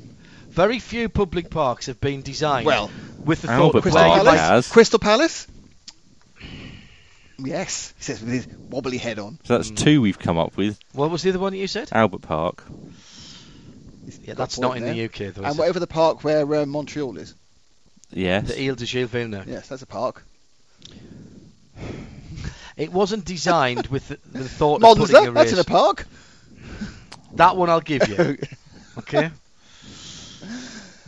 Very few public parks have been designed Well, with the Albert thought of Crystal Park Palace. has. Crystal Palace. Yes, he says with his wobbly head on. So that's two we've come up with. What was the other one that you said? Albert Park. Yeah, that's not in there. the UK, though. And Is it? whatever the park where uh, Montreal is. Yes. The Ile de Gilles Villeneuve. Yes, that's a park. It wasn't designed with the, the thought of putting a Monza, that's in a park. That one I'll give you. Okay.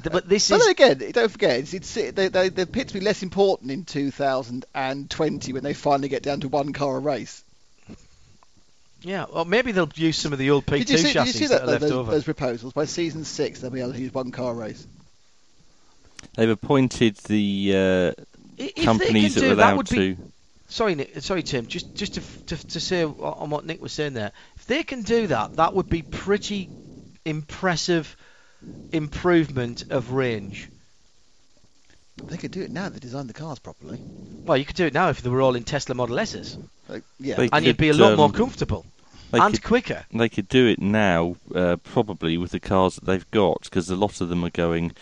Th- But this But is then again, don't forget, it's, it's they, they, the pits will be less important in 2020 when they finally get down to one car a race. Yeah. well, maybe they'll use some of the old P2 Did you see, did chassis you see that, that, are left those, over. those proposals? By season six, they'll be able to use one car race. They've appointed the uh, companies that do are that allowed would be to. Sorry, Nick, sorry, Tim. Just, just to, to, to say on what Nick was saying there, if they can do that, that would be pretty impressive improvement of range. They could do it now. They designed the cars properly. Well, you could do it now if they were all in Tesla Model S's. Like, yeah. They and you'd be a lot more um, comfortable and could- quicker. They could do it now, uh, probably with the cars that they've got, because a lot of them are going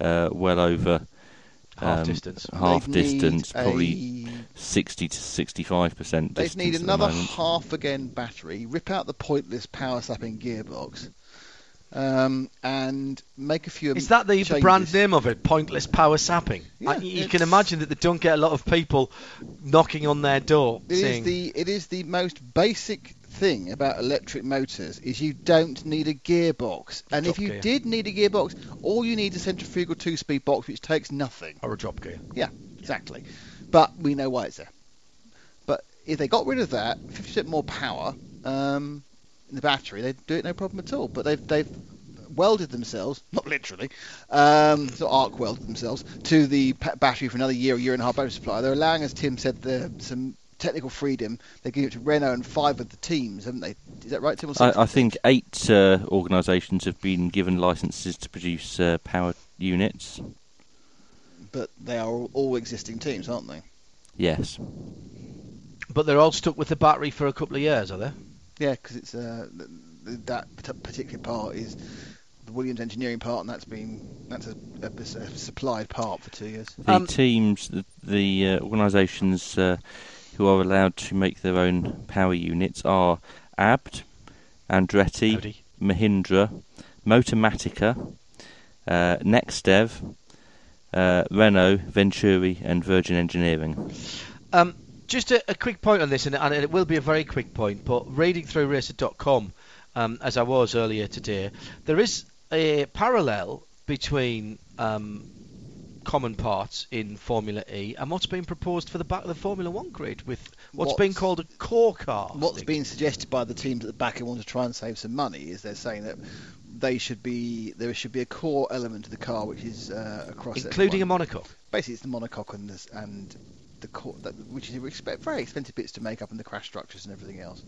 uh, well over Half um, distance. Half They'd distance, probably a- sixty to sixty-five percent. They'd need another half again battery, rip out the pointless power sapping gearbox, um, and make a few. Is that the, brand name of it? Pointless power sapping. Yeah, I- you can imagine that they don't get a lot of people knocking on their door It is saying, the it is the most basic thing about electric motors is you don't need a gearbox, and if you gear. did need a gearbox, all you need is a centrifugal two-speed box which takes nothing. or a drop gear. Yeah, exactly. But we know why it's there. But if they got rid of that, 50% more power um, in the battery, they'd do it no problem at all. But they've they've welded themselves, not literally, um, so arc welded themselves to the battery for another year, a year and a half battery supply. They're allowing, as Tim said, the, some technical freedom. They give it to Renault and five of the teams, haven't they? Is that right, Tim? Or? I, I think eight uh, organisations have been given licences to produce uh, power units. But they are all, all existing teams, aren't they? Yes. But they're all stuck with the battery for a couple of years, are they? Yeah, because it's uh, th- th- that particular part is the Williams engineering part, and that's been that's a, a, a supplied part for two years. The Um, teams, the, the uh, organisations uh, who are allowed to make their own power units are ABT, Andretti, Howdy. Mahindra, Motomatica, uh, Nextev, uh, Renault, Venturi, and Virgin Engineering. Um, just a, a quick point on this, and, and it will be a very quick point, but reading through racer.com, um, as I was earlier today, there is a parallel between um, common parts in Formula E and what's being proposed for the back of the Formula One grid with what's, What's- being called a core car. What's been suggested by the teams at the back who want to try and save some money is they're saying that they should be there should be a core element to the car which is uh, across including a monocoque. basically it's the monocoque and, and the core, that, which is expe- very expensive bits to make up and the crash structures and everything else.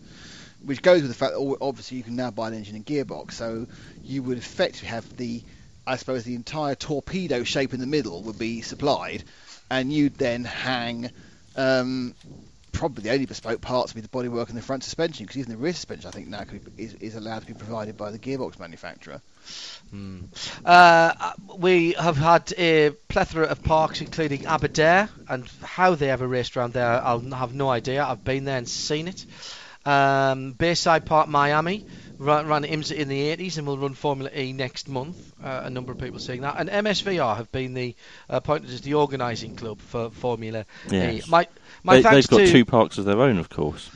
Which goes with the fact that obviously you can now buy an engine and gearbox, so you would effectively have the, I suppose, the entire torpedo shape in the middle would be supplied, and you'd then hang. Um, Probably the only bespoke parts would be the bodywork and the front suspension, because even the rear suspension, I think, now is, is allowed to be provided by the gearbox manufacturer. Uh, we have had a plethora of parks, including Aberdare, and how they ever raced around there, I'll have no idea. I've been there and seen it. Um, Bayside Park, Miami, ran, ran IMSA in the 80s and will run Formula E next month. Uh, a number of people saying that. And MSVR have been the uh, appointed as the organising club for Formula Yes. E. My, my They, thanks they've got to, two parks of their own, of course.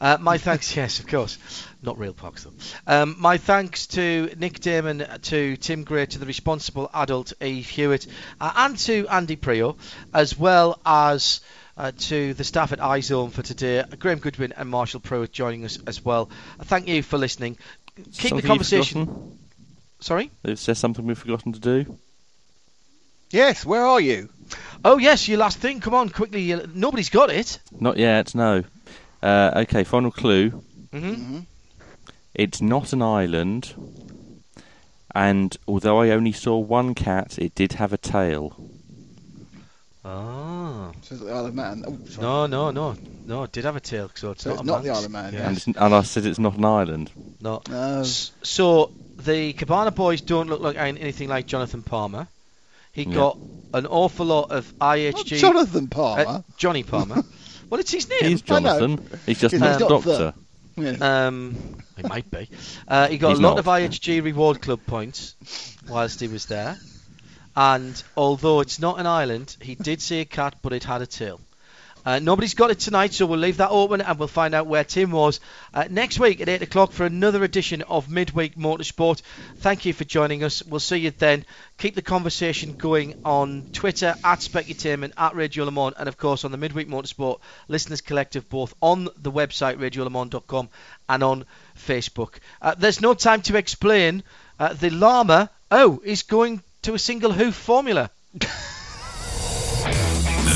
uh, my thanks, yes, of course. Not real parks, though. Um, my thanks to Nick Daman, to Tim Gray, to the responsible adult Eve Hewitt, uh, and to Andy Priaulx, as well as uh, to the staff at iZone for today, Graham Goodwin and Marshall Pruett joining us as well. Uh, thank you for listening. Keep Something the conversation. Sorry? Is there something we've forgotten to do? Yes, where are you? Oh, yes, your last thing. Come on, quickly. Nobody's got it. Not yet, no. Uh, okay, final clue. hmm It's not an island, and although I only saw one cat, it did have a tail. Ah. So it's the Isle of Man. Oh, sorry. No, no, no. No, it did have a tail, so it's So not it's a not the man's. Isle of Man, Yeah. And, it's, and I said it's not an island. No. No. S- So the Cabana boys don't look like any- anything like Jonathan Palmer. He Yeah. got an awful lot of Not IHG. Jonathan uh, Palmer. Johnny Palmer. well, it's his name. He's I know. Jonathan. He's just He's not not a doctor. The- Yeah. Um, he might be. Uh, he got He's a lot not. of IHG reward club points whilst he was there. And although it's not an island, he did see a cat, but it had a tail. Uh, nobody's got it tonight, so we'll leave that open and we'll find out where Tim was uh, next week at 8 o'clock for another edition of Midweek Motorsport. Thank you for joining us. We'll see you then. Keep the conversation going on Twitter at Specutainment, at Radio Le Mans, and of course on the Midweek Motorsport Listeners Collective, both on the website radiolemans.com and on Facebook. Uh, there's no time to explain. Uh, the llama, oh, is going to a single hoof formula.